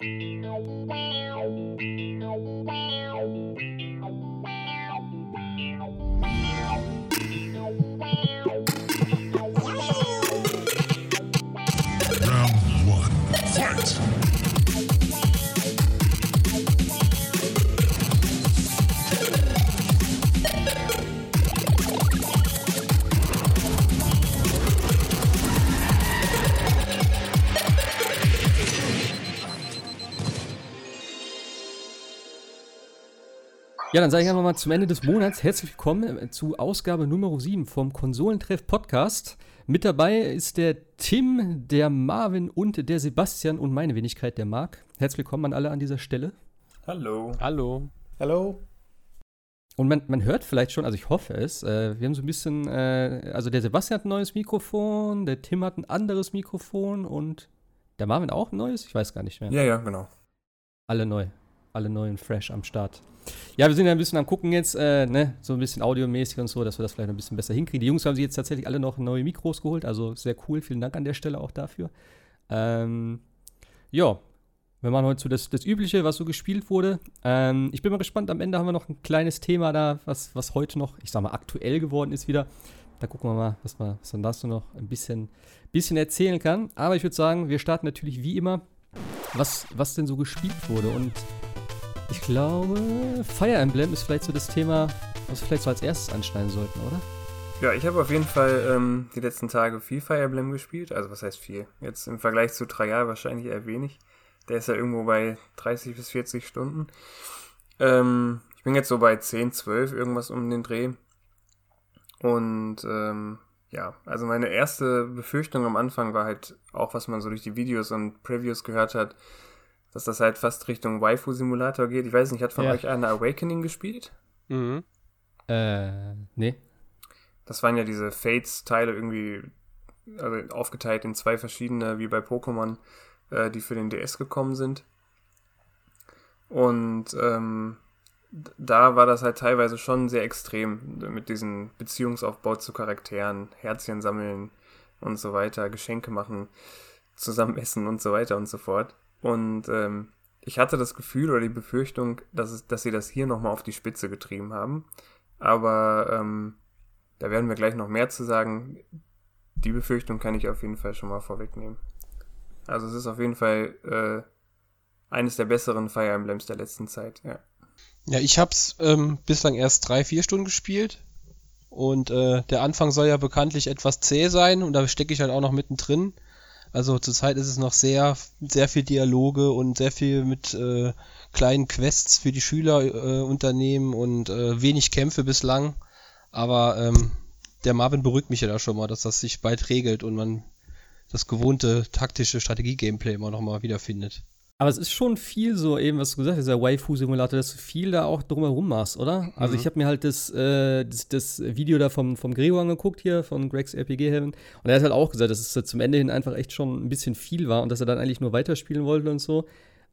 Round one, fight! Ja, dann sage ich einfach mal zum Ende des Monats herzlich willkommen äh, zu Ausgabe Nummer 7 vom Konsolentreff Podcast. Mit dabei ist der Tim, der Marvin und der Sebastian und meine Wenigkeit, der Marc. Herzlich willkommen an alle an dieser Stelle. Hallo. Hallo. Hallo. Und man, man hört vielleicht schon, also ich hoffe es, äh, wir haben so ein bisschen, äh, also der Sebastian hat ein neues Mikrofon, der Tim hat ein anderes Mikrofon und der Marvin auch ein neues? Ich weiß gar nicht mehr. Ja, ja, genau. Alle neu. Alle neuen fresh am Start. Ja, wir sind ja ein bisschen am gucken jetzt, äh, ne, so ein bisschen audiomäßig und so, dass wir das vielleicht ein bisschen besser hinkriegen. Die Jungs haben sich jetzt tatsächlich alle noch neue Mikros geholt, also sehr cool. Vielen Dank an der Stelle auch dafür. Ähm, ja, wir machen heute so das, das Übliche, was so gespielt wurde. Ähm, ich bin mal gespannt, am Ende haben wir noch ein kleines Thema da, was, was heute noch, ich sag mal, aktuell geworden ist wieder. Da gucken wir mal, was, man, was dann dazu noch ein bisschen, bisschen erzählen kann. Aber ich würde sagen, wir starten natürlich wie immer, was, was denn so gespielt wurde. Und ich glaube, Fire Emblem ist vielleicht so das Thema, was wir vielleicht so als erstes anschneiden sollten, oder? Ja, ich habe auf jeden Fall ähm, die letzten Tage viel Fire Emblem gespielt. Also was heißt viel? Jetzt im Vergleich zu drei wahrscheinlich eher wenig. Der ist ja irgendwo bei 30 bis 40 Stunden. Ähm, ich bin jetzt so bei 10, 12, irgendwas um den Dreh. Und ähm, ja, also meine erste Befürchtung am Anfang war halt auch, was man so durch die Videos und Previews gehört hat, dass das halt fast Richtung Waifu-Simulator geht. Ich weiß nicht, hat von ja. euch einer Awakening gespielt? Mhm. Äh, nee. Das waren ja diese Fates-Teile irgendwie also aufgeteilt in zwei verschiedene, wie bei Pokémon, äh, die für den DS gekommen sind. Und ähm, da war das halt teilweise schon sehr extrem mit diesem Beziehungsaufbau zu Charakteren, Herzchen sammeln und so weiter, Geschenke machen, zusammen essen und so weiter und so fort. Und ähm, ich hatte das Gefühl oder die Befürchtung, dass, es, dass sie das hier nochmal auf die Spitze getrieben haben. Aber ähm, da werden wir gleich noch mehr zu sagen. Die Befürchtung kann ich auf jeden Fall schon mal vorwegnehmen. Also es ist auf jeden Fall äh, eines der besseren Fire Emblems der letzten Zeit, ja. Ja, ich hab's ähm, bislang erst drei, vier Stunden gespielt. Und äh, der Anfang soll ja bekanntlich etwas zäh sein und da stecke ich halt auch noch mittendrin. Also zurzeit ist es noch sehr, sehr viel Dialoge und sehr viel mit äh, kleinen Quests für die Schüler äh, unternehmen und äh, wenig Kämpfe bislang. Aber ähm, der Marvin beruhigt mich ja da schon mal, dass das sich bald regelt und man das gewohnte taktische Strategie-Gameplay immer noch mal wiederfindet. Aber es ist schon viel so, eben, was du gesagt hast, dieser Waifu-Simulator, dass du viel da auch drumherum machst, oder? Also mhm. ich habe mir halt das, äh, das, das, Video da vom, vom Gregor angeguckt hier, von Greg's RPG Heaven. Und er hat halt auch gesagt, dass es zum Ende hin einfach echt schon ein bisschen viel war und dass er dann eigentlich nur weiterspielen wollte und so.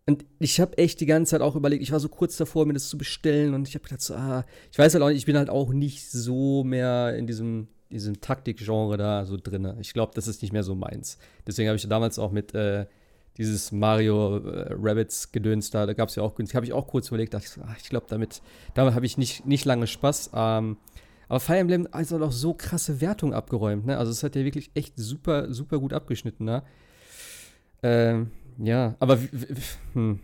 Und ich habe echt die ganze Zeit auch überlegt, ich war so kurz davor, mir das zu bestellen und ich habe gedacht, so, ah, ich weiß halt auch nicht, ich bin halt auch nicht so mehr in diesem, diesem Taktik-Genre da so drin. Ich glaube, das ist nicht mehr so meins. Deswegen habe ich damals auch mit, äh, dieses Mario äh, Rabbits Gedöns da, da gab es ja auch, habe ich auch kurz überlegt, dachte ich, ach, ich glaube, damit, damit habe ich nicht, nicht lange Spaß. Ähm, aber Fire Emblem hat auch so krasse Wertung abgeräumt, ne? Also es hat ja wirklich echt super, super gut abgeschnitten, ne? Ähm, ja, aber hm.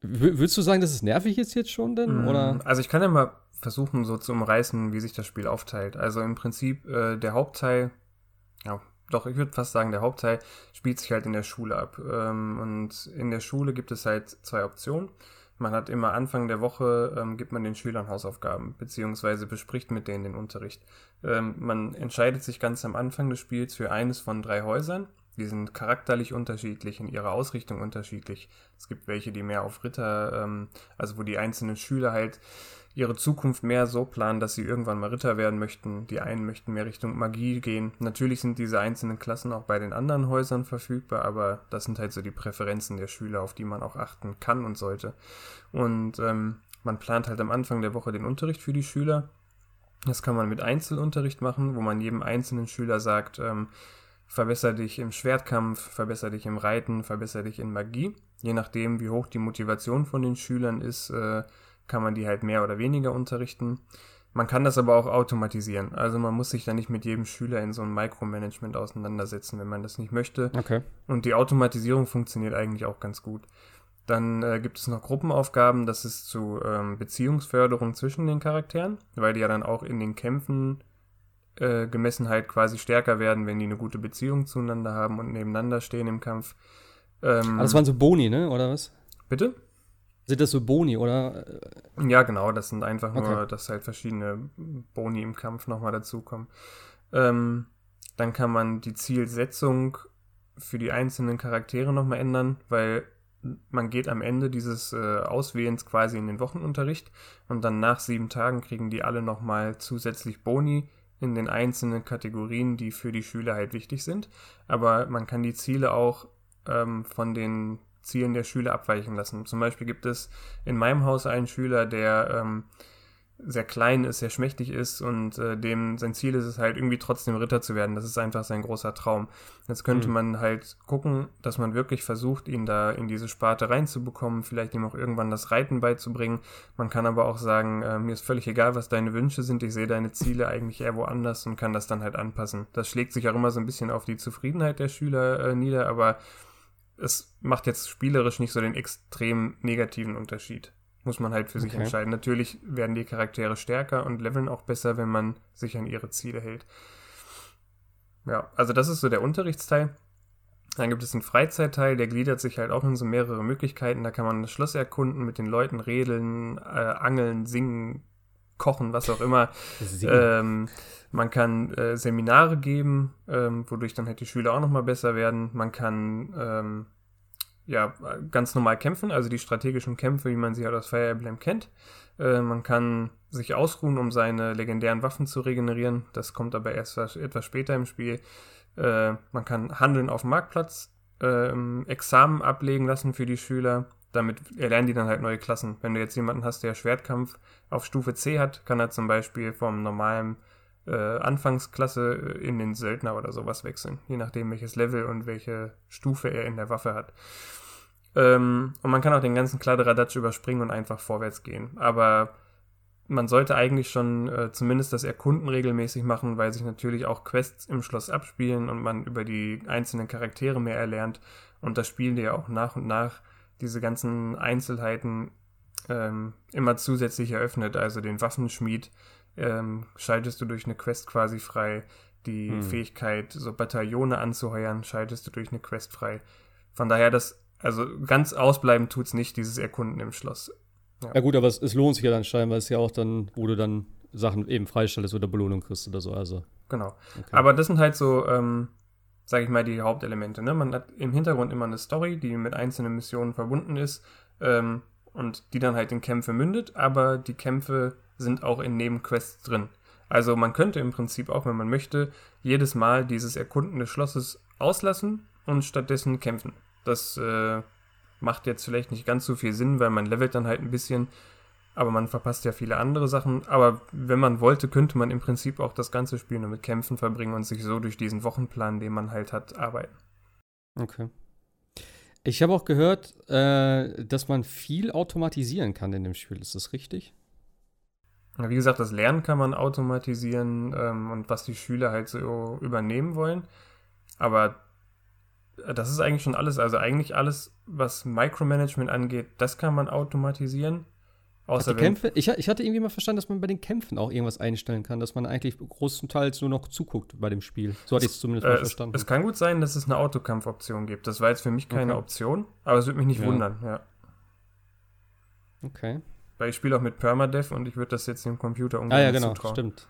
würdest du sagen, dass es nervig ist jetzt schon denn? Mm, oder? Also ich kann ja mal versuchen, so zu umreißen, wie sich das Spiel aufteilt. Also im Prinzip äh, der Hauptteil, ja, doch, ich würde fast sagen, der Hauptteil spielt sich halt in der Schule ab. Ähm, und in der Schule gibt es halt zwei Optionen. Man hat immer Anfang der Woche, ähm, gibt man den Schülern Hausaufgaben, beziehungsweise bespricht mit denen den Unterricht. Ähm, man entscheidet sich ganz am Anfang des Spiels für eines von drei Häusern. Die sind charakterlich unterschiedlich, in ihrer Ausrichtung unterschiedlich. Es gibt welche, die mehr auf Ritter, ähm, also wo die einzelnen Schüler halt ihre Zukunft mehr so planen, dass sie irgendwann mal Ritter werden möchten. Die einen möchten mehr Richtung Magie gehen. Natürlich sind diese einzelnen Klassen auch bei den anderen Häusern verfügbar, aber das sind halt so die Präferenzen der Schüler, auf die man auch achten kann und sollte. Und ähm, man plant halt am Anfang der Woche den Unterricht für die Schüler. Das kann man mit Einzelunterricht machen, wo man jedem einzelnen Schüler sagt, ähm, verbessere dich im Schwertkampf, verbessere dich im Reiten, verbessere dich in Magie. Je nachdem, wie hoch die Motivation von den Schülern ist, äh, kann man die halt mehr oder weniger unterrichten. Man kann das aber auch automatisieren. Also man muss sich da nicht mit jedem Schüler in so einem Micromanagement auseinandersetzen, wenn man das nicht möchte. Okay. Und die Automatisierung funktioniert eigentlich auch ganz gut. Dann äh, gibt es noch Gruppenaufgaben, das ist zu ähm, Beziehungsförderung zwischen den Charakteren, weil die ja dann auch in den Kämpfen äh, gemessen halt quasi stärker werden, wenn die eine gute Beziehung zueinander haben und nebeneinander stehen im Kampf. Ähm, ah, das waren so Boni, ne? Oder was? Bitte? Sind das so Boni, oder? Ja, genau, das sind einfach nur, okay. dass halt verschiedene Boni im Kampf nochmal dazukommen. Ähm, dann kann man die Zielsetzung für die einzelnen Charaktere nochmal ändern, weil man geht am Ende dieses äh, Auswählens quasi in den Wochenunterricht und dann nach sieben Tagen kriegen die alle nochmal zusätzlich Boni in den einzelnen Kategorien, die für die Schüler halt wichtig sind. Aber man kann die Ziele auch ähm, von den Zielen der Schüler abweichen lassen. Zum Beispiel gibt es in meinem Haus einen Schüler, der ähm, sehr klein ist, sehr schmächtig ist und äh, dem sein Ziel ist es halt irgendwie trotzdem Ritter zu werden. Das ist einfach sein großer Traum. Jetzt könnte mhm. man halt gucken, dass man wirklich versucht, ihn da in diese Sparte reinzubekommen, vielleicht ihm auch irgendwann das Reiten beizubringen. Man kann aber auch sagen, äh, mir ist völlig egal, was deine Wünsche sind, ich sehe deine Ziele eigentlich eher woanders und kann das dann halt anpassen. Das schlägt sich auch immer so ein bisschen auf die Zufriedenheit der Schüler äh, nieder, aber es macht jetzt spielerisch nicht so den extrem negativen Unterschied. Muss man halt für okay. sich entscheiden. Natürlich werden die Charaktere stärker und leveln auch besser, wenn man sich an ihre Ziele hält. Ja, also das ist so der Unterrichtsteil. Dann gibt es einen Freizeitteil, der gliedert sich halt auch in so mehrere Möglichkeiten. Da kann man das Schloss erkunden, mit den Leuten redeln, äh, angeln, singen, kochen, was auch immer. Ähm, man kann äh, Seminare geben, ähm, wodurch dann halt die Schüler auch nochmal besser werden. Man kann ähm, ja, ganz normal kämpfen, also die strategischen Kämpfe, wie man sie halt aus Fire Emblem kennt. Äh, man kann sich ausruhen, um seine legendären Waffen zu regenerieren. Das kommt aber erst etwas später im Spiel. Äh, man kann handeln auf dem Marktplatz, äh, Examen ablegen lassen für die Schüler. Damit erlernen die dann halt neue Klassen. Wenn du jetzt jemanden hast, der Schwertkampf auf Stufe C hat, kann er zum Beispiel vom normalen äh, Anfangsklasse in den Söldner oder sowas wechseln, je nachdem welches Level und welche Stufe er in der Waffe hat. Ähm, und man kann auch den ganzen Kladderadatsch überspringen und einfach vorwärts gehen. Aber man sollte eigentlich schon äh, zumindest das Erkunden regelmäßig machen, weil sich natürlich auch Quests im Schloss abspielen und man über die einzelnen Charaktere mehr erlernt und das Spiel dir auch nach und nach diese ganzen Einzelheiten ähm, immer zusätzlich eröffnet, also den Waffenschmied ähm, schaltest du durch eine Quest quasi frei. Die hm. Fähigkeit, so Bataillone anzuheuern, schaltest du durch eine Quest frei. Von daher, das, also ganz ausbleiben tut es nicht, dieses Erkunden im Schloss. Ja. ja, gut, aber es, es, lohnt sich ja dann scheinbar, es ist ja auch dann, wo du dann Sachen eben freistellst oder Belohnung kriegst oder so. Also. Genau. Okay. Aber das sind halt so, ähm, sag ich mal, die Hauptelemente. Ne? Man hat im Hintergrund immer eine Story, die mit einzelnen Missionen verbunden ist ähm, und die dann halt in Kämpfe mündet, aber die Kämpfe sind auch in Nebenquests drin. Also man könnte im Prinzip auch, wenn man möchte, jedes Mal dieses Erkunden des Schlosses auslassen und stattdessen kämpfen. Das äh, macht jetzt vielleicht nicht ganz so viel Sinn, weil man levelt dann halt ein bisschen, aber man verpasst ja viele andere Sachen. Aber wenn man wollte, könnte man im Prinzip auch das ganze Spiel nur mit Kämpfen verbringen und sich so durch diesen Wochenplan, den man halt hat, arbeiten. Okay. Ich habe auch gehört, äh, dass man viel automatisieren kann in dem Spiel. Ist das richtig? Wie gesagt, das Lernen kann man automatisieren ähm, und was die Schüler halt so übernehmen wollen. Aber das ist eigentlich schon alles. Also eigentlich alles, was Micromanagement angeht, das kann man automatisieren. Außer Kämpfe, ich, ich, hatte irgendwie mal verstanden, dass man bei den Kämpfen auch irgendwas einstellen kann, dass man eigentlich großenteils nur noch zuguckt bei dem Spiel. So hatte ich es zumindest äh, mal verstanden. Es, es, kann gut sein, dass es eine Autokampfoption gibt. Das war jetzt für mich keine okay. Option, aber es würde mich nicht ja. wundern, ja. Okay. Weil ich spiele auch mit Permadeath und ich würde das jetzt dem Computer ungefähr ah, ja, genau, zutrauen. stimmt.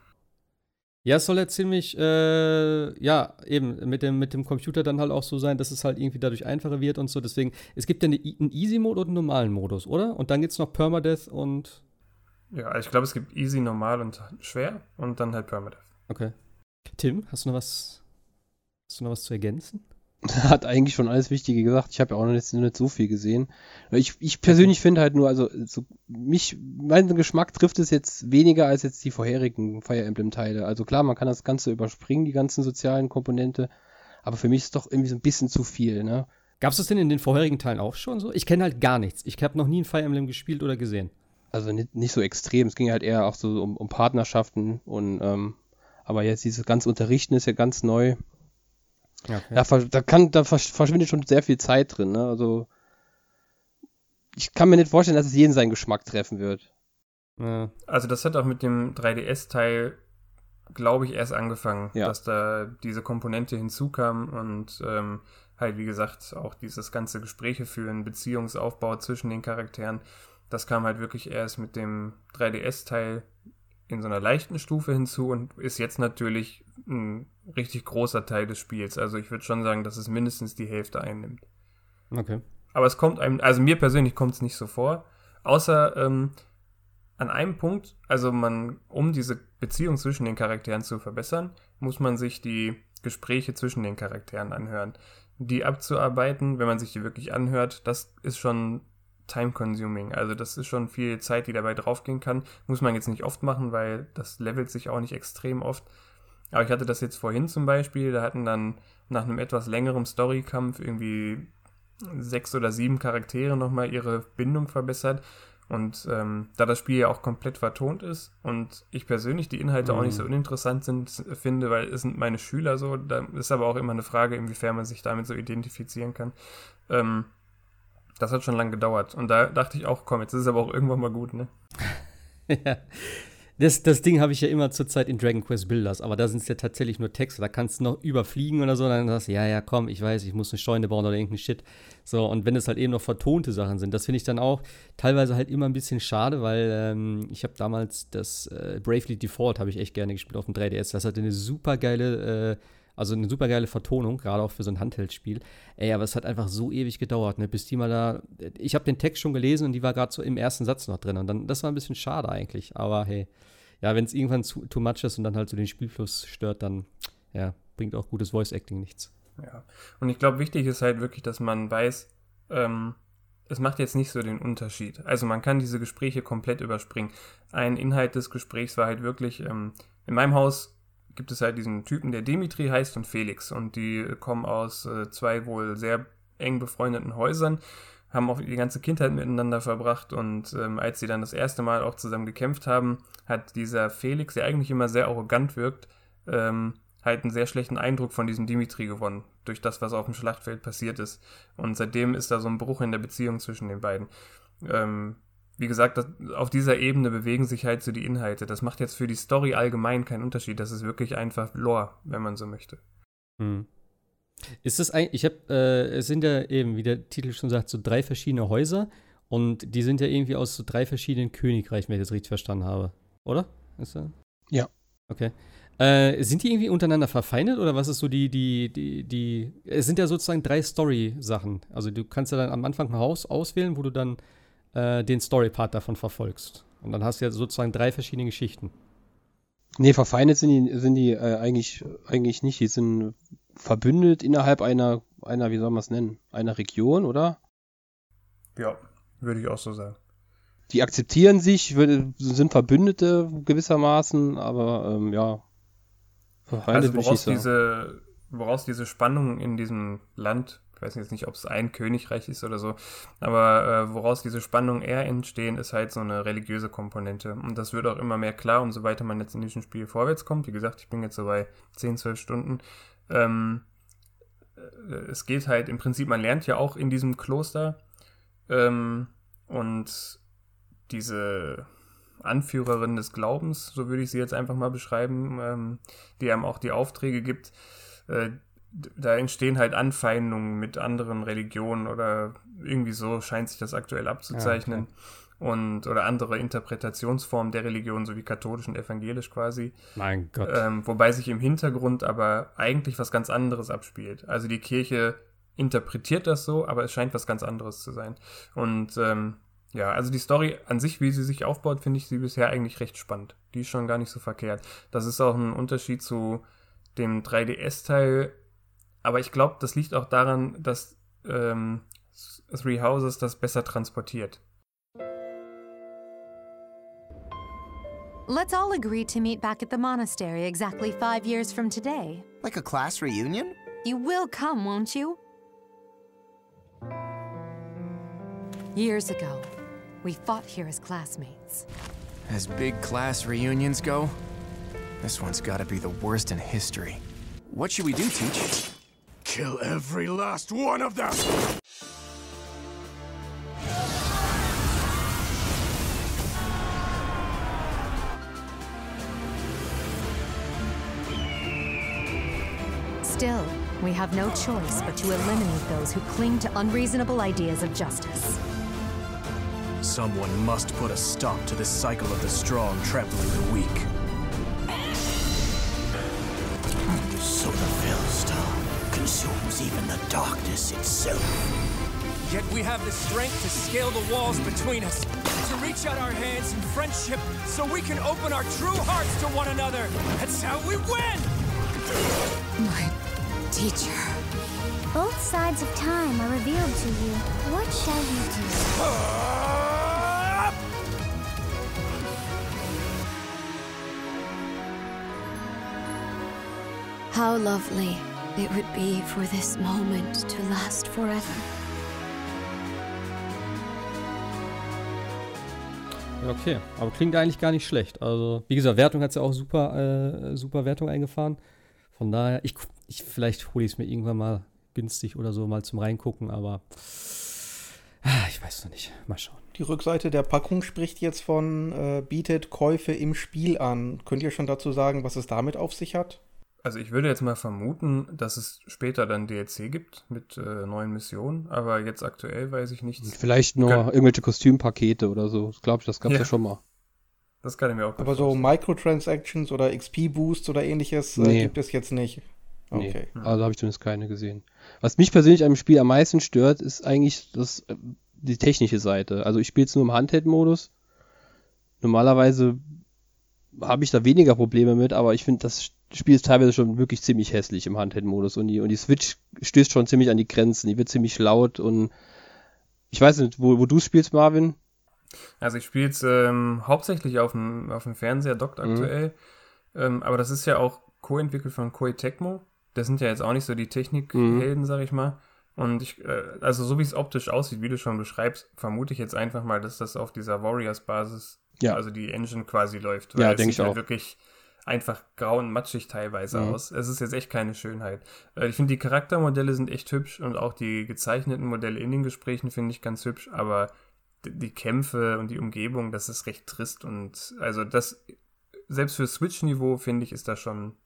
Ja, es soll ja ziemlich, äh, ja, eben mit dem, mit dem Computer dann halt auch so sein, dass es halt irgendwie dadurch einfacher wird und so. Deswegen, es gibt ja eine, einen Easy-Mode und einen normalen Modus, oder? Und dann gibt es noch Permadeath und. Ja, ich glaube, es gibt Easy, normal und schwer und dann halt Permadeath. Okay. Tim, hast du noch was, hast du noch was zu ergänzen? hat eigentlich schon alles Wichtige gesagt. Ich habe ja auch noch nicht, nicht, so viel gesehen. Ich, ich persönlich finde halt nur, also so, mich, mein Geschmack trifft es jetzt weniger als jetzt die vorherigen Fire Emblem Teile. Also klar, man kann das Ganze überspringen, die ganzen sozialen Komponente. Aber für mich ist es doch irgendwie so ein bisschen zu viel, ne? Gab es das denn in den vorherigen Teilen auch schon so? Ich kenne halt gar nichts. Ich habe noch nie ein Fire Emblem gespielt oder gesehen. Also nicht, nicht so extrem. Es ging halt eher auch so um, um Partnerschaften und ähm, aber jetzt dieses ganz Unterrichten ist ja ganz neu. Okay. Ja, da kann, da verschwindet schon sehr viel Zeit drin, ne? Also ich kann mir nicht vorstellen, dass es jeden seinen Geschmack treffen wird. Ja. Also das hat auch mit dem 3DS-Teil, glaube ich, erst angefangen, ja. dass da diese Komponente hinzukam und ähm, halt, wie gesagt, auch dieses ganze Gespräche führen, Beziehungsaufbau zwischen den Charakteren. Das kam halt wirklich erst mit dem 3DS-Teil in so einer leichten Stufe hinzu und ist jetzt natürlich ein richtig großer Teil des Spiels. Also ich würde schon sagen, dass es mindestens die Hälfte einnimmt. Okay. Aber es kommt einem, also mir persönlich kommt es nicht so vor. Außer ähm, an einem Punkt, also man, um diese Beziehung zwischen den Charakteren zu verbessern, muss man sich die Gespräche zwischen den Charakteren anhören. Die abzuarbeiten, wenn man sich die wirklich anhört, das ist schon time-consuming. Also das ist schon viel Zeit, die dabei draufgehen kann. Muss man jetzt nicht oft machen, weil das levelt sich auch nicht extrem oft. Aber ich hatte das jetzt vorhin zum Beispiel, da hatten dann nach einem etwas längeren Storykampf irgendwie sechs oder sieben Charaktere nochmal ihre Bindung verbessert. Und ähm, da das Spiel ja auch komplett vertont ist und ich persönlich die Inhalte mhm. auch nicht so mhm. uninteressant sind, finde, weil es sind meine Schüler so, da ist aber auch immer eine Frage, inwiefern man sich damit so identifizieren kann. Ähm, das hat schon lange gedauert. Und da dachte ich auch, komm, jetzt ist es aber auch irgendwann mal gut, ne? ja. Das, das Ding habe ich ja immer zurzeit in Dragon Quest Builders, aber da sind es ja tatsächlich nur Texte. Da kannst du noch überfliegen oder so, dann sagst du, ja, ja, komm, ich weiß, ich muss eine Scheune bauen oder irgendeinen Shit. So, und wenn es halt eben noch vertonte Sachen sind, das finde ich dann auch teilweise halt immer ein bisschen schade, weil ähm, ich habe damals das äh, Bravely Default habe ich echt gerne gespielt auf dem 3DS. Das hatte eine super geile äh, also eine super geile Vertonung, gerade auch für so ein Handheldspiel. Ey, aber es hat einfach so ewig gedauert, ne, bis die mal da. Ich habe den Text schon gelesen und die war gerade so im ersten Satz noch drin. Und dann, das war ein bisschen schade eigentlich. Aber hey, ja, wenn es irgendwann zu, too much ist und dann halt so den Spielfluss stört, dann ja, bringt auch gutes Voice Acting nichts. Ja. Und ich glaube, wichtig ist halt wirklich, dass man weiß, ähm, es macht jetzt nicht so den Unterschied. Also man kann diese Gespräche komplett überspringen. Ein Inhalt des Gesprächs war halt wirklich, ähm, in meinem Haus gibt es halt diesen Typen, der Dimitri heißt und Felix. Und die kommen aus äh, zwei wohl sehr eng befreundeten Häusern, haben auch die ganze Kindheit miteinander verbracht. Und ähm, als sie dann das erste Mal auch zusammen gekämpft haben, hat dieser Felix, der eigentlich immer sehr arrogant wirkt, ähm, halt einen sehr schlechten Eindruck von diesem Dimitri gewonnen, durch das, was auf dem Schlachtfeld passiert ist. Und seitdem ist da so ein Bruch in der Beziehung zwischen den beiden. Ähm, wie gesagt, das, auf dieser Ebene bewegen sich halt so die Inhalte. Das macht jetzt für die Story allgemein keinen Unterschied. Das ist wirklich einfach Lore, wenn man so möchte. Hm. Ist das eigentlich, ich habe, äh, es sind ja eben, wie der Titel schon sagt, so drei verschiedene Häuser und die sind ja irgendwie aus so drei verschiedenen Königreichen, wenn ich das richtig verstanden habe. Oder? Ist das? Ja. Okay. Äh, sind die irgendwie untereinander verfeindet oder was ist so die, die, die, die, es sind ja sozusagen drei Story-Sachen. Also du kannst ja dann am Anfang ein Haus auswählen, wo du dann äh, den Story-Part davon verfolgst. Und dann hast du ja sozusagen drei verschiedene Geschichten. Nee, verfeindet sind die, sind die äh, eigentlich, eigentlich nicht. Die sind verbündet innerhalb einer, einer, wie soll man es nennen, einer Region, oder? Ja, würde ich auch so sagen. Die akzeptieren sich, sind Verbündete gewissermaßen, aber ähm, ja. Verfeindet also woraus diese, woraus diese Spannung in diesem Land weiß jetzt nicht, ob es ein Königreich ist oder so, aber äh, woraus diese Spannungen eher entstehen, ist halt so eine religiöse Komponente. Und das wird auch immer mehr klar, umso weiter man jetzt in diesem Spiel vorwärts kommt. Wie gesagt, ich bin jetzt so bei 10, 12 Stunden. Ähm, äh, es geht halt im Prinzip, man lernt ja auch in diesem Kloster ähm, und diese Anführerin des Glaubens, so würde ich sie jetzt einfach mal beschreiben, ähm, die einem auch die Aufträge gibt, äh, da entstehen halt Anfeindungen mit anderen Religionen oder irgendwie so scheint sich das aktuell abzuzeichnen. Ja, okay. Und, oder andere Interpretationsformen der Religion, so wie katholisch und evangelisch quasi. Mein Gott. Ähm, wobei sich im Hintergrund aber eigentlich was ganz anderes abspielt. Also die Kirche interpretiert das so, aber es scheint was ganz anderes zu sein. Und ähm, ja, also die Story an sich, wie sie sich aufbaut, finde ich sie bisher eigentlich recht spannend. Die ist schon gar nicht so verkehrt. Das ist auch ein Unterschied zu dem 3DS-Teil, aber ich glaube, das liegt auch daran, dass ähm, Three Houses das besser transportiert. Let's all agree to meet back at the monastery exactly five years from today. Like a class reunion? You will come, won't you? Years ago, we fought here as classmates. As big class reunions go, this one's gotta be the worst in history. What should we do, Teach? Kill every last one of them! Still, we have no choice but to eliminate those who cling to unreasonable ideas of justice. Someone must put a stop to this cycle of the strong trampling the weak. Darkness itself. Yet we have the strength to scale the walls between us, to reach out our hands in friendship so we can open our true hearts to one another. That's how we win! My teacher. Both sides of time are revealed to you. What shall you do? How lovely it would be for this moment to last forever. Okay, aber klingt eigentlich gar nicht schlecht. Also, wie gesagt, Wertung hat es ja auch super, äh, super Wertung eingefahren. Von daher, ich, ich vielleicht hole ich es mir irgendwann mal günstig oder so mal zum Reingucken, aber ah, ich weiß noch nicht. Mal schauen. Die Rückseite der Packung spricht jetzt von äh, bietet Käufe im Spiel an. Könnt ihr schon dazu sagen, was es damit auf sich hat? Also ich würde jetzt mal vermuten, dass es später dann DLC gibt mit äh, neuen Missionen, aber jetzt aktuell weiß ich nichts. Vielleicht nur Kann- irgendwelche Kostümpakete oder so. Das glaube ich, das gab es ja. Ja. schon mal. Das kann ich mir auch Aber so. Microtransactions oder XP-Boosts oder ähnliches äh, Nee. gibt es jetzt nicht. Nee, Okay. also habe ich zumindest keine gesehen. Was mich persönlich am Spiel am meisten stört, ist eigentlich das, äh, die technische Seite. Also ich spiele es nur im Handheld-Modus. Normalerweise habe ich da weniger Probleme mit, aber ich finde, das Spiel ist teilweise schon wirklich ziemlich hässlich im Handheld-Modus und die, und die Switch stößt schon ziemlich an die Grenzen. Die wird ziemlich laut und ich weiß nicht, wo, wo du spielst, Marvin? Also ich spiele jetzt ähm, hauptsächlich auf dem, auf dem Fernseher, dockt Mhm. aktuell. Ähm, aber das ist ja auch co-entwickelt von Koei Tecmo. Das sind ja jetzt auch nicht so die Technikhelden, Mhm. sag ich mal. Und ich, äh, also so wie es optisch aussieht, wie du schon beschreibst, vermute ich jetzt einfach mal, dass das auf dieser Warriors-Basis, Ja. also die Engine quasi läuft. Ja, es denk sieht ich halt auch. wirklich einfach grau und matschig teilweise Mhm. aus. Es ist jetzt echt keine Schönheit. Äh, ich finde, die Charaktermodelle sind echt hübsch und auch die gezeichneten Modelle in den Gesprächen finde ich ganz hübsch, aber die Kämpfe und die Umgebung, das ist recht trist und also das, selbst für Switch-Niveau finde ich, ist da schon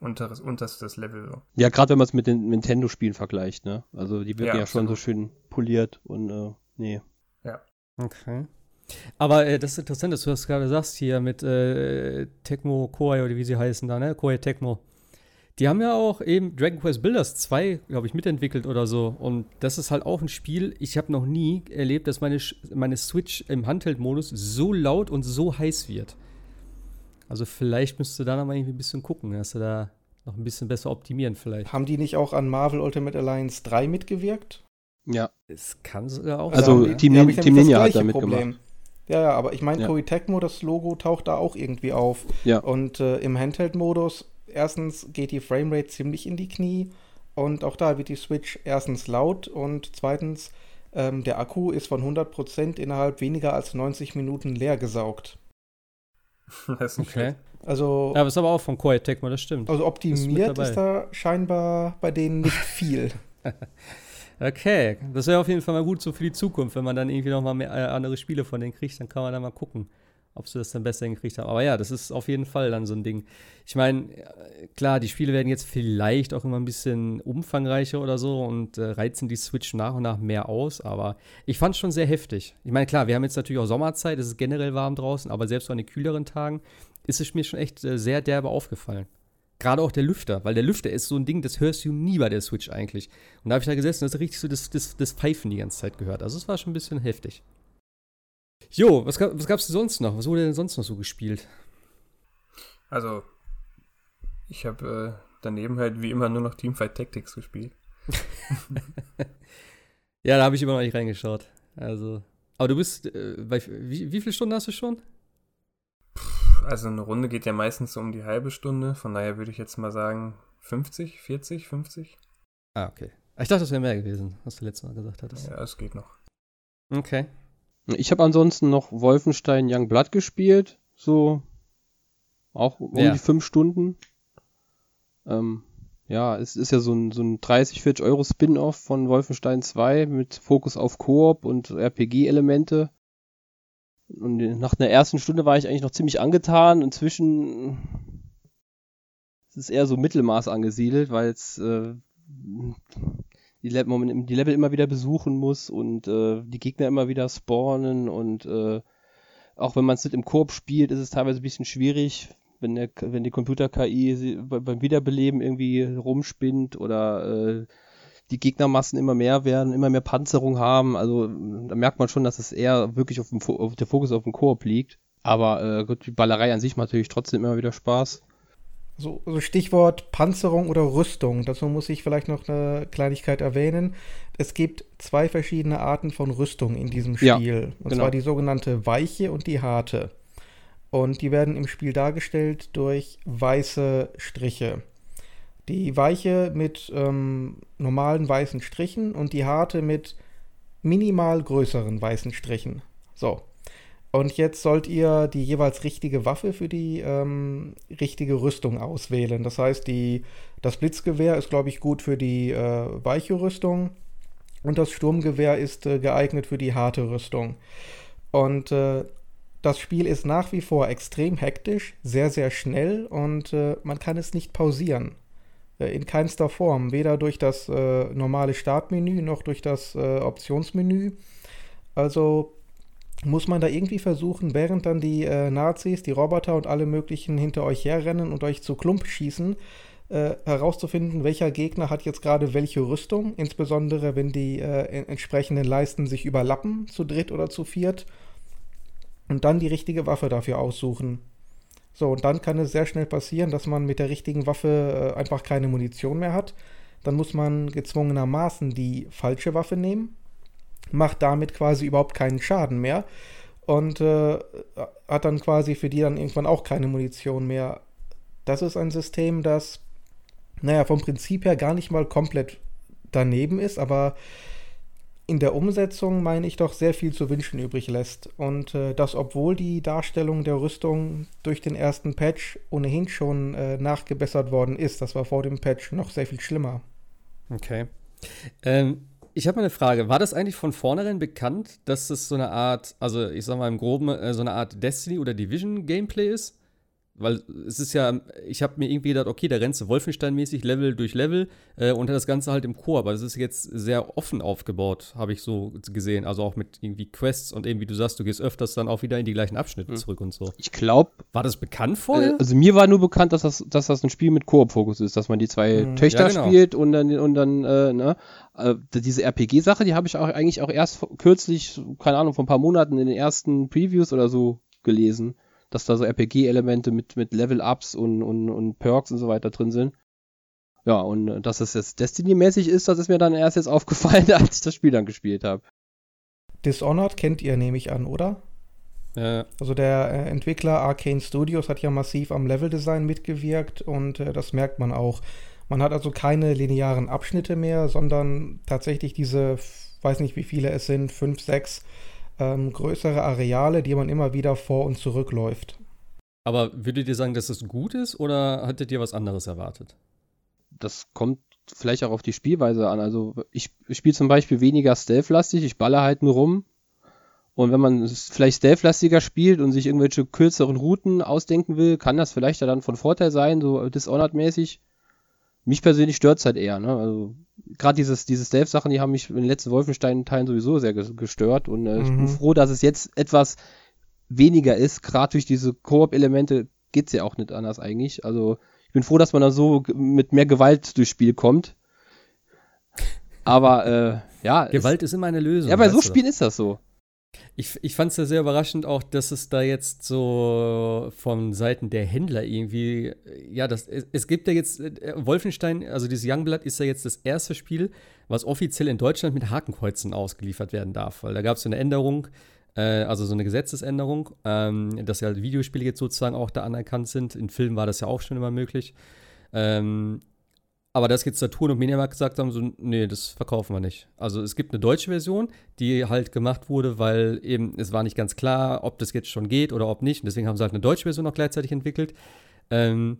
unteres, unterstes Level so. Ja, gerade wenn man es mit den Nintendo-Spielen vergleicht, ne? Also die wirken ja, Ja, schon so schön poliert und äh, nee. Okay. Aber äh, das ist interessant, dass du das gerade sagst hier mit äh, Tecmo Koei oder wie sie heißen da, ne? Koei Tecmo. Die haben ja auch eben Dragon Quest Builders 2, glaube ich, mitentwickelt oder so. Und das ist halt auch ein Spiel, ich habe noch nie erlebt, dass meine, meine Switch im Handheld-Modus so laut und so heiß wird. Also vielleicht müsstest du da noch mal irgendwie ein bisschen gucken, dass du da noch ein bisschen besser optimieren vielleicht. Haben die nicht auch an Marvel Ultimate Alliance 3 mitgewirkt? Ja. Es kann sogar auch Also, sein, ja. Team ich Team Ninja hat da gleiche mitgemacht. Ja, ja, aber ich meine, Ja. Koei Tecmo, das Logo taucht da auch irgendwie auf. Ja. Und äh, im Handheld-Modus, erstens geht die Framerate ziemlich in die Knie und auch da wird die Switch erstens laut und zweitens, ähm, der Akku ist von 100% innerhalb weniger als 90 Minuten leer gesaugt. das ist nicht Okay. Also, Ja, aber ist aber auch von Koei Tecmo, das stimmt. also optimiert dabei. ist da scheinbar bei denen nicht viel. Okay, das wäre auf jeden Fall mal gut so für die Zukunft, wenn man dann irgendwie noch mal mehr, äh, andere Spiele von denen kriegt, dann kann man da mal gucken, ob sie das dann besser hingekriegt haben. Aber ja, das ist auf jeden Fall dann so ein Ding. Ich meine, äh, klar, die Spiele werden jetzt vielleicht auch immer ein bisschen umfangreicher oder so und äh, reizen die Switch nach und nach mehr aus, aber ich fand es schon sehr heftig. Ich meine, klar, wir haben jetzt natürlich auch Sommerzeit, es ist generell warm draußen, aber selbst an den kühleren Tagen ist es mir schon echt äh, sehr derbe aufgefallen. Gerade auch der Lüfter, weil der Lüfter ist so ein Ding, das hörst du nie bei der Switch eigentlich. Und da habe ich da gesessen und das richtig so das, das, das Pfeifen die ganze Zeit gehört. Also es war schon ein bisschen heftig. Jo, was, gab, was gab's denn sonst noch? Was wurde denn sonst noch so gespielt? Also, ich habe äh, daneben halt wie immer nur noch Teamfight Tactics gespielt. Ja, da habe ich immer noch nicht reingeschaut. Also, aber du bist, äh, bei, wie, wie viele Stunden hast du schon? Also eine Runde geht ja meistens so um die halbe Stunde, von daher würde ich jetzt mal sagen 50, 40, 50. Ah, okay. Ich dachte, das wäre mehr gewesen, was du letztes Mal gesagt hattest. Ja, es geht noch. Okay. Ich habe ansonsten noch Wolfenstein Young Blood gespielt, so auch um Ja. die fünf Stunden. Ähm, ja, es ist ja so ein, so ein 30, 40 Euro Spin-off von Wolfenstein 2 mit Fokus auf Koop und RPG-Elemente. Und nach einer ersten Stunde war ich eigentlich noch ziemlich angetan. Inzwischen ist es eher so Mittelmaß angesiedelt, weil es äh, die, Le die Level immer wieder besuchen muss und äh, die Gegner immer wieder spawnen und äh, auch wenn man es nicht im Koop spielt, ist es teilweise ein bisschen schwierig, wenn, der, wenn die Computer-KI beim Wiederbeleben irgendwie rumspinnt oder äh, die Gegnermassen immer mehr werden, immer mehr Panzerung haben. Also da merkt man schon, dass es eher wirklich auf, dem auf der Fokus auf dem Koop liegt. Aber äh, gut, die Ballerei an sich macht natürlich trotzdem immer wieder Spaß. So, so Stichwort Panzerung oder Rüstung. Dazu muss ich vielleicht noch eine Kleinigkeit erwähnen. Es gibt zwei verschiedene Arten von Rüstung in diesem Ja, Spiel. und genau. zwar die sogenannte weiche und die harte. Und die werden im Spiel dargestellt durch weiße Striche. Die weiche mit ähm, normalen weißen Strichen und die harte mit minimal größeren weißen Strichen. So. Und jetzt sollt ihr die jeweils richtige Waffe für die ähm, richtige Rüstung auswählen. Das heißt, die, das Blitzgewehr ist, glaube ich, gut für die äh, weiche Rüstung und das Sturmgewehr ist äh, geeignet für die harte Rüstung. Und äh, das Spiel ist nach wie vor extrem hektisch, sehr, sehr schnell und äh, man kann es nicht pausieren. Äh, in keinster Form. Weder durch das äh, normale Startmenü noch durch das äh, Optionsmenü. Also muss man da irgendwie versuchen, während dann die äh, Nazis, die Roboter und alle möglichen hinter euch herrennen und euch zu Klump schießen, äh, herauszufinden, welcher Gegner hat jetzt gerade welche Rüstung, insbesondere wenn die äh, en- entsprechenden Leisten sich überlappen, zu dritt oder zu viert, und dann die richtige Waffe dafür aussuchen. So, und dann kann es sehr schnell passieren, dass man mit der richtigen Waffe äh, einfach keine Munition mehr hat. Dann muss man gezwungenermaßen die falsche Waffe nehmen, macht damit quasi überhaupt keinen Schaden mehr und äh, hat dann quasi für die dann irgendwann auch keine Munition mehr. Das ist ein System, das, naja, vom Prinzip her gar nicht mal komplett daneben ist, aber in der Umsetzung meine ich doch sehr viel zu wünschen übrig lässt. Und äh, das, obwohl die Darstellung der Rüstung durch den ersten Patch ohnehin schon äh, nachgebessert worden ist. Das war vor dem Patch noch sehr viel schlimmer. Okay. Ähm, ich habe mal eine Frage. War das eigentlich von vornherein bekannt, dass es so eine Art, also ich sag mal im Groben, äh, so eine Art Destiny oder Division Gameplay ist? Weil es ist ja, ich habe mir irgendwie gedacht, okay, da rennst du Wolfenstein-mäßig Level durch Level äh, und das Ganze halt im Chor, aber es ist jetzt sehr offen aufgebaut, habe ich so gesehen. Also auch mit irgendwie Quests und eben, wie du sagst, du gehst öfters dann auch wieder in die gleichen Abschnitte Hm. zurück und so. Ich glaube, War das bekannt vorher? Äh, also mir war nur bekannt, dass das, dass das ein Spiel mit Koop-Fokus ist, dass man die zwei Mhm. Töchter Ja, genau. spielt und dann, und dann äh, ne, äh, diese RPG-Sache, die habe ich auch eigentlich auch erst vor- kürzlich, keine Ahnung, vor ein paar Monaten in den ersten Previews oder so gelesen, dass da so RPG-Elemente mit, mit Level-Ups und, und, und Perks und so weiter drin sind. Ja, und äh, dass es jetzt Destiny-mäßig ist, das ist mir dann erst jetzt aufgefallen, als ich das Spiel dann gespielt habe. Dishonored kennt ihr, nehme ich an, oder? äh, Also der äh, Entwickler Arcane Studios hat ja massiv am Leveldesign mitgewirkt und äh, das merkt man auch. Man hat also keine linearen Abschnitte mehr, sondern tatsächlich diese, weiß nicht wie viele es sind, fünf, sechs ähm, größere Areale, die man immer wieder vor und zurückläuft. aber würdet ihr sagen, dass es gut ist oder hattet ihr was anderes erwartet? das kommt vielleicht auch auf die Spielweise an. Also ich spiele zum Beispiel weniger Stealth-lastig, ich baller halt nur rum. Und wenn man es vielleicht Stealth-lastiger spielt und sich irgendwelche kürzeren Routen ausdenken will, kann das vielleicht ja dann von Vorteil sein, so Dishonored-mäßig. Mich persönlich stört es halt eher. Ne? Also gerade dieses, diese Stealth-Sachen, die haben mich in den letzten Wolfenstein-Teilen sowieso sehr ges- gestört. Und äh, ich bin Mhm. froh, dass es jetzt etwas weniger ist. Gerade durch diese Koop-Elemente geht's ja auch nicht anders eigentlich. Also ich bin froh, dass man da so mit mehr Gewalt durchs Spiel kommt. Aber äh, ja, Gewalt ist immer eine es, Lösung. ja, bei so Spielen ist das so. Ich, ich fand es ja sehr überraschend auch, dass es da jetzt so von Seiten der Händler irgendwie, ja, das, es, es gibt ja jetzt, äh, Wolfenstein, also dieses Youngblood ist ja jetzt das erste Spiel, was offiziell in Deutschland mit Hakenkreuzen ausgeliefert werden darf, weil da gab es eine Änderung, äh, also so eine Gesetzesänderung, ähm, dass ja Videospiele jetzt sozusagen auch da anerkannt sind. In Filmen war das ja auch schon immer möglich. Ähm, aber dass jetzt Saturn und Mediamarkt gesagt haben, so, nee, das verkaufen wir nicht. Also es gibt eine deutsche Version, die halt gemacht wurde, weil eben es war nicht ganz klar, ob das jetzt schon geht oder ob nicht. Und deswegen haben sie halt eine deutsche Version auch gleichzeitig entwickelt. Ähm,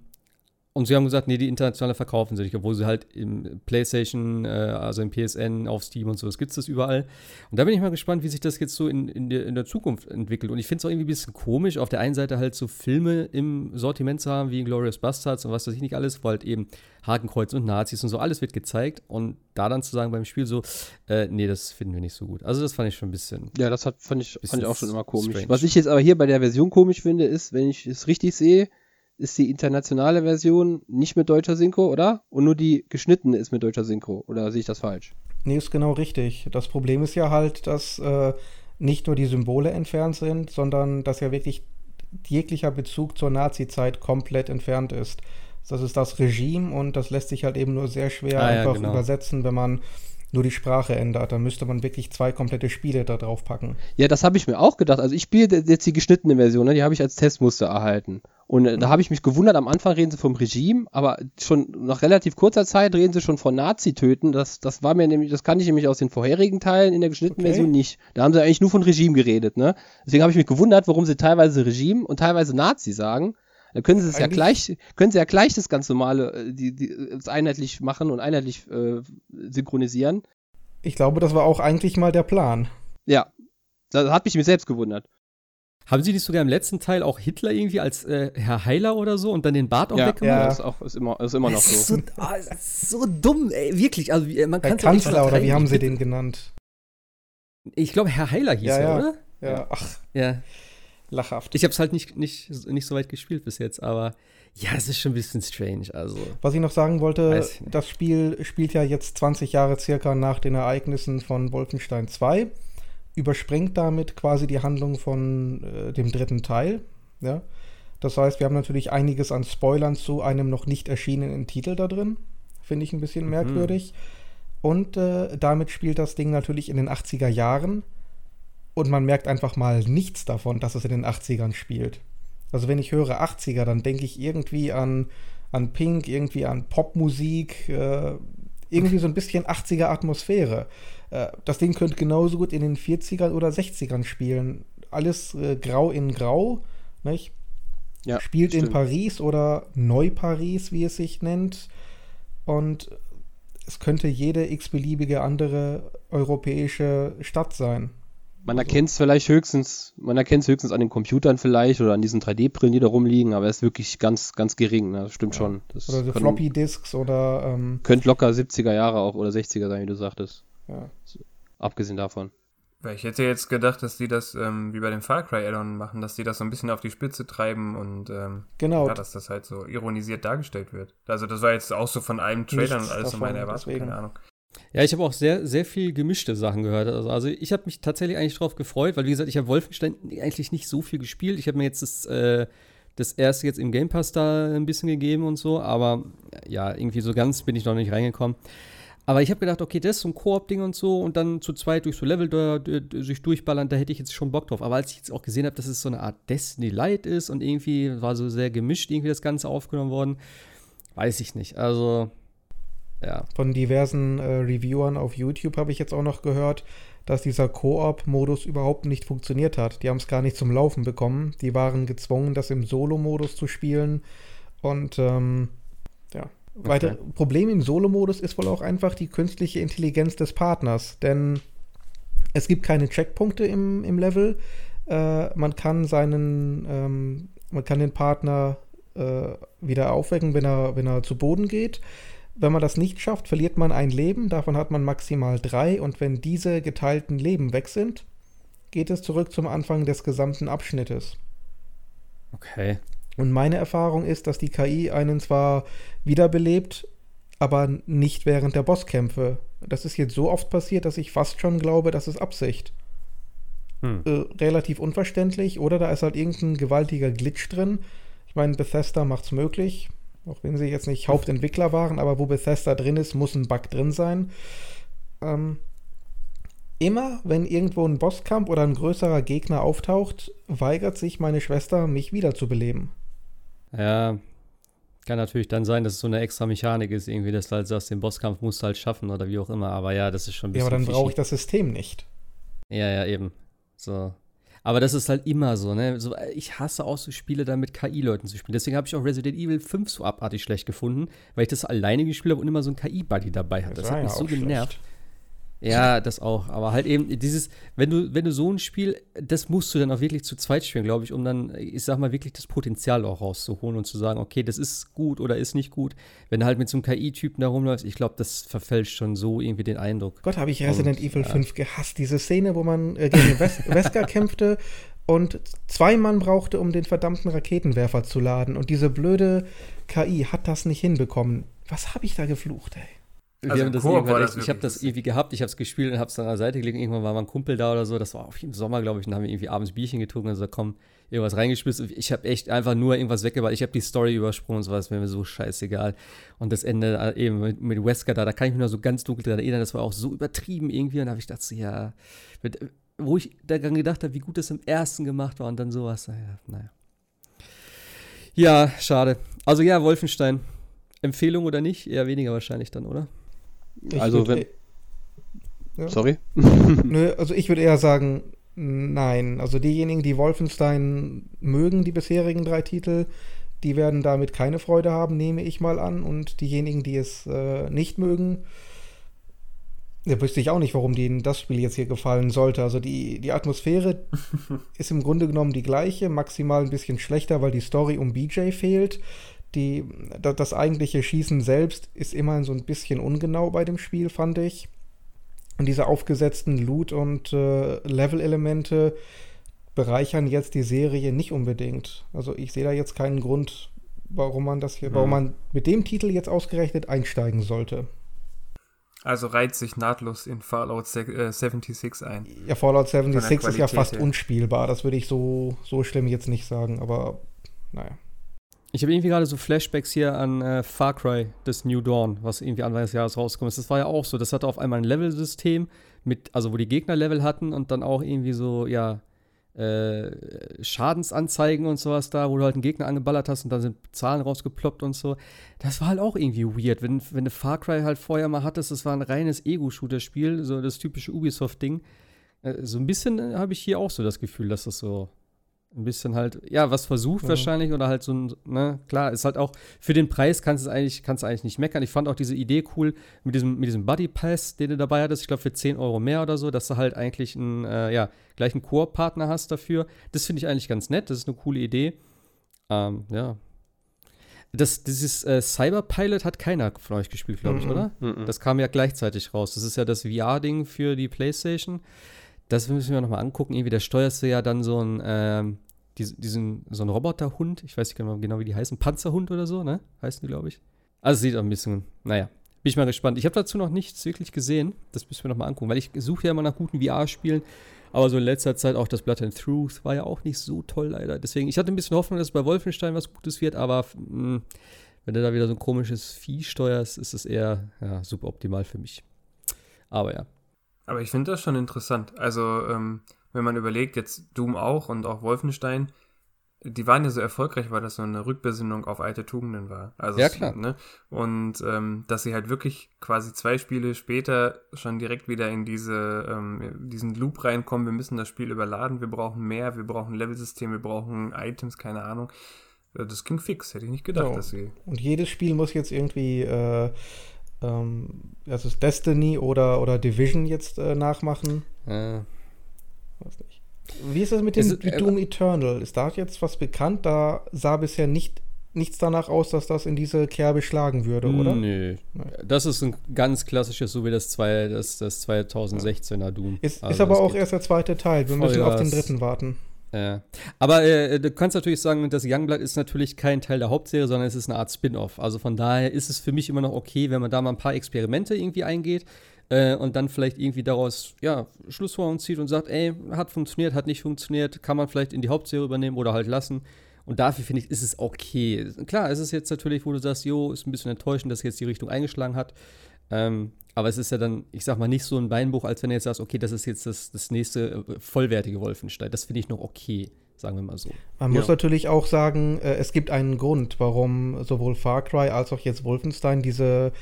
und sie haben gesagt, nee, die internationale verkaufen sie nicht, obwohl sie halt im PlayStation, äh, also im PSN, auf Steam und so, das gibt es das überall. Und da bin ich mal gespannt, wie sich das jetzt so in, in, der, in der Zukunft entwickelt. Und ich finde es auch irgendwie ein bisschen komisch, auf der einen Seite halt so Filme im Sortiment zu haben, wie Glorious Bastards und was weiß ich nicht alles, wo halt eben Hakenkreuz und Nazis und so, alles wird gezeigt. Und da dann zu sagen beim Spiel so, äh, nee, das finden wir nicht so gut. Also das fand ich schon ein bisschen. Ja, das hat, fand, ich, fand ich auch schon immer komisch. Strange. Was ich jetzt aber hier bei der Version komisch finde, ist, wenn ich es richtig sehe, ist die internationale Version nicht mit deutscher Synchro, oder? Und nur die geschnittene ist mit deutscher Synchro. Oder sehe ich das falsch? Nee, ist genau richtig. Das Problem ist ja halt, dass äh, nicht nur die Symbole entfernt sind, sondern dass ja wirklich jeglicher Bezug zur Nazi-Zeit komplett entfernt ist. Das ist das Regime und das lässt sich halt eben nur sehr schwer ah, einfach ja, genau. übersetzen, wenn man nur die Sprache ändert. Dann müsste man wirklich zwei komplette Spiele da drauf packen. Ja, das habe ich mir auch gedacht. Also ich spiele jetzt die geschnittene Version, ne? die habe ich als Testmuster erhalten. Und äh, da habe ich mich gewundert, am Anfang reden sie vom Regime, aber schon nach relativ kurzer Zeit reden sie schon von Nazi-Töten. Das, das war mir nämlich, das kannte ich nämlich aus den vorherigen Teilen in der geschnittenen okay. Version nicht. Da haben sie eigentlich nur von Regime geredet, ne? Deswegen habe ich mich gewundert, warum sie teilweise Regime und teilweise Nazi sagen. Da können sie es ja gleich, können sie ja gleich das ganz normale, äh, die, die, das einheitlich machen und einheitlich äh, synchronisieren. Ich glaube, das war auch eigentlich mal der Plan. Ja. Das hat mich mir selbst gewundert. Haben Sie nicht sogar im letzten Teil auch Hitler irgendwie als äh, Herr Heiler oder so und dann den Bart auch ja, weggemacht? Ja, das ist, auch, ist, immer, ist immer noch so. so, oh, so dumm, ey, wirklich. Also, man kann Kanzler oder wie haben Sie den genannt? Ich glaube, Herr Heiler hieß ja, er, ja. oder? Ja, ach. Ja. Lachhaft. Ich habe es halt nicht, nicht, nicht so weit gespielt bis jetzt, aber ja, es ist schon ein bisschen strange. Also, Was ich noch sagen wollte, das Spiel spielt ja jetzt 20 Jahre circa nach den Ereignissen von Wolfenstein 2 überspringt damit quasi die Handlung von äh, dem dritten Teil. Ja? Das heißt, wir haben natürlich einiges an Spoilern zu einem noch nicht erschienenen Titel da drin. Finde ich ein bisschen mhm. merkwürdig. Und äh, damit spielt das Ding natürlich in den 80er Jahren. Und man merkt einfach mal nichts davon, dass es in den 80ern spielt. Also wenn ich höre 80er, dann denke ich irgendwie an, an Pink, irgendwie an Popmusik, äh, irgendwie so ein bisschen 80er Atmosphäre. Äh, das Ding könnte genauso gut in den 40ern oder 60ern spielen. Alles äh, grau in grau, nicht? Ja, Spielt stimmt. in Paris oder Neu-Paris, wie es sich nennt. Und es könnte jede x-beliebige andere europäische Stadt sein. Man erkennt es vielleicht höchstens, man erkennt es höchstens an den Computern vielleicht oder an diesen 3D-Brillen, die da rumliegen, aber es ist wirklich ganz, ganz gering, ne? das stimmt ja. schon. Das oder so Floppy-Disks oder. Ähm, könnte locker 70er Jahre auch oder 60er sein, wie du sagtest. Ja. Abgesehen davon. Ich hätte jetzt gedacht, dass die das ähm, wie bei dem Far Cry Addon machen, dass die das so ein bisschen auf die Spitze treiben und ähm, genau. ja, dass das halt so ironisiert dargestellt wird. Also das war jetzt auch so von einem Trailer und alles so meine Erwartung, keine Ahnung. Ja, ich habe auch sehr, sehr viel gemischte Sachen gehört. Also, also ich habe mich tatsächlich eigentlich darauf gefreut, weil wie gesagt, ich habe Wolfenstein eigentlich nicht so viel gespielt. Ich habe mir jetzt das, äh, das erste jetzt im Game Pass da ein bisschen gegeben und so, aber ja, irgendwie so ganz bin ich noch nicht reingekommen. Aber ich habe gedacht, okay, das ist so ein Koop-Ding und so und dann zu zweit durch so Level da, sich durchballern, da hätte ich jetzt schon Bock drauf. Aber als ich jetzt auch gesehen habe, dass es so eine Art Destiny Light ist und irgendwie war so sehr gemischt irgendwie das Ganze aufgenommen worden, weiß ich nicht. Also, ja. Von diversen äh, Reviewern auf YouTube habe ich jetzt auch noch gehört, dass dieser Koop-Modus überhaupt nicht funktioniert hat. Die haben es gar nicht zum Laufen bekommen. Die waren gezwungen, das im Solo-Modus zu spielen und ähm, ja, Okay. Weiter Problem im Solo-Modus ist wohl auch einfach die künstliche Intelligenz des Partners, denn es gibt keine Checkpunkte im, im Level. Äh, man kann seinen, ähm, man kann den Partner äh, wieder aufwecken, wenn er, wenn er zu Boden geht. Wenn man das nicht schafft, verliert man ein Leben. Davon hat man maximal drei. Und wenn diese geteilten Leben weg sind, geht es zurück zum Anfang des gesamten Abschnittes. Okay. Und meine Erfahrung ist, dass die KI einen zwar wiederbelebt, aber nicht während der Bosskämpfe. Das ist jetzt so oft passiert, dass ich fast schon glaube, das ist Absicht. Hm. Äh, relativ unverständlich. Oder da ist halt irgendein gewaltiger Glitch drin. Ich meine, Bethesda macht's möglich. Auch wenn sie jetzt nicht Hauptentwickler waren, aber wo Bethesda drin ist, muss ein Bug drin sein. Ähm, immer, wenn irgendwo ein Bosskampf oder ein größerer Gegner auftaucht, weigert sich meine Schwester, mich wiederzubeleben. Ja, Kann natürlich dann sein, dass es so eine extra Mechanik ist, irgendwie, dass du halt sagst, den Bosskampf musst du halt schaffen oder wie auch immer. Aber ja, das ist schon ein Ja, bisschen. aber dann brauche ich das System nicht. Ja, ja, eben. So. Aber das ist halt immer so, ne? So, äh, ich hasse auch so Spiele, da mit KI-Leuten zu spielen. Deswegen habe ich auch Resident Evil 5 so abartig schlecht gefunden, weil ich das alleine gespielt habe und immer so ein KI-Buddy dabei hatte. Das, war hat mich ja so genervt. schlecht. Ja, das auch. Aber halt eben dieses, wenn du, wenn du so ein Spiel, das musst du dann auch wirklich zu zweit spielen, glaube ich, um dann, ich sag mal, wirklich das Potenzial auch rauszuholen und zu sagen, okay, das ist gut oder ist nicht gut. Wenn du halt mit so einem KI-Typen da rumläufst, ich glaube, das verfälscht schon so irgendwie den Eindruck. Gott, habe ich Resident Und, Evil ja. 5 gehasst. Diese Szene, wo man äh, gegen Wes Wesker kämpfte und zwei Mann brauchte, um den verdammten Raketenwerfer zu laden. Und diese blöde KI hat das nicht hinbekommen. Was habe ich da geflucht, ey? Wir Also haben das irgendwann echt, das ich habe das irgendwie gehabt, ich habe es gespielt und habe es dann an der Seite gelegt. Irgendwann war mein Kumpel da oder so. Das war auch im Sommer, glaube ich. Und dann haben wir irgendwie abends Bierchen getrunken und gesagt, komm, irgendwas reingespielt. Ich habe echt einfach nur irgendwas weggebracht. Ich habe die Story übersprungen und so was, wäre mir so scheißegal. Und das Ende äh, eben mit, mit Wesker da, da kann ich mich noch so ganz dunkel dran erinnern. Das war auch so übertrieben irgendwie. Und da habe ich gedacht, so, ja, mit, wo ich daran gedacht habe, wie gut das im ersten gemacht war und dann sowas. Naja, naja. Ja, schade. Also ja, Wolfenstein. Empfehlung oder nicht? Eher weniger wahrscheinlich dann, oder? Ich Also, würd, Ja. Sorry? Nö, also ich würde eher sagen, nein. Also diejenigen, die Wolfenstein mögen, die bisherigen drei Titel, die werden damit keine Freude haben, nehme ich mal an. Und diejenigen, die es äh, nicht mögen, da wüsste ich auch nicht, warum denen das Spiel jetzt hier gefallen sollte. Also die, die Atmosphäre ist im Grunde genommen die gleiche, maximal ein bisschen schlechter, weil die Story um BJ fehlt. Die, da- das eigentliche Schießen selbst ist immerhin so ein bisschen ungenau bei dem Spiel, fand ich. Und diese aufgesetzten Loot- und äh, Level-Elemente bereichern jetzt die Serie nicht unbedingt. Also ich sehe da jetzt keinen Grund, warum man das hier, warum man mit dem Titel jetzt ausgerechnet einsteigen sollte. Also reiht sich nahtlos in Fallout se- äh, 76 ein. Ja, Fallout 76 ist ja fast unspielbar. Das würde ich so, so schlimm jetzt nicht sagen, aber naja. Ich habe irgendwie gerade so Flashbacks hier an äh, Far Cry, das New Dawn, was irgendwie Anfang des Jahres rausgekommen ist. Das war ja auch so. Das hatte auf einmal ein Level-System, mit, also wo die Gegner Level hatten und dann auch irgendwie so, ja, äh, Schadensanzeigen und sowas da, wo du halt einen Gegner angeballert hast und dann sind Zahlen rausgeploppt und so. Das war halt auch irgendwie weird. Wenn, wenn du Far Cry halt vorher mal hattest, das war ein reines Ego-Shooter-Spiel, so das typische Ubisoft-Ding. Äh, so ein bisschen äh, habe ich hier auch so das Gefühl, dass das so ein bisschen halt, ja, was versucht Mhm. wahrscheinlich oder halt so ein, ne, klar, ist halt auch, für den Preis kannst du es eigentlich, kannst du eigentlich nicht meckern. Ich fand auch diese Idee cool mit diesem, mit diesem Buddy Pass, den du dabei hattest, ich glaube für 10 Euro mehr oder so, dass du halt eigentlich einen, äh, ja, gleich einen Koop-Partner hast dafür. Das finde ich eigentlich ganz nett, das ist eine coole Idee. Ähm, ja. Das, dieses äh, Cyberpilot hat keiner von euch gespielt, glaube ich, Mhm. oder? Das kam ja gleichzeitig raus. Das ist ja das VR-Ding für die PlayStation. Das müssen wir nochmal angucken. Irgendwie, da steuerst du ja dann so einen, ähm, diesen, diesen, so einen Roboterhund. Ich weiß nicht genau, genau, wie die heißen. Panzerhund oder so, ne? Heißen die, glaube ich. Also sieht ein bisschen, naja. Bin ich mal gespannt. Ich habe dazu noch nichts wirklich gesehen. Das müssen wir nochmal angucken, weil ich suche ja immer nach guten VR-Spielen. Aber so in letzter Zeit auch das Blood and Truth war ja auch nicht so toll, leider. Deswegen, ich hatte ein bisschen Hoffnung, dass bei Wolfenstein was Gutes wird, aber mh, wenn du da wieder so ein komisches Vieh steuerst, ist es eher ja, super optimal für mich. Aber ja. Aber ich finde das schon interessant. Also, ähm, wenn man überlegt, jetzt Doom auch und auch Wolfenstein, die waren ja so erfolgreich, weil das so eine Rückbesinnung auf alte Tugenden war. Also Ja, klar. Ne? Und ähm, dass sie halt wirklich quasi zwei Spiele später schon direkt wieder in diese, ähm, diesen Loop reinkommen, wir müssen das Spiel überladen, wir brauchen mehr, wir brauchen ein Levelsystem, wir brauchen Items, keine Ahnung. Äh, Das ging fix, hätte ich nicht gedacht, So. dass sie. Und jedes Spiel muss jetzt irgendwie, äh, ähm, das ist Destiny oder, oder Division jetzt äh, nachmachen. Äh, nicht. Wie ist das mit dem mit Doom Eternal? Ist da jetzt was bekannt? Da sah bisher nicht, nichts danach aus, dass das in diese Kerbe schlagen würde, oder? Nö. Das ist ein ganz klassisches, so wie das, zwei, das, das 2016er Doom. Ist, Also ist aber auch erst der zweite Teil. Wir müssen auf den dritten warten. Ja. Aber äh, du kannst natürlich sagen, das Youngblood ist natürlich kein Teil der Hauptserie, sondern es ist eine Art Spin-off. Also von daher ist es für mich immer noch okay, wenn man da mal ein paar Experimente irgendwie eingeht äh, und dann vielleicht irgendwie daraus ja, Schlussfolgerungen zieht und sagt, ey, hat funktioniert, hat nicht funktioniert, kann man vielleicht in die Hauptserie übernehmen oder halt lassen. Und dafür finde ich, ist es okay. Klar, es ist jetzt natürlich, wo du sagst, jo, ist ein bisschen enttäuschend, dass jetzt die Richtung eingeschlagen hat. Ähm, aber es ist ja dann, ich sag mal, nicht so ein Beinbruch, als wenn du jetzt sagst, okay, das ist jetzt das, das nächste äh, vollwertige Wolfenstein. Das finde ich noch okay. sagen wir mal so. Man Ja. muss natürlich auch sagen, äh, es gibt einen Grund, warum sowohl Far Cry als auch jetzt Wolfenstein diese,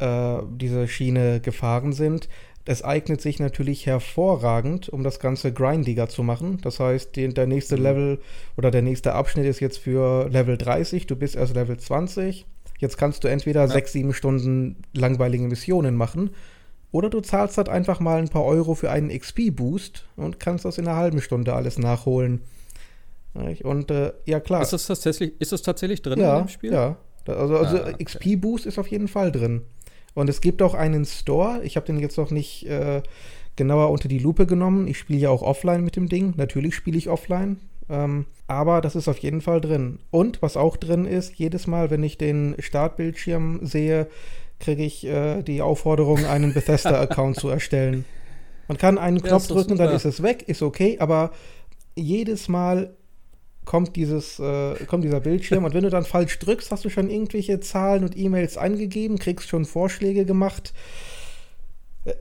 äh, diese Schiene gefahren sind. Es eignet sich natürlich hervorragend, um das Ganze grindiger zu machen. Das heißt, die, der nächste Level oder der nächste Abschnitt ist jetzt für Level 30, du bist erst Level 20. Jetzt kannst du entweder sechs, sieben Stunden langweilige Missionen machen oder du zahlst halt einfach mal ein paar Euro für einen XP-Boost und kannst das in einer halben Stunde alles nachholen. Und äh, ja, klar. Ist das tatsächlich, ist das tatsächlich drin ja, in dem Spiel? Ja. Also, also Ah, okay. XP-Boost ist auf jeden Fall drin. Und es gibt auch einen Store. Ich habe den jetzt noch nicht äh, genauer unter die Lupe genommen. Ich spiele ja auch offline mit dem Ding. Natürlich spiele ich offline. Ähm, aber das ist auf jeden Fall drin. Und was auch drin ist, jedes Mal, wenn ich den Startbildschirm sehe, kriege ich äh, die Aufforderung, einen Bethesda-Account zu erstellen. Man kann einen Ja, Knopf doch drücken, dann ist es weg, ist okay, aber jedes Mal kommt dieses, äh, kommt dieser Bildschirm und wenn du dann falsch drückst, hast du schon irgendwelche Zahlen und E-Mails eingegeben, kriegst schon Vorschläge gemacht. Äh,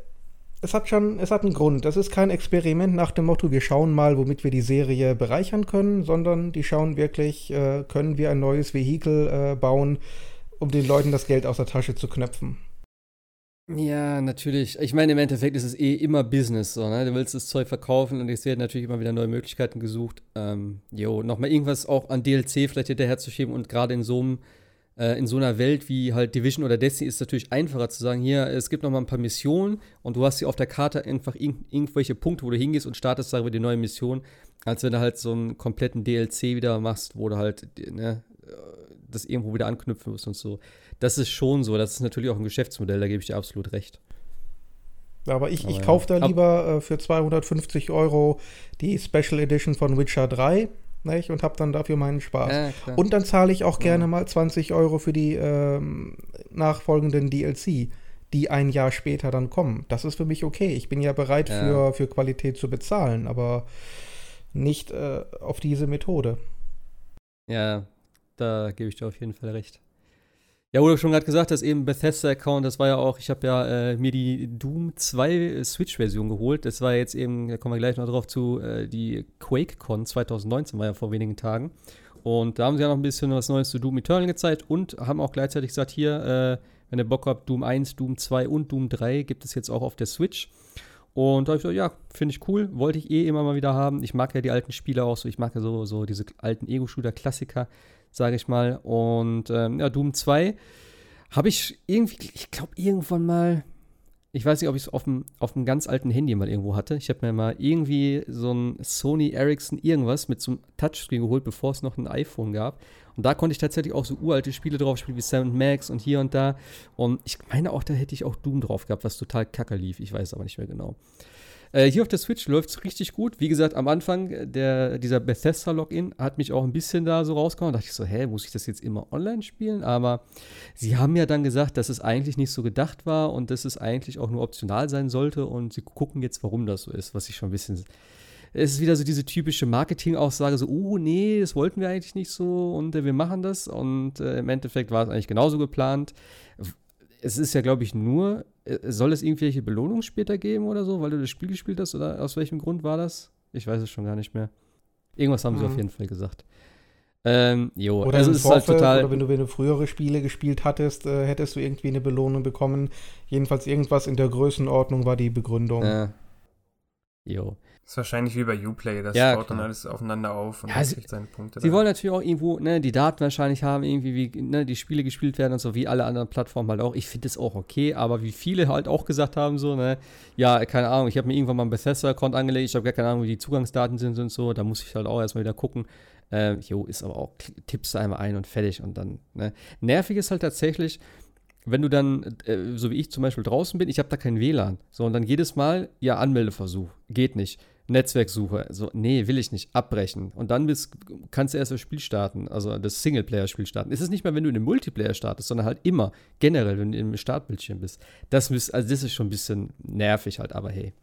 Es hat schon, es hat einen Grund. Das ist kein Experiment nach dem Motto, wir schauen mal, womit wir die Serie bereichern können, sondern die schauen wirklich, äh, können wir ein neues Vehikel äh, bauen, um den Leuten das Geld aus der Tasche zu knöpfen. Ja, natürlich. Ich meine, im Endeffekt ist es eh immer Business, so, ne? Du willst das Zeug verkaufen und es werden natürlich immer wieder neue Möglichkeiten gesucht. Ähm, jo, nochmal irgendwas auch an DLC vielleicht hinterher zu schieben und gerade in so einem, äh, in so einer Welt wie halt Division oder Destiny ist es natürlich einfacher zu sagen, hier, es gibt nochmal ein paar Missionen und du hast hier auf der Karte einfach irg irgendwelche Punkte, wo du hingehst und startest, wir, die neue Mission, als wenn du halt so einen kompletten DLC wieder machst, wo du halt, ne, äh, das irgendwo wieder anknüpfen musst und so. Das ist schon so. Das ist natürlich auch ein Geschäftsmodell, da gebe ich dir absolut recht. Aber ich, Aber ich ja. kaufe da lieber äh, für 250 Euro die Special Edition von Witcher 3 nicht? und habe dann dafür meinen Spaß. Ja. Und dann zahle ich auch gerne mal 20 Euro für die ähm, nachfolgenden DLC, die ein Jahr später dann kommen. Das ist für mich okay. Ich bin ja bereit Ja. für, für Qualität zu bezahlen, aber nicht äh, auf diese Methode. Ja, da gebe ich dir auf jeden Fall recht. Ja, du schon gerade gesagt hast, eben Bethesda-Account, das war ja auch, ich habe ja äh, mir die Doom 2 Switch-Version geholt. Das war jetzt eben, da kommen wir gleich noch drauf zu, äh, die QuakeCon 2019 war ja vor wenigen Tagen. Und da haben sie ja noch ein bisschen was Neues zu Doom Eternal gezeigt und haben auch gleichzeitig gesagt, hier, äh, wenn ihr Bock habt, Doom 1, Doom 2 und Doom 3 gibt es jetzt auch auf der Switch. Und da habe ich gesagt, ja, finde ich cool, wollte ich eh immer mal wieder haben. Ich mag ja die alten Spiele auch so, ich mag ja so, so diese alten Ego-Shooter-Klassiker, sage ich mal. Und ähm, ja, Doom 2 habe ich irgendwie, ich glaube, irgendwann mal, ich weiß nicht, ob ich es auf dem ganz alten Handy mal irgendwo hatte. Ich habe mir mal irgendwie so ein Sony Ericsson irgendwas mit so einem Touchscreen geholt, bevor es noch ein iPhone gab. Und da konnte ich tatsächlich auch so uralte Spiele drauf spielen, wie Sam Max und hier und da. Und ich meine auch, da hätte ich auch Doom drauf gehabt, was total kacke lief. Ich weiß aber nicht mehr genau. Äh, hier auf der Switch läuft es richtig gut. Wie gesagt, am Anfang, äh, der, dieser Bethesda-Login hat mich auch ein bisschen da so rausgekommen. Da dachte ich so, hä, muss ich das jetzt immer online spielen? Aber sie haben ja dann gesagt, dass es eigentlich nicht so gedacht war und dass es eigentlich auch nur optional sein sollte. Und sie gucken jetzt, warum das so ist, was ich schon ein bisschen. Es ist wieder so diese typische Marketing-Aussage, so, oh nee, das wollten wir eigentlich nicht so und äh, wir machen das. Und äh, im Endeffekt war es eigentlich genauso geplant. Es ist ja, glaube ich, nur, soll es irgendwelche Belohnungen später geben oder so, weil du das Spiel gespielt hast? Oder aus welchem Grund war das? Ich weiß es schon gar nicht mehr. Irgendwas haben sie Mhm. auf jeden Fall gesagt. Ähm, jo, Oder also ist halt Vorfeld, total. oder wenn du, wenn du frühere Spiele gespielt hattest, äh, hättest du irgendwie eine Belohnung bekommen. Jedenfalls irgendwas in der Größenordnung war die Begründung. äh, jo. Ist wahrscheinlich wie bei Uplay, das Ja, baut dann klar. alles aufeinander auf und Ja, sie- kriegt seine Punkte. Sie da. wollen natürlich auch irgendwo ne, die Daten wahrscheinlich haben, irgendwie wie ne, die Spiele gespielt werden und so, wie alle anderen Plattformen halt auch. Ich finde es auch okay, aber wie viele halt auch gesagt haben, so, ne, ja, keine Ahnung, ich habe mir irgendwann mal einen Bethesda-Account angelegt, ich habe gar keine Ahnung, wie die Zugangsdaten sind und so, da muss ich halt auch erstmal wieder gucken. Ähm, jo, ist aber auch, tippst du einmal ein und fertig und dann, ne. Nervig ist halt tatsächlich, wenn du dann, äh, so wie ich zum Beispiel draußen bin, ich habe da kein WLAN. So, und dann jedes Mal, ja, Anmeldeversuch, geht nicht. Netzwerksuche, so, nee, will ich nicht, abbrechen. Und dann bist, kannst du erst das Spiel starten, also das Singleplayer-Spiel starten. Es ist nicht mehr, wenn du in einem Multiplayer startest, sondern halt immer, generell, wenn du im Startbildschirm bist. Das, ist- also das ist schon ein bisschen nervig halt, aber hey.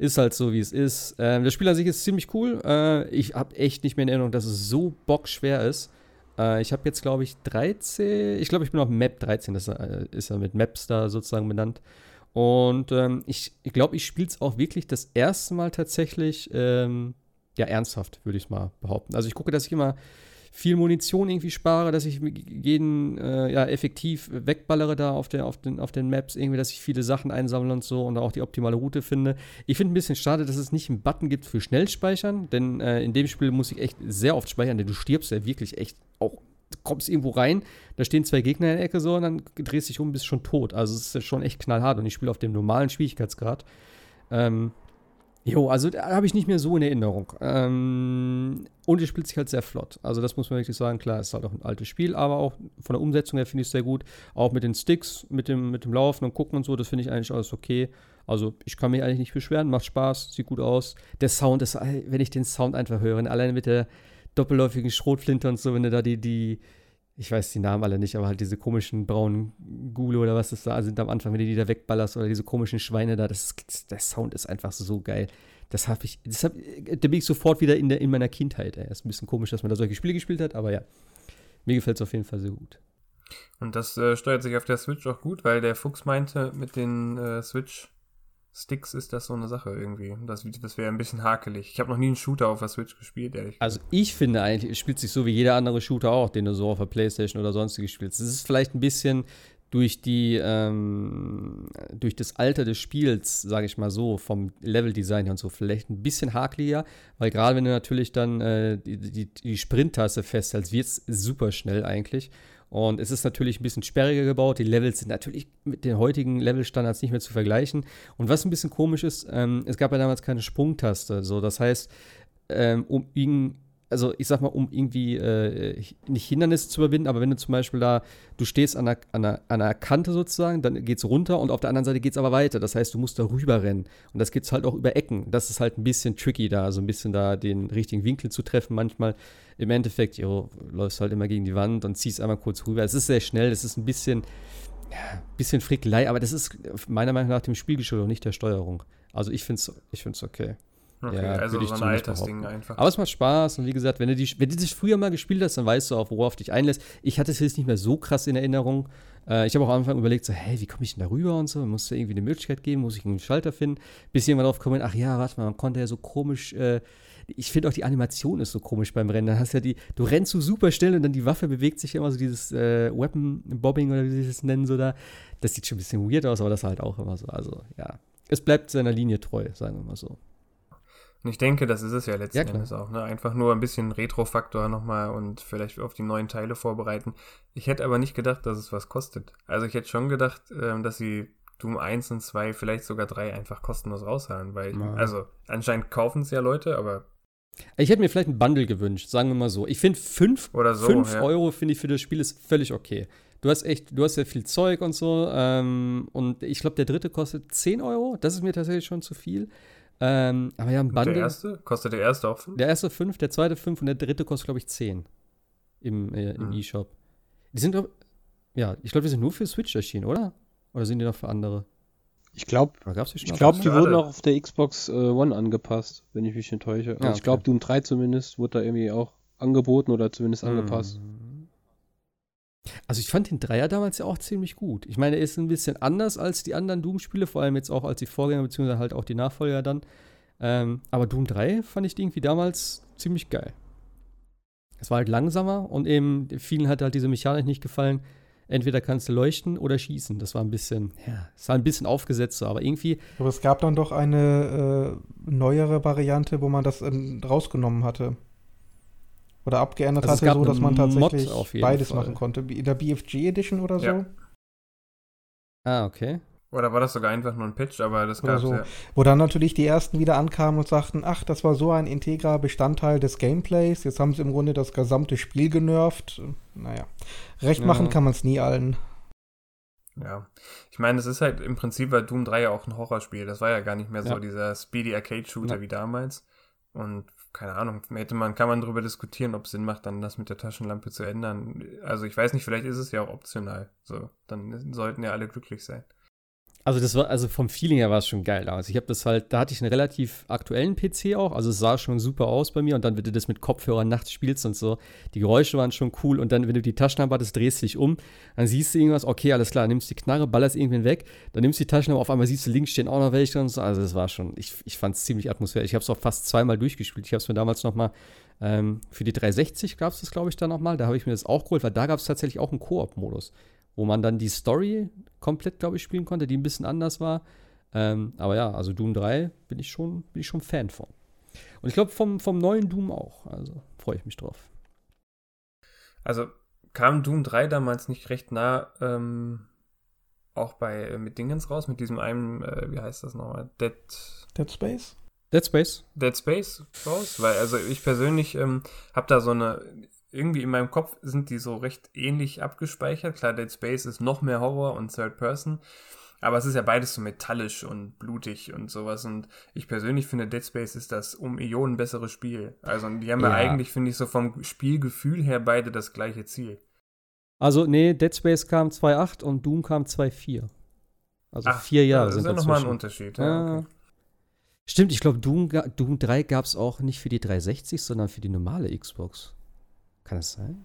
Ist halt so, wie es ist. Ähm, das Spiel an sich ist ziemlich cool. Äh, ich habe echt nicht mehr in Erinnerung, dass es so bockschwer ist. Äh, ich habe jetzt, glaube ich, 13. Ich glaube, ich bin auf Map 13. Das äh, ist ja mit Maps da sozusagen benannt. Und ähm, ich glaube, ich, glaub, ich spiele es auch wirklich das erste Mal tatsächlich ähm, ja, ernsthaft, würde ich mal behaupten. Also ich gucke, dass ich immer viel Munition irgendwie spare, dass ich jeden äh, ja, effektiv wegballere da auf, der, auf, den, auf den Maps, irgendwie, dass ich viele Sachen einsammle und so und auch die optimale Route finde. Ich finde ein bisschen schade, dass es nicht einen Button gibt für Schnellspeichern, denn äh, in dem Spiel muss ich echt sehr oft speichern, denn du stirbst ja wirklich echt auch kommst irgendwo rein, da stehen zwei Gegner in der Ecke so und dann drehst du dich um, bist schon tot. Also es ist schon echt knallhart und ich spiele auf dem normalen Schwierigkeitsgrad. Ähm, Jo, also da habe ich nicht mehr so in Erinnerung. Ähm, und es spielt sich halt sehr flott. Also das muss man wirklich sagen. Klar, es ist halt auch ein altes Spiel, aber auch von der Umsetzung her finde ich es sehr gut. Auch mit den Sticks, mit dem, mit dem Laufen und Gucken und so, das finde ich eigentlich alles okay. Also ich kann mich eigentlich nicht beschweren, macht Spaß, sieht gut aus. Der Sound ist, wenn ich den Sound einfach höre, allein mit der doppelläufigen Schrotflinte und so, wenn du da die, die, ich weiß die Namen alle nicht, aber halt diese komischen braunen Gule oder was das da sind am Anfang, wenn du die da wegballerst oder diese komischen Schweine da, das, der Sound ist einfach so geil. Das habe ich, das hab, da bin ich sofort wieder in, der, in meiner Kindheit. Ey. Ist ein bisschen komisch, dass man da solche Spiele gespielt hat, aber ja, mir gefällt es auf jeden Fall sehr gut. Und das äh, steuert sich auf der Switch auch gut, weil der Fuchs meinte, mit den äh, Switch Sticks ist das so eine Sache irgendwie. Das, das wäre ein bisschen hakelig. Ich habe noch nie einen Shooter auf der Switch gespielt, ehrlich gesagt. Also ich finde eigentlich, es spielt sich so wie jeder andere Shooter auch, den du so auf der Playstation oder sonstiges spielst. Es ist vielleicht ein bisschen durch die ähm, durch das Alter des Spiels, sage ich mal so, vom Leveldesign und so, vielleicht ein bisschen hakeliger, weil gerade wenn du natürlich dann äh, die, die, die Sprint-Taste festhältst, wird es super schnell eigentlich. Und es ist natürlich ein bisschen sperriger gebaut. Die Levels sind natürlich mit den heutigen Levelstandards nicht mehr zu vergleichen. Und was ein bisschen komisch ist, ähm, es gab ja damals keine Sprungtaste. So, das heißt, ähm, um ihn also ich sag mal, um irgendwie äh, nicht Hindernisse zu überwinden, aber wenn du zum Beispiel da, du stehst an einer, an einer, an einer Kante sozusagen, dann geht es runter und auf der anderen Seite geht es aber weiter. Das heißt, du musst da rüber rennen. Und das geht halt auch über Ecken. Das ist halt ein bisschen tricky da, so ein bisschen da den richtigen Winkel zu treffen. Manchmal im Endeffekt, jo, läufst halt immer gegen die Wand und ziehst einmal kurz rüber. Es ist sehr schnell, es ist ein bisschen, ja, bisschen Frickelei, aber das ist meiner Meinung nach dem Spielgeschirr und nicht der Steuerung. Also ich finde es ich find's okay. Okay, ja, also so ein altes Ding einfach. Aber es macht Spaß und wie gesagt, wenn du, die, wenn du das früher mal gespielt hast, dann weißt du auch, worauf dich einlässt. Ich hatte es jetzt nicht mehr so krass in Erinnerung. Äh, ich habe auch am Anfang überlegt, so, hey, wie komme ich denn da rüber und so? Muss es irgendwie eine Möglichkeit geben? Muss ich einen Schalter finden? Bis jemand drauf kommt, ach ja, warte mal, man konnte ja so komisch. Äh, ich finde auch die Animation ist so komisch beim Rennen. Dann hast ja die, du rennst so super schnell und dann die Waffe bewegt sich immer so dieses äh, Weapon Bobbing oder wie sie das nennen so da. Das sieht schon ein bisschen weird aus, aber das halt auch immer so. Also ja, es bleibt seiner Linie treu, sagen wir mal so. Und ich denke, das ist es ja letzten ja, Endes auch. Ne? Einfach nur ein bisschen Retro-Faktor nochmal und vielleicht auf die neuen Teile vorbereiten. Ich hätte aber nicht gedacht, dass es was kostet. Also ich hätte schon gedacht, ähm, dass sie Doom 1 und 2, vielleicht sogar 3 einfach kostenlos raushauen, weil, ja. also anscheinend kaufen es ja Leute, aber. Ich hätte mir vielleicht ein Bundle gewünscht, sagen wir mal so. Ich finde 5 so, ja. Euro finde ich für das Spiel ist völlig okay. Du hast echt, du hast ja viel Zeug und so. Ähm, und ich glaube, der dritte kostet 10 Euro. Das ist mir tatsächlich schon zu viel. Ähm, aber ja, ein Bundle. Der erste? Kostet der erste auch 5? Der erste 5, der zweite 5 und der dritte kostet, glaube ich, 10 im, äh, im mhm. E-Shop. Die sind, ja, ich glaube, die sind nur für Switch erschienen, oder? Oder sind die noch für andere? Ich glaube, ich glaube, die wurden auch auf der Xbox äh, One angepasst, wenn ich mich nicht täusche. Also ja, okay. Ich glaube, Doom 3 zumindest wurde da irgendwie auch angeboten oder zumindest mhm. angepasst. Also ich fand den Dreier damals ja auch ziemlich gut. Ich meine, er ist ein bisschen anders als die anderen Doom-Spiele, vor allem jetzt auch als die Vorgänger, beziehungsweise halt auch die Nachfolger dann. Ähm, aber Doom 3 fand ich irgendwie damals ziemlich geil. Es war halt langsamer und eben vielen hat halt diese Mechanik nicht gefallen. Entweder kannst du leuchten oder schießen. Das war ein bisschen, ja, es war ein bisschen aufgesetzt, aber irgendwie. Aber es gab dann doch eine äh, neuere Variante, wo man das äh, rausgenommen hatte oder abgeändert also hatte, so dass man tatsächlich beides Fall. machen konnte. In der BFG Edition oder so. Ja. Ah, okay. Oder war das sogar einfach nur ein Pitch, aber das gab so. ja. Wo dann natürlich die ersten wieder ankamen und sagten, ach, das war so ein integrer Bestandteil des Gameplays, jetzt haben sie im Grunde das gesamte Spiel genervt. Naja, recht machen ja. kann man es nie allen. Ja, ich meine, es ist halt im Prinzip bei Doom 3 ja auch ein Horrorspiel. Das war ja gar nicht mehr so dieser Speedy Arcade Shooter wie damals. Und keine Ahnung, hätte man, kann man darüber diskutieren, ob es Sinn macht, dann das mit der Taschenlampe zu ändern. Also ich weiß nicht, vielleicht ist es ja auch optional. So, dann sollten ja alle glücklich sein. Also das war, also vom Feeling her war es schon geil damals. Ich habe das halt, da hatte ich einen relativ aktuellen PC auch, also es sah schon super aus bei mir und dann, wenn du das mit Kopfhörern nachts spielst und so, die Geräusche waren schon cool und dann, wenn du die Taschenlampe hattest, drehst du dich um, dann siehst du irgendwas, okay, alles klar, nimmst die Knarre, ballerst irgendwen weg, dann nimmst du die Taschenlampe, auf einmal siehst du links stehen auch noch welche und so, also das war schon, ich, ich fand es ziemlich atmosphärisch. Ich habe es auch fast zweimal durchgespielt. Ich habe es mir damals noch mal ähm, für die 360 gab es das, glaube ich, dann nochmal. Da habe ich mir das auch geholt, weil da gab es tatsächlich auch einen Koop-Modus wo man dann die Story komplett, glaube ich, spielen konnte, die ein bisschen anders war. Ähm, aber ja, also Doom 3 bin ich schon, bin ich schon Fan von. Und ich glaube vom, vom neuen Doom auch. Also freue ich mich drauf. Also kam Doom 3 damals nicht recht nah ähm, auch bei äh, mit Dingens raus, mit diesem einen, äh, wie heißt das nochmal? Dead, Dead Space? Dead Space. Dead Space raus, weil also ich persönlich ähm, habe da so eine irgendwie in meinem Kopf sind die so recht ähnlich abgespeichert. Klar, Dead Space ist noch mehr Horror und Third Person. Aber es ist ja beides so metallisch und blutig und sowas. Und ich persönlich finde, Dead Space ist das um Ionen bessere Spiel. Also die haben ja, ja eigentlich, finde ich, so vom Spielgefühl her beide das gleiche Ziel. Also, nee, Dead Space kam 2.8 und Doom kam 2.4. Also Ach, vier Jahre sind das. Das ist ja nochmal ein Unterschied. Ja, okay. Stimmt, ich glaube, Doom, Doom 3 gab es auch nicht für die 360, sondern für die normale Xbox. Kann das sein?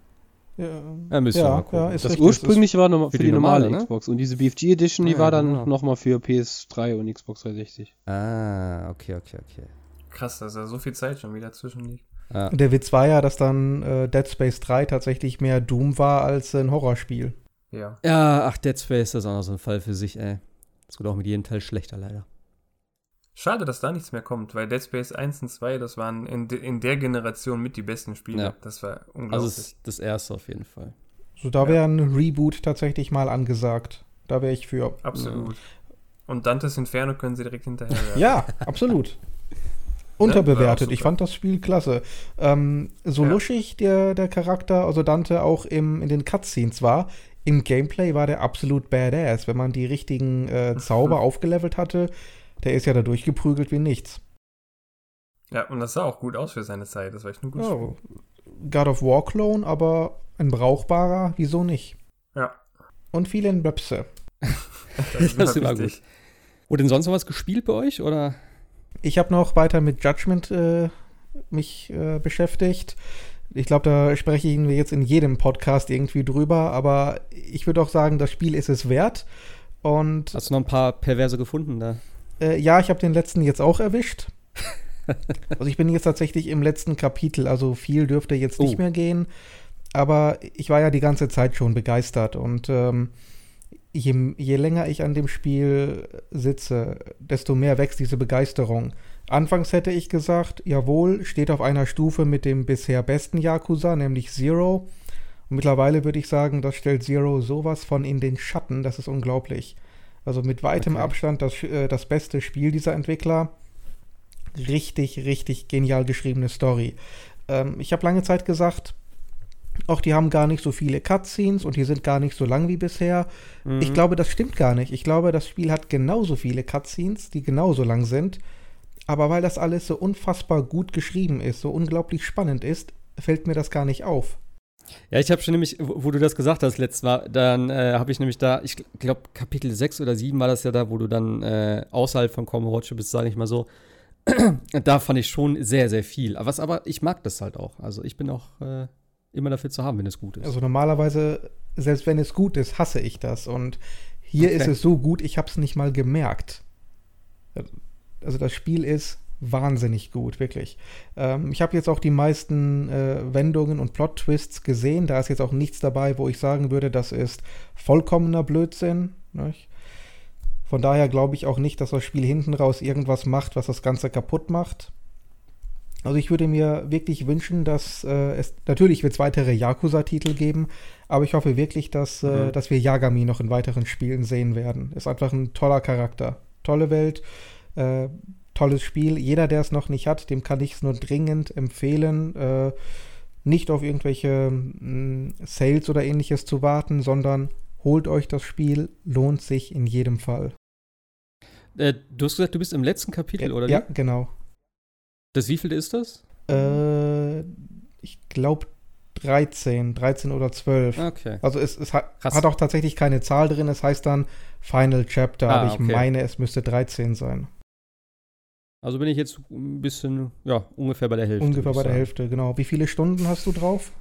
Ja, ja, müssen ja, wir ja das richtig. ursprüngliche war nochmal für, für, die, normale, normale ne? Xbox und diese BFG Edition, die ah, war dann genau. nochmal für PS3 und Xbox 360. Ah, okay, okay, okay. Krass, dass da so viel Zeit schon wieder zwischen liegt. Ja. Der Witz war ja, dass dann äh, Dead Space 3 tatsächlich mehr Doom war als ein Horrorspiel. Ja. Ja, ach, Dead Space ist auch noch so ein Fall für sich, ey. Das wird auch mit jedem Teil schlechter, leider. Schade, dass da nichts mehr kommt, weil Dead Space 1 und 2, das waren in, de, in der Generation mit die besten Spiele. Ja. Das war unglaublich. Also das, das erste auf jeden Fall. So, da wäre ein Reboot tatsächlich mal angesagt. Da wäre ich für. Absolut. Ja. Und Dantes Inferno können sie direkt hinterher. ja, absolut. Unterbewertet. Ich fand das Spiel klasse. Ähm, so ja. luschig der, der Charakter, also Dante auch im, in den Cutscenes war, im Gameplay war der absolut badass. Wenn man die richtigen äh, Zauber aufgelevelt hatte, der ist ja da durchgeprügelt wie nichts. Ja, und das sah auch gut aus für seine Zeit. Das war echt ein gutes ja, God of War Clone, aber ein brauchbarer, wieso nicht? Ja. Und viele in Böpse. das, das ist immer gut. Wurde denn sonst noch was gespielt bei euch, oder? Ich habe noch weiter mit Judgment äh, mich äh, beschäftigt. Ich glaube, da sprechen wir jetzt in jedem Podcast irgendwie drüber, aber ich würde auch sagen, das Spiel ist es wert. Und Hast du noch ein paar Perverse gefunden da? Äh, ja, ich habe den letzten jetzt auch erwischt. also ich bin jetzt tatsächlich im letzten Kapitel, also viel dürfte jetzt nicht oh. mehr gehen. Aber ich war ja die ganze Zeit schon begeistert und ähm, je, je länger ich an dem Spiel sitze, desto mehr wächst diese Begeisterung. Anfangs hätte ich gesagt, jawohl, steht auf einer Stufe mit dem bisher besten Yakuza, nämlich Zero. Und mittlerweile würde ich sagen, das stellt Zero sowas von in den Schatten, das ist unglaublich. Also mit weitem okay. Abstand das, äh, das beste Spiel dieser Entwickler. Richtig, richtig genial geschriebene Story. Ähm, ich habe lange Zeit gesagt, auch die haben gar nicht so viele Cutscenes und die sind gar nicht so lang wie bisher. Mhm. Ich glaube, das stimmt gar nicht. Ich glaube, das Spiel hat genauso viele Cutscenes, die genauso lang sind. Aber weil das alles so unfassbar gut geschrieben ist, so unglaublich spannend ist, fällt mir das gar nicht auf. Ja, ich habe schon nämlich, wo, wo, du das gesagt hast letztes Mal, dann äh, habe ich nämlich da, ich glaube Kapitel 6 oder 7 war das ja da, wo du dann äh, außerhalb von Komorocho bist, sage ich mal so. da fand ich schon sehr, sehr viel. Was aber, ich mag das halt auch. Also ich bin auch äh, immer dafür zu haben, wenn es gut ist. Also normalerweise, selbst wenn es gut ist, hasse ich das. Und hier okay. ist es so gut, ich habe es nicht mal gemerkt. Also das Spiel ist wahnsinnig gut, wirklich. Ähm, ich habe jetzt auch die meisten äh, Wendungen und Plot-Twists gesehen. Da ist jetzt auch nichts dabei, wo ich sagen würde, das ist vollkommener Blödsinn. Nicht? Von daher glaube ich auch nicht, dass das Spiel hinten raus irgendwas macht, was das Ganze kaputt macht. Also ich würde mir wirklich wünschen, dass äh, es natürlich wird es weitere Yakuza-Titel geben, aber ich hoffe wirklich, dass, äh, mhm. dass wir Yagami noch in weiteren Spielen sehen werden. Ist einfach ein toller Charakter, tolle Welt. Äh, tolles Spiel. Jeder, der es noch nicht hat, dem kann ich es nur dringend empfehlen, äh, nicht auf irgendwelche mh, mm, Sales oder ähnliches zu warten, sondern holt euch das Spiel, lohnt sich in jedem Fall. Äh, du hast gesagt, du bist im letzten Kapitel, ja, oder? Ja, genau. Das wievielte ist das? Äh, ich glaube 13, 13 oder 12. Okay. Also es, es hat, hat auch tatsächlich keine Zahl drin, es heißt dann Final Chapter, Ah, aber ich okay. meine, es müsste 13 sein. Also bin ich jetzt ein bisschen, ja, ungefähr bei der Hälfte. Ungefähr bei der sagen. Hälfte, genau. Wie viele Stunden hast du drauf?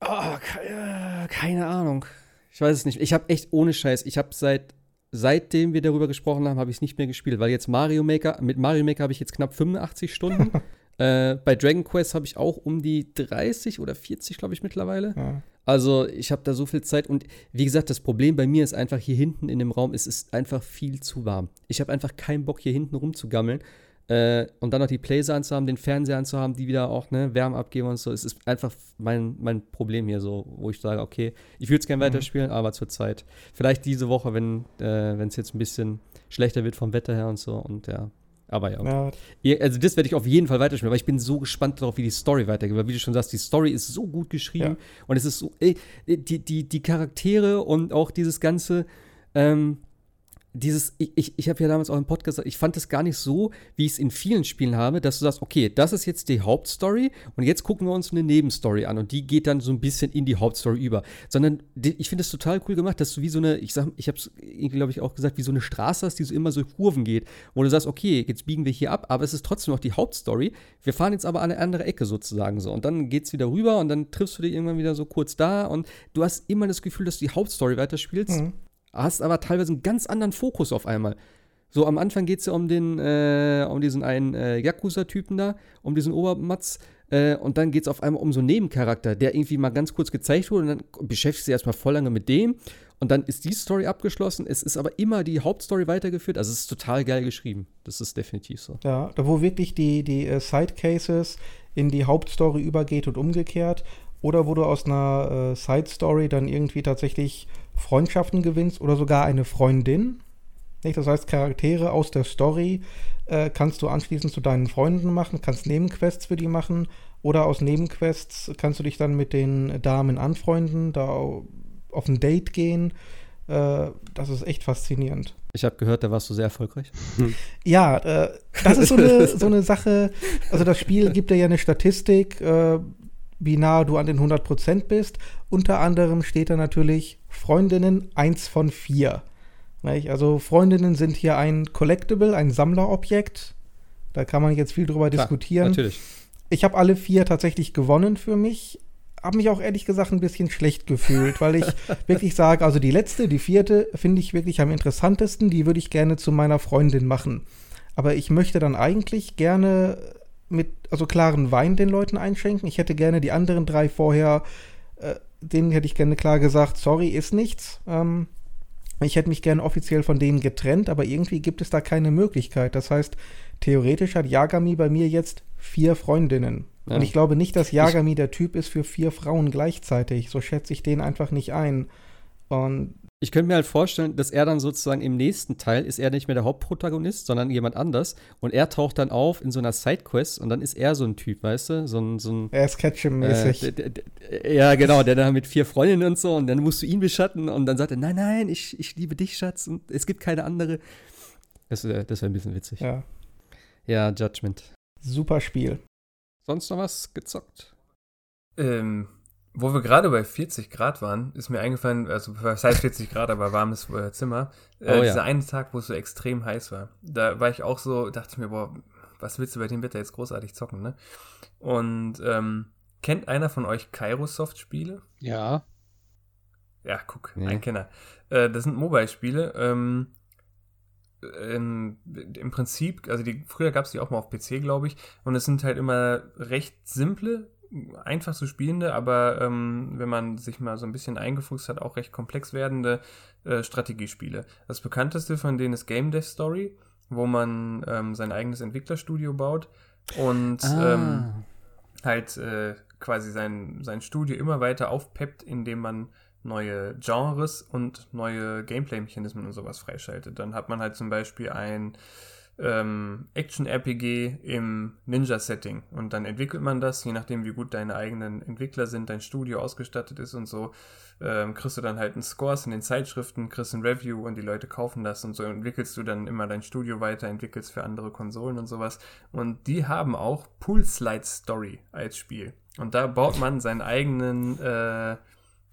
Ah, ke äh, keine Ahnung. Ich weiß es nicht. Ich habe echt ohne Scheiß, ich habe seit seitdem wir darüber gesprochen haben, habe ich es nicht mehr gespielt, weil jetzt Mario Maker mit Mario Maker habe ich jetzt knapp 85 Stunden. äh, bei Dragon Quest habe ich auch um die 30 oder 40, glaube ich mittlerweile. Ja. Also ich habe da so viel Zeit und wie gesagt, das Problem bei mir ist einfach hier hinten in dem Raum, es ist einfach viel zu warm. Ich habe einfach keinen Bock hier hinten rumzugammeln äh, und dann noch die Playser anzuhaben, den Fernseher anzuhaben, die wieder auch ne, Wärme abgeben und so. Es ist einfach mein, mein Problem hier so, wo ich sage, okay, ich würde es gerne weiterspielen, aber zur Zeit. Vielleicht diese Woche, wenn äh, es jetzt ein bisschen schlechter wird vom Wetter her und so und ja. Aber ja, Ja, ja, also das werde ich auf jeden Fall weiterspielen, weil ich bin so gespannt darauf, wie die Story weitergeht. Weil wie du schon sagst, die Story ist so gut geschrieben und es ist so, ey, die, die, die Charaktere und auch dieses ganze, ähm, dieses, ich, ich, ich habe ja damals auch im Podcast gesagt, ich fand es gar nicht so, wie ich es in vielen Spielen habe, dass du sagst, okay, das ist jetzt die Hauptstory und jetzt gucken wir uns eine Nebenstory an und die geht dann so ein bisschen in die Hauptstory über. Sondern die, ich finde es total cool gemacht, dass du wie so eine, ich sag, ich habe es glaube ich, auch gesagt, wie so eine Straße hast, die so immer so Kurven geht, wo du sagst, okay, jetzt biegen wir hier ab, aber es ist trotzdem noch die Hauptstory. Wir fahren jetzt aber an eine andere Ecke sozusagen so und dann geht's wieder rüber und dann triffst du dich irgendwann wieder so kurz da und du hast immer das Gefühl, dass du die Hauptstory weiterspielst Mhm. Hast aber teilweise einen ganz anderen Fokus auf einmal. So, am Anfang geht es ja um den, äh, um diesen einen äh, Yakuza-Typen da, um diesen Obermatz. Äh, und dann geht es auf einmal um so einen Nebencharakter, der irgendwie mal ganz kurz gezeigt wurde und dann beschäftigst du dich erstmal voll lange mit dem. Und dann ist die Story abgeschlossen. Es ist aber immer die Hauptstory weitergeführt. Also es ist total geil geschrieben. Das ist definitiv so. Ja, da wo wirklich die, die äh, Side-Cases in die Hauptstory übergeht und umgekehrt. Oder wo du aus einer äh, Side-Story dann irgendwie tatsächlich Freundschaften gewinnst oder sogar eine Freundin. Nicht? Das heißt, Charaktere aus der Story äh, kannst du anschließend zu deinen Freunden machen, kannst Nebenquests für die machen. Oder aus Nebenquests kannst du dich dann mit den Damen anfreunden, da au- auf ein Date gehen. Äh, das ist echt faszinierend. Ich habe gehört, da warst du sehr erfolgreich. Ja, äh, das ist so eine, so eine Sache. Also das Spiel gibt dir ja eine Statistik, äh, wie nah du an den 100% bist. Unter anderem steht da natürlich Freundinnen 1 von 4. Nicht? Also Freundinnen sind hier ein Collectible, ein Sammlerobjekt. Da kann man jetzt viel drüber Klar, diskutieren. Natürlich. Ich habe alle vier tatsächlich gewonnen für mich. Habe mich auch ehrlich gesagt ein bisschen schlecht gefühlt, weil ich wirklich sage, also die letzte, die vierte, finde ich wirklich am interessantesten. Die würde ich gerne zu meiner Freundin machen. Aber ich möchte dann eigentlich gerne mit, also klaren Wein den Leuten einschenken. Ich hätte gerne die anderen drei vorher, äh, denen hätte ich gerne klar gesagt, sorry, ist nichts. Ähm, ich hätte mich gerne offiziell von denen getrennt, aber irgendwie gibt es da keine Möglichkeit. Das heißt, theoretisch hat Yagami bei mir jetzt vier Freundinnen. Ja. Und ich glaube nicht, dass Yagami der Typ ist für vier Frauen gleichzeitig. So schätze ich den einfach nicht ein. Und Ich könnte mir halt vorstellen, dass er dann sozusagen im nächsten Teil ist er nicht mehr der Hauptprotagonist, sondern jemand anders. Und er taucht dann auf in so einer Sidequest und dann ist er so ein Typ, weißt du? So ein, so ein er ist Ketchum-mäßig. Äh, ja, genau, der da mit vier Freundinnen und so und dann musst du ihn beschatten und dann sagt er, nein, nein, ich, ich liebe dich, Schatz und es gibt keine andere. Das, äh, das wäre ein bisschen witzig. Ja. ja, Judgment. super Spiel. Sonst noch was gezockt? Ähm, wo wir gerade bei 40 Grad waren, ist mir eingefallen, also was heißt 40 Grad, aber warmes äh, Zimmer, äh, Oh ja. dieser eine Tag, wo es so extrem heiß war. Da war ich auch so, dachte ich mir, boah, was willst du bei dem Wetter jetzt großartig zocken, ne? Und ähm, kennt einer von euch Kairosoft-Spiele? Ja. Ja, guck, Nee. ein Kenner. Äh, das sind Mobile-Spiele. Ähm, ähm, Im Prinzip, also die, früher gab es die auch mal auf PC, glaube ich. Und es sind halt immer recht simple, einfach zu spielende, aber ähm, wenn man sich mal so ein bisschen eingefuchst hat, auch recht komplex werdende äh, Strategiespiele. Das bekannteste von denen ist Game Dev Story, wo man ähm, sein eigenes Entwicklerstudio baut und Ah. ähm, halt äh, quasi sein, sein Studio immer weiter aufpeppt, indem man neue Genres und neue Gameplay-Mechanismen und sowas freischaltet. Dann hat man halt zum Beispiel ein ähm, Action-RPG im Ninja-Setting und dann entwickelt man das, je nachdem wie gut deine eigenen Entwickler sind, dein Studio ausgestattet ist und so, ähm, kriegst du dann halt einen Scores in den Zeitschriften, kriegst ein Review und die Leute kaufen das und so entwickelst du dann immer dein Studio weiter, entwickelst für andere Konsolen und sowas. Und die haben auch Pool Slide Story als Spiel. Und da baut man seinen eigenen, äh,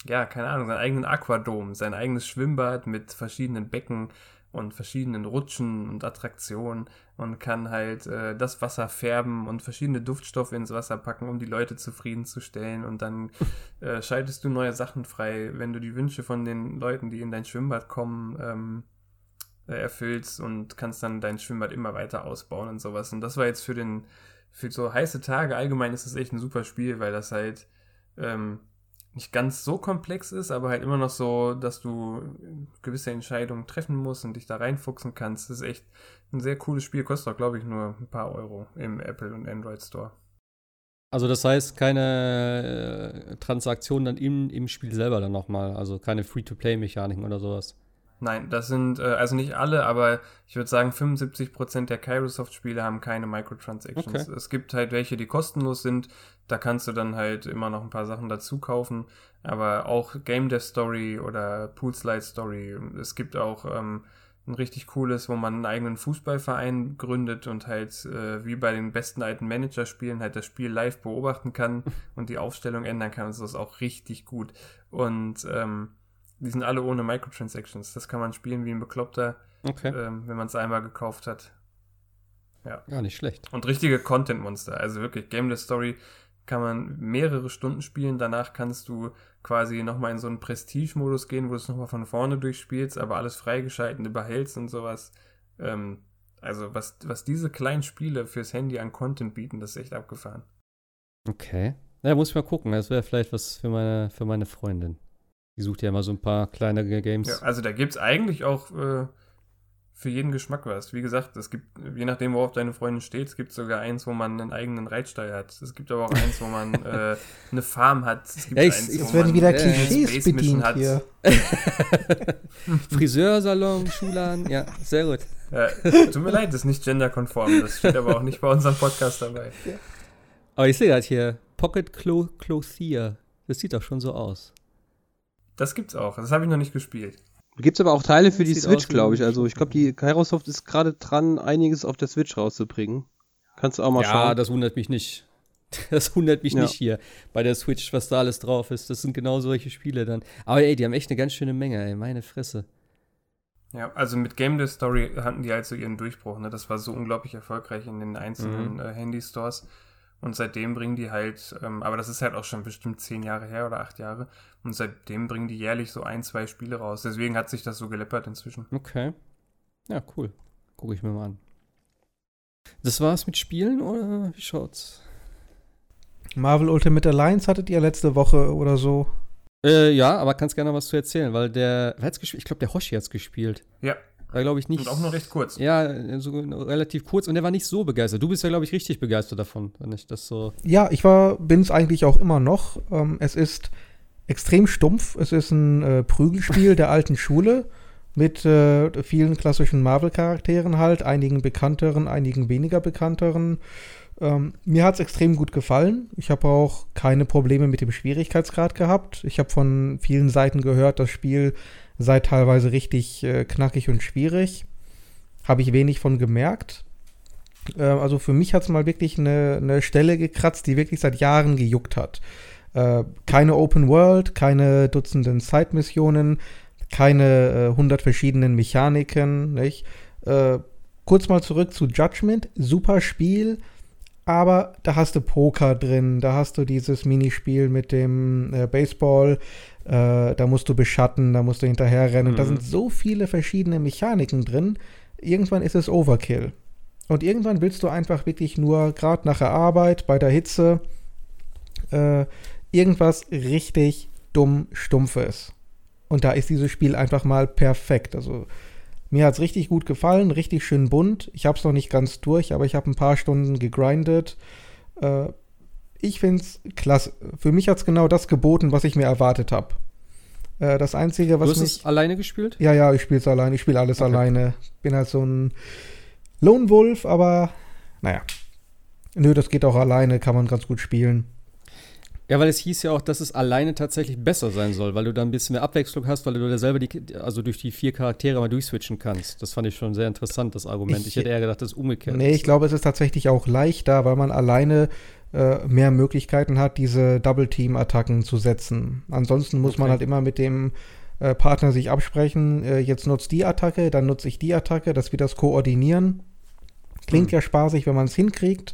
ja, keine Ahnung, seinen eigenen Aquadom, sein eigenes Schwimmbad mit verschiedenen Becken und verschiedenen Rutschen und Attraktionen und kann halt äh, das Wasser färben und verschiedene Duftstoffe ins Wasser packen, um die Leute zufriedenzustellen. Und dann äh, schaltest du neue Sachen frei, wenn du die Wünsche von den Leuten, die in dein Schwimmbad kommen, ähm, äh, erfüllst und kannst dann dein Schwimmbad immer weiter ausbauen und sowas. Und das war jetzt für den, für so heiße Tage allgemein ist das echt ein super Spiel, weil das halt ähm, nicht ganz so komplex ist, aber halt immer noch so, dass du gewisse Entscheidungen treffen musst und dich da reinfuchsen kannst. Das ist echt ein sehr cooles Spiel. Kostet auch, glaube ich, nur ein paar Euro im Apple und Android Store. Also das heißt keine äh, Transaktion dann im, im Spiel selber dann nochmal, also keine Free-to-Play-Mechaniken oder sowas. Nein, das sind, äh, also nicht alle, aber ich würde sagen, 75% der Kairosoft-Spiele haben keine Microtransactions. Okay. Es gibt halt welche, die kostenlos sind. Da kannst du dann halt immer noch ein paar Sachen dazu kaufen. Aber auch Game Dev Story oder Pool Slide Story. Es gibt auch ähm, ein richtig cooles, wo man einen eigenen Fußballverein gründet und halt äh, wie bei den besten alten Manager-Spielen halt das Spiel live beobachten kann und die Aufstellung ändern kann. Also das ist auch richtig gut. Und ähm, die sind alle ohne Microtransactions. Das kann man spielen wie ein Bekloppter, Okay. ähm, wenn man es einmal gekauft hat. Gar nicht schlecht. Und richtige Content-Monster. Also wirklich, Gameless Story kann man mehrere Stunden spielen. Danach kannst du quasi nochmal in so einen Prestige-Modus gehen, wo du es nochmal von vorne durchspielst, aber alles freigeschalten überhältst und sowas. Ähm, also was, was diese kleinen Spiele fürs Handy an Content bieten, das ist echt abgefahren. Okay. Na, muss ich mal gucken. Das wäre vielleicht was für meine, für meine Freundin. Die sucht ja immer so ein paar kleinere Games. Ja, also da gibt es eigentlich auch äh, für jeden Geschmack was. Wie gesagt, es gibt, je nachdem, worauf deine Freundin steht, es gibt sogar eins, wo man einen eigenen Reitstall hat. Es gibt aber auch eins, wo man äh, eine Farm hat. Es gibt Ja, ich- eins, jetzt werden man wieder äh, Klischees bedient hat. hier. Friseursalon, Schulan, ja, sehr gut. Ja, tut mir leid, das ist nicht genderkonform. Das steht aber auch nicht bei unserem Podcast dabei. Aber ich sehe gerade hier, Pocket Clo Clothier. Das sieht doch schon so aus. Das gibt's auch. Das habe ich noch nicht gespielt. Gibt es aber auch Teile für die Sieht Switch, glaube ich. Also ich glaube, die Kairosoft ist gerade dran, einiges auf der Switch rauszubringen. Kannst du auch mal ja, schauen. das wundert mich nicht. Das wundert mich Ja. nicht hier bei der Switch, was da alles drauf ist. Das sind genau solche Spiele dann. Aber ey, die haben echt eine ganz schöne Menge, ey, meine Fresse. Ja, also mit Game Dev Story hatten die halt so ihren Durchbruch. Ne? Das war so unglaublich erfolgreich in den einzelnen Mhm. äh, Handy-Stores. Und seitdem bringen die halt, ähm, aber das ist halt auch schon bestimmt zehn Jahre her oder acht Jahre. Und seitdem bringen die jährlich so ein, zwei Spiele raus. Deswegen hat sich das so geleppert inzwischen. Okay. Ja, cool. Gucke ich mir mal an. Das war's mit Spielen oder wie schaut's? Marvel Ultimate Alliance hattet ihr letzte Woche oder so. Äh, ja, aber kannst gerne was zu erzählen, weil der, wer hat's gespielt? Ich glaube, der Hoshi hat's gespielt. Ja, War, glaube ich, nicht. und auch nur recht kurz. Ja, so relativ kurz und der war nicht so begeistert. Du bist ja, glaube ich, richtig begeistert davon, wenn ich das so. Ja, ich war, bin es eigentlich auch immer noch. Ähm, es ist extrem stumpf. Es ist ein äh, Prügelspiel der alten Schule mit äh, vielen klassischen Marvel-Charakteren halt, einigen bekannteren, einigen weniger bekannteren. Ähm, mir hat es extrem gut gefallen. Ich habe auch keine Probleme mit dem Schwierigkeitsgrad gehabt. Ich habe von vielen Seiten gehört, das Spiel sei teilweise richtig äh, knackig und schwierig. Habe ich wenig von gemerkt. Äh, also für mich hat es mal wirklich eine, eine Stelle gekratzt, die wirklich seit Jahren gejuckt hat. Äh, keine Open World, keine Dutzenden Side-Missionen, keine äh, hundert verschiedenen Mechaniken. Nicht? Äh, kurz mal zurück zu Judgment. Super Spiel, aber da hast du Poker drin, da hast du dieses Minispiel mit dem äh, Baseball, äh, da musst du beschatten, da musst du hinterherrennen. Da Mhm. sind so viele verschiedene Mechaniken drin. Irgendwann ist es Overkill. Und irgendwann willst du einfach wirklich nur, gerade nach der Arbeit, bei der Hitze, äh, irgendwas richtig dumm Stumpfes. Und da ist dieses Spiel einfach mal perfekt. Also mir hat es richtig gut gefallen, richtig schön bunt. Ich habe es noch nicht ganz durch, aber ich habe ein paar Stunden gegrindet. Äh, ich finde es klasse. Für mich hat es genau das geboten, was ich mir erwartet habe. Äh, das Einzige, Du was hast mich... es alleine gespielt? Ja, ja, ich spiele es alleine. Ich spiele alles Okay. alleine. Bin halt so ein Lone Wolf, aber naja. Nö, das geht auch alleine, kann man ganz gut spielen. Ja, weil es hieß ja auch, dass es alleine tatsächlich besser sein soll, weil du da ein bisschen mehr Abwechslung hast, weil du da selber die, also durch die vier Charaktere mal durchswitchen kannst. Das fand ich schon sehr interessant, das Argument. Ich, ich hätte eher gedacht, das ist umgekehrt. Nee, ich glaube, es ist tatsächlich auch leichter, weil man alleine äh, mehr Möglichkeiten hat, diese Double-Team-Attacken zu setzen. Ansonsten muss okay. man halt immer mit dem äh, Partner sich absprechen, äh, jetzt nutzt die Attacke, dann nutze ich die Attacke, dass wir das koordinieren. Klingt hm. ja spaßig, wenn man es hinkriegt.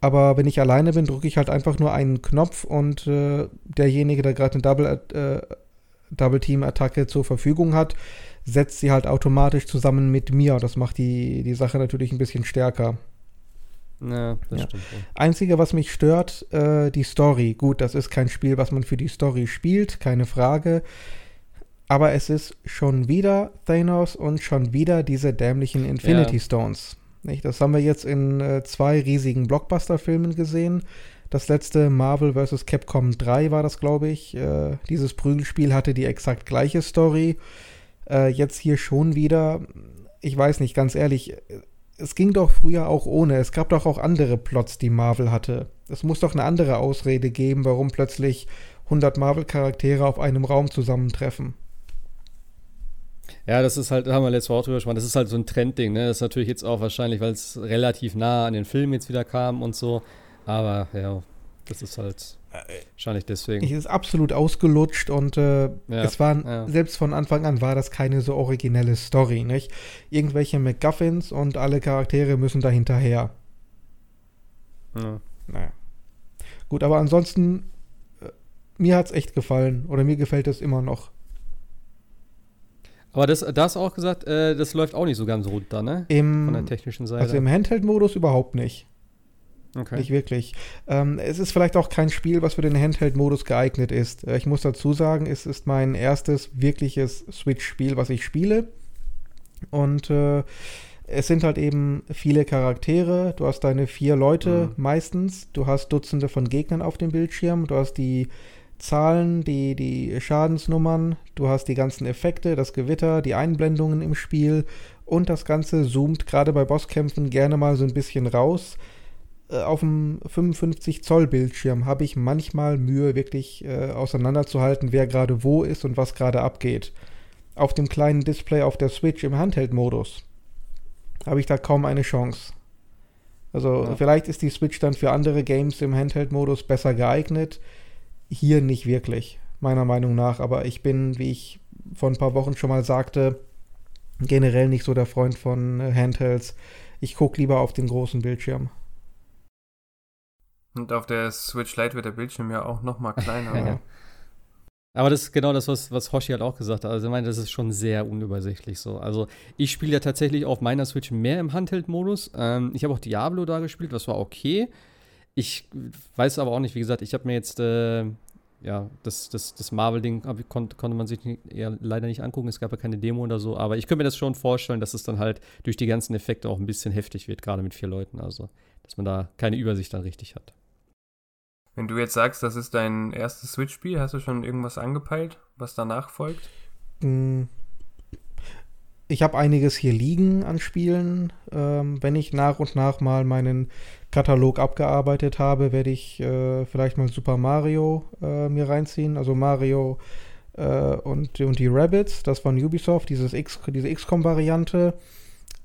Aber wenn ich alleine bin, drücke ich halt einfach nur einen Knopf und äh, derjenige, der gerade eine Double, äh, Double Team Attacke zur Verfügung hat, setzt sie halt automatisch zusammen mit mir. Das macht die, die Sache natürlich ein bisschen stärker. Ja, das ja. stimmt. Ja. Einzige, was mich stört, äh, die Story. Gut, das ist kein Spiel, was man für die Story spielt, keine Frage. Aber es ist schon wieder Thanos und schon wieder diese dämlichen Infinity ja. Stones. Nicht? Das haben wir jetzt in äh, zwei riesigen Blockbuster-Filmen gesehen. Das letzte Marvel vs. Capcom 3 war das, glaube ich. Äh, dieses Prügelspiel hatte die exakt gleiche Story. Äh, jetzt hier schon wieder. Ich weiß nicht, ganz ehrlich. Es ging doch früher auch ohne. Es gab doch auch andere Plots, die Marvel hatte. Es muss doch eine andere Ausrede geben, warum plötzlich 100 Marvel-Charaktere auf einem Raum zusammentreffen. Ja, das ist halt, da haben wir letztes Mal auch drüber gesprochen, das ist halt so ein Trendding, ne? Das ist natürlich jetzt auch wahrscheinlich, weil es relativ nah an den Film jetzt wieder kam und so. Aber ja, das ist halt wahrscheinlich deswegen. Es ist absolut ausgelutscht und äh, ja, es war, ja. selbst von Anfang an war das keine so originelle Story, nicht? Irgendwelche MacGuffins und alle Charaktere müssen da hinterher. Ja. Naja. Gut, aber ansonsten, äh, mir hat es echt gefallen oder mir gefällt es immer noch. Aber das, das auch gesagt, äh, das läuft auch nicht so ganz runter, ne? Im, Von der technischen Seite. Also im Handheld-Modus überhaupt nicht. Okay. Nicht wirklich. Ähm, es ist vielleicht auch kein Spiel, was für den Handheld-Modus geeignet ist. Äh, ich muss dazu sagen, es ist mein erstes wirkliches Switch-Spiel, was ich spiele. Und äh, es sind halt eben viele Charaktere. Du hast deine vier Leute mhm. meistens. Du hast Dutzende von Gegnern auf dem Bildschirm. Du hast die Zahlen, die, die Schadensnummern, du hast die ganzen Effekte, das Gewitter, die Einblendungen im Spiel und das Ganze zoomt gerade bei Bosskämpfen gerne mal so ein bisschen raus. Äh, auf dem 55 Zoll Bildschirm habe ich manchmal Mühe, wirklich äh, auseinanderzuhalten, wer gerade wo ist und was gerade abgeht. Auf dem kleinen Display auf der Switch im Handheld-Modus habe ich da kaum eine Chance. Also ja. vielleicht ist die Switch dann für andere Games im Handheld-Modus besser geeignet hier nicht wirklich, meiner Meinung nach. Aber ich bin, wie ich vor ein paar Wochen schon mal sagte, generell nicht so der Freund von äh, Handhelds. Ich gucke lieber auf den großen Bildschirm. Und auf der Switch Lite wird der Bildschirm ja auch noch mal kleiner. ja. Aber das ist genau das, was, was Hoshi halt auch gesagt hat. Also ich meine, das ist schon sehr unübersichtlich so. Also ich spiele ja tatsächlich auf meiner Switch mehr im Handheld-Modus. Ähm, ich habe auch Diablo da gespielt, was war okay. Ich weiß aber auch nicht, wie gesagt, ich habe mir jetzt, äh, ja, das, das, das Marvel-Ding kon konnte man sich nicht, eher leider nicht angucken. Es gab ja keine Demo oder so, aber ich könnte mir das schon vorstellen, dass es dann halt durch die ganzen Effekte auch ein bisschen heftig wird, gerade mit vier Leuten. Also, dass man da keine Übersicht dann richtig hat. Wenn du jetzt sagst, das ist dein erstes Switch-Spiel, hast du schon irgendwas angepeilt, was danach folgt? Hm. Ich habe einiges hier liegen an Spielen. Ähm, wenn ich nach und nach mal meinen Katalog abgearbeitet habe, werde ich äh, vielleicht mal Super Mario äh, mir reinziehen. Also Mario äh, und, und die Rabbits, das von Ubisoft, dieses X, diese XCOM-Variante.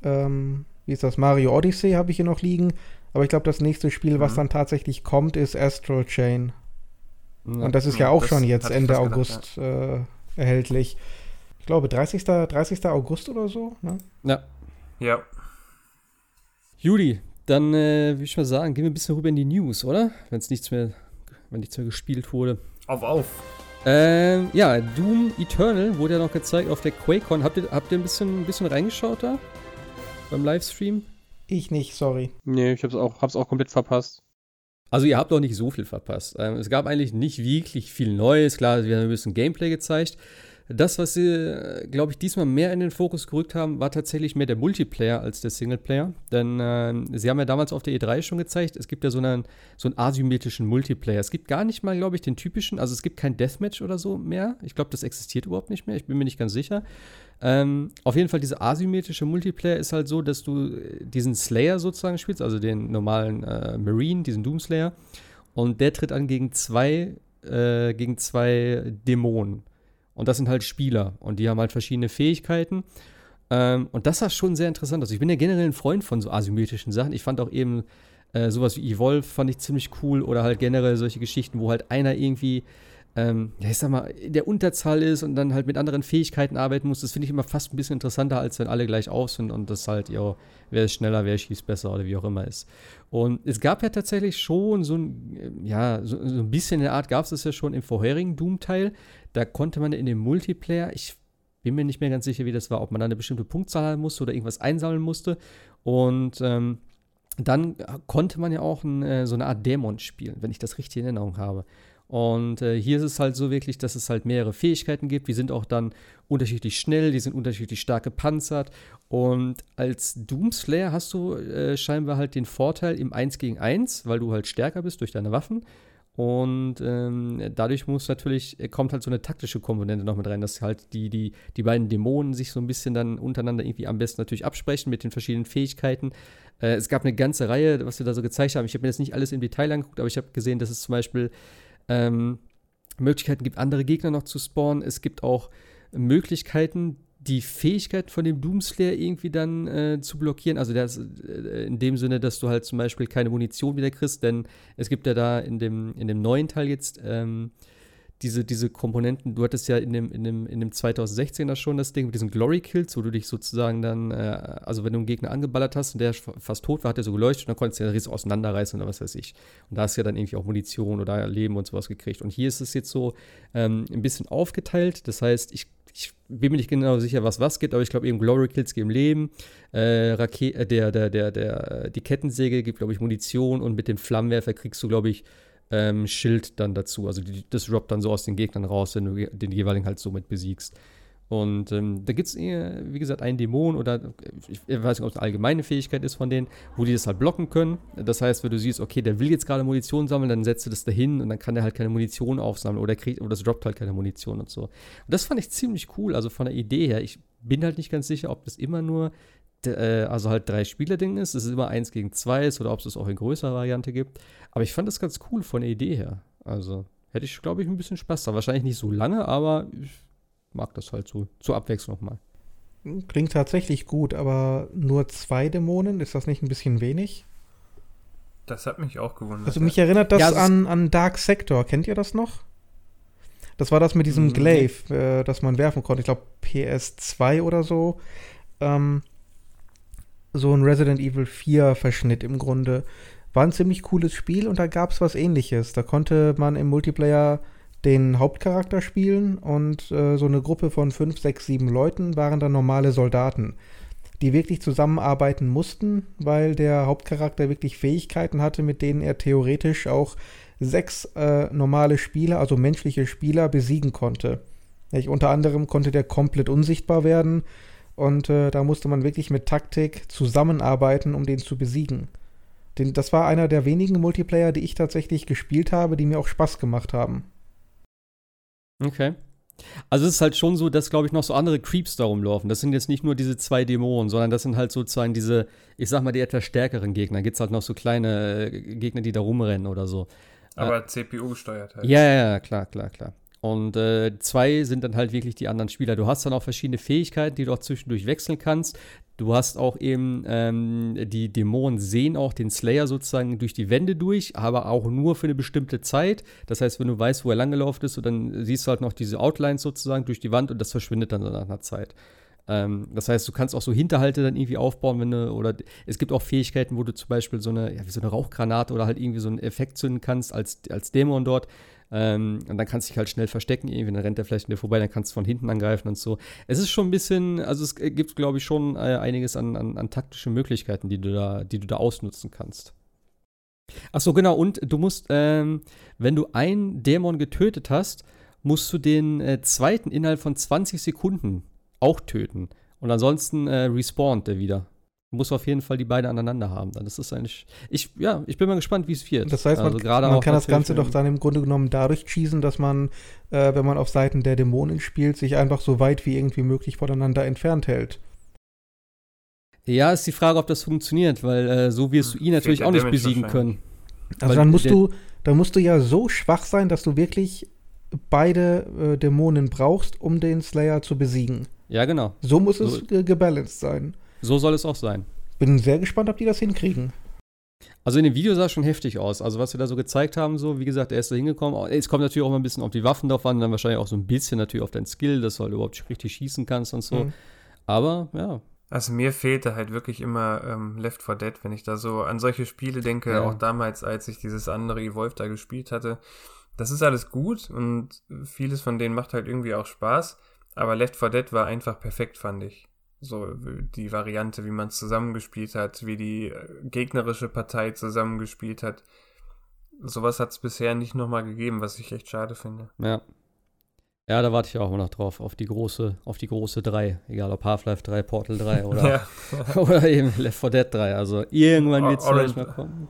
Ähm, wie ist das? Mario Odyssey habe ich hier noch liegen. Aber ich glaube, das nächste Spiel, was mhm. dann tatsächlich kommt, ist Astral Chain. Ja, und das ist ja, ja auch schon jetzt Ende August gedacht, ja. erhältlich. Ich glaube, 30. 30. August oder so. Ne? Ja. Ja. Juli, dann äh, würde ich mal sagen, gehen wir ein bisschen rüber in die News, oder? Wenn es nichts mehr, wenn nichts mehr gespielt wurde. Auf, auf. Ähm, ja, Doom Eternal wurde ja noch gezeigt auf der QuakeCon. Habt ihr, habt ihr ein, bisschen, ein bisschen reingeschaut da? Beim Livestream? Ich nicht, sorry. Nee, ich hab's auch, hab's auch komplett verpasst. Also ihr habt auch nicht so viel verpasst. Ähm, es gab eigentlich nicht wirklich viel Neues. Klar, wir haben ein bisschen Gameplay gezeigt. Das, was sie, glaube ich, diesmal mehr in den Fokus gerückt haben, war tatsächlich mehr der Multiplayer als der Singleplayer. Denn äh, sie haben ja damals auf der E3 schon gezeigt, es gibt ja so einen, so einen asymmetrischen Multiplayer. Es gibt gar nicht mal, glaube ich, den typischen, also es gibt kein Deathmatch oder so mehr. Ich glaube, das existiert überhaupt nicht mehr. Ich bin mir nicht ganz sicher. Ähm, auf jeden Fall, dieser asymmetrische Multiplayer ist halt so, dass du diesen Slayer sozusagen spielst, also den normalen äh, Marine, diesen Doomslayer. und der tritt an gegen zwei, äh, gegen zwei Dämonen. Und das sind halt Spieler und die haben halt verschiedene Fähigkeiten. Ähm, und das war schon sehr interessant. Also ich bin ja generell ein Freund von so asymmetrischen Sachen. Ich fand auch eben äh, sowas wie Evolve fand ich ziemlich cool oder halt generell solche Geschichten, wo halt einer irgendwie ähm, ja, ich sag mal, der Unterzahl ist und dann halt mit anderen Fähigkeiten arbeiten muss, das finde ich immer fast ein bisschen interessanter, als wenn alle gleich auf sind und das halt, ja, wer ist schneller, wer schießt besser oder wie auch immer ist. Und es gab ja tatsächlich schon so ein, ja, so, so ein bisschen in der Art gab es das ja schon im vorherigen Doom-Teil. Da konnte man in dem Multiplayer, ich bin mir nicht mehr ganz sicher, wie das war, ob man da eine bestimmte Punktzahl haben musste oder irgendwas einsammeln musste. Und ähm, dann konnte man ja auch ein, äh, so eine Art Dämon spielen, wenn ich das richtig in Erinnerung habe. Und äh, hier ist es halt so wirklich, dass es halt mehrere Fähigkeiten gibt. Die sind auch dann unterschiedlich schnell, die sind unterschiedlich stark gepanzert. Und als Doomslayer hast du äh, scheinbar halt den Vorteil im 1 gegen 1, weil du halt stärker bist durch deine Waffen. Und ähm, dadurch muss natürlich, äh, kommt halt so eine taktische Komponente noch mit rein, dass halt die, die, die beiden Dämonen sich so ein bisschen dann untereinander irgendwie am besten natürlich absprechen mit den verschiedenen Fähigkeiten. Äh, es gab eine ganze Reihe, was wir da so gezeigt haben. Ich habe mir jetzt nicht alles im Detail angeguckt, aber ich habe gesehen, dass es zum Beispiel ähm, Möglichkeiten gibt, andere Gegner noch zu spawnen. Es gibt auch Möglichkeiten, die Fähigkeit von dem Doomslayer irgendwie dann äh, zu blockieren. Also das, äh, in dem Sinne, dass du halt zum Beispiel keine Munition wieder kriegst, denn es gibt ja da in dem, in dem neuen Teil jetzt ähm, diese, diese Komponenten, du hattest ja in dem, in, dem, in dem 2016er schon das Ding mit diesen Glory Kills, wo du dich sozusagen dann, äh, also wenn du einen Gegner angeballert hast und der fast tot war, hat er so geleuchtet und dann konntest du den Riss auseinanderreißen oder was weiß ich. Und da hast du ja dann irgendwie auch Munition oder Leben und sowas gekriegt. Und hier ist es jetzt so ähm, ein bisschen aufgeteilt. Das heißt, ich, ich bin mir nicht genau sicher, was was gibt, aber ich glaube eben Glory Kills geben Leben, äh, Rake äh, der, der, der, der, die Kettensäge gibt, glaube ich, Munition und mit dem Flammenwerfer kriegst du, glaube ich, ähm, Schild dann dazu. Also die, das droppt dann so aus den Gegnern raus, wenn du den jeweiligen halt somit besiegst. Und ähm, da gibt es wie gesagt, einen Dämon oder ich, weiß nicht, ob es eine allgemeine Fähigkeit ist von denen, wo die das halt blocken können. Das heißt, wenn du siehst, okay, der will jetzt gerade Munition sammeln, dann setzt du das dahin und dann kann der halt keine Munition aufsammeln oder kriegt, oder das droppt halt keine Munition und so. Und das fand ich ziemlich cool, also von der Idee her. Ich bin halt nicht ganz sicher, ob das immer nur äh, also halt drei Spieler-Ding ist, es ist immer eins gegen zwei ist oder ob es es auch in größerer Variante gibt. Aber ich fand das ganz cool von der Idee her. Also hätte ich, glaube ich, ein bisschen Spaß da. Wahrscheinlich nicht so lange, aber ich mag das halt so zur Abwechslung mal. Klingt tatsächlich gut, aber nur zwei Dämonen, ist das nicht ein bisschen wenig? Das hat mich auch gewundert. Also mich erinnert das ja, an, an Dark Sector. Kennt ihr das noch? Das war das mit diesem mhm. Glaive, äh, das man werfen konnte. Ich glaube PS2 oder so. Ähm, so ein Resident Evil 4 Verschnitt im Grunde. War ein ziemlich cooles Spiel und da gab es was ähnliches. Da konnte man im Multiplayer den Hauptcharakter spielen und äh, so eine Gruppe von 5, 6, 7 Leuten waren dann normale Soldaten, die wirklich zusammenarbeiten mussten, weil der Hauptcharakter wirklich Fähigkeiten hatte, mit denen er theoretisch auch sechs äh, normale Spieler, also menschliche Spieler, besiegen konnte. Ich, unter anderem konnte der komplett unsichtbar werden und äh, da musste man wirklich mit Taktik zusammenarbeiten, um den zu besiegen. Den, das war einer der wenigen Multiplayer, die ich tatsächlich gespielt habe, die mir auch Spaß gemacht haben. Okay. Also es ist halt schon so, dass, glaube ich, noch so andere Creeps da rumlaufen. Das sind jetzt nicht nur diese zwei Dämonen, sondern das sind halt sozusagen diese, ich sag mal, die etwas stärkeren Gegner. Gibt es halt noch so kleine äh, Gegner, die da rumrennen oder so. Aber äh, CPU gesteuert halt. Ja, ja, klar, klar, klar. Und äh, zwei sind dann halt wirklich die anderen Spieler. Du hast dann auch verschiedene Fähigkeiten, die du auch zwischendurch wechseln kannst. Du hast auch eben, ähm, die Dämonen sehen auch den Slayer sozusagen durch die Wände durch, aber auch nur für eine bestimmte Zeit. Das heißt, wenn du weißt, wo er langgelaufen ist, dann siehst du halt noch diese Outlines sozusagen durch die Wand und das verschwindet dann nach einer Zeit. Ähm, das heißt, du kannst auch so Hinterhalte dann irgendwie aufbauen, wenn du, oder es gibt auch Fähigkeiten, wo du zum Beispiel so eine, ja, wie so eine Rauchgranate oder halt irgendwie so einen Effekt zünden kannst als, als Dämon dort. Ähm, und dann kannst du dich halt schnell verstecken, irgendwie, dann rennt der vielleicht an dir vorbei, dann kannst du von hinten angreifen und so. Es ist schon ein bisschen, also es gibt, glaube ich, schon äh, einiges an, an, an taktischen Möglichkeiten, die du da, die du da ausnutzen kannst. Ach so, genau, und du musst, ähm, wenn du einen Dämon getötet hast, musst du den äh, zweiten innerhalb von 20 Sekunden auch töten. Und ansonsten äh, respawnt der wieder muss auf jeden Fall die beiden aneinander haben. Dann ist es eigentlich. Ich, ja, ich bin mal gespannt, wie es wird. Das heißt, man, also man kann das Ganze doch dann im Grunde genommen dadurch schießen, dass man, äh, wenn man auf Seiten der Dämonen spielt, sich einfach so weit wie irgendwie möglich voneinander entfernt hält. Ja, ist die Frage, ob das funktioniert, weil äh, so wirst du ihn natürlich auch nicht besiegen können. Also dann musst du, da musst du ja so schwach sein, dass du wirklich beide äh, Dämonen brauchst, um den Slayer zu besiegen. Ja, genau. So muss so, es gebalanced sein. So soll es auch sein. Bin sehr gespannt, ob die das hinkriegen. Also in dem Video sah es schon heftig aus. Also was wir da so gezeigt haben, so wie gesagt, er ist da hingekommen. Es kommt natürlich auch mal ein bisschen auf die Waffen drauf an, dann wahrscheinlich auch so ein bisschen natürlich auf dein Skill, dass du halt überhaupt richtig schießen kannst und so. Mhm. Aber ja. Also mir fehlte halt wirklich immer ähm, Left 4 Dead, wenn ich da so an solche Spiele denke, ja. auch damals, als ich dieses andere Evolve da gespielt hatte. Das ist alles gut und vieles von denen macht halt irgendwie auch Spaß. Aber Left 4 Dead war einfach perfekt, fand ich. So die Variante, wie man es zusammengespielt hat, wie die äh, gegnerische Partei zusammengespielt hat. Sowas hat es bisher nicht nochmal gegeben, was ich echt schade finde. Ja. Ja, da warte ich auch immer noch drauf, auf die große, auf die große 3. Egal ob Half-Life 3, Portal 3 oder, oder eben Left 4 Dead 3. Also irgendwann wird es mal kommen.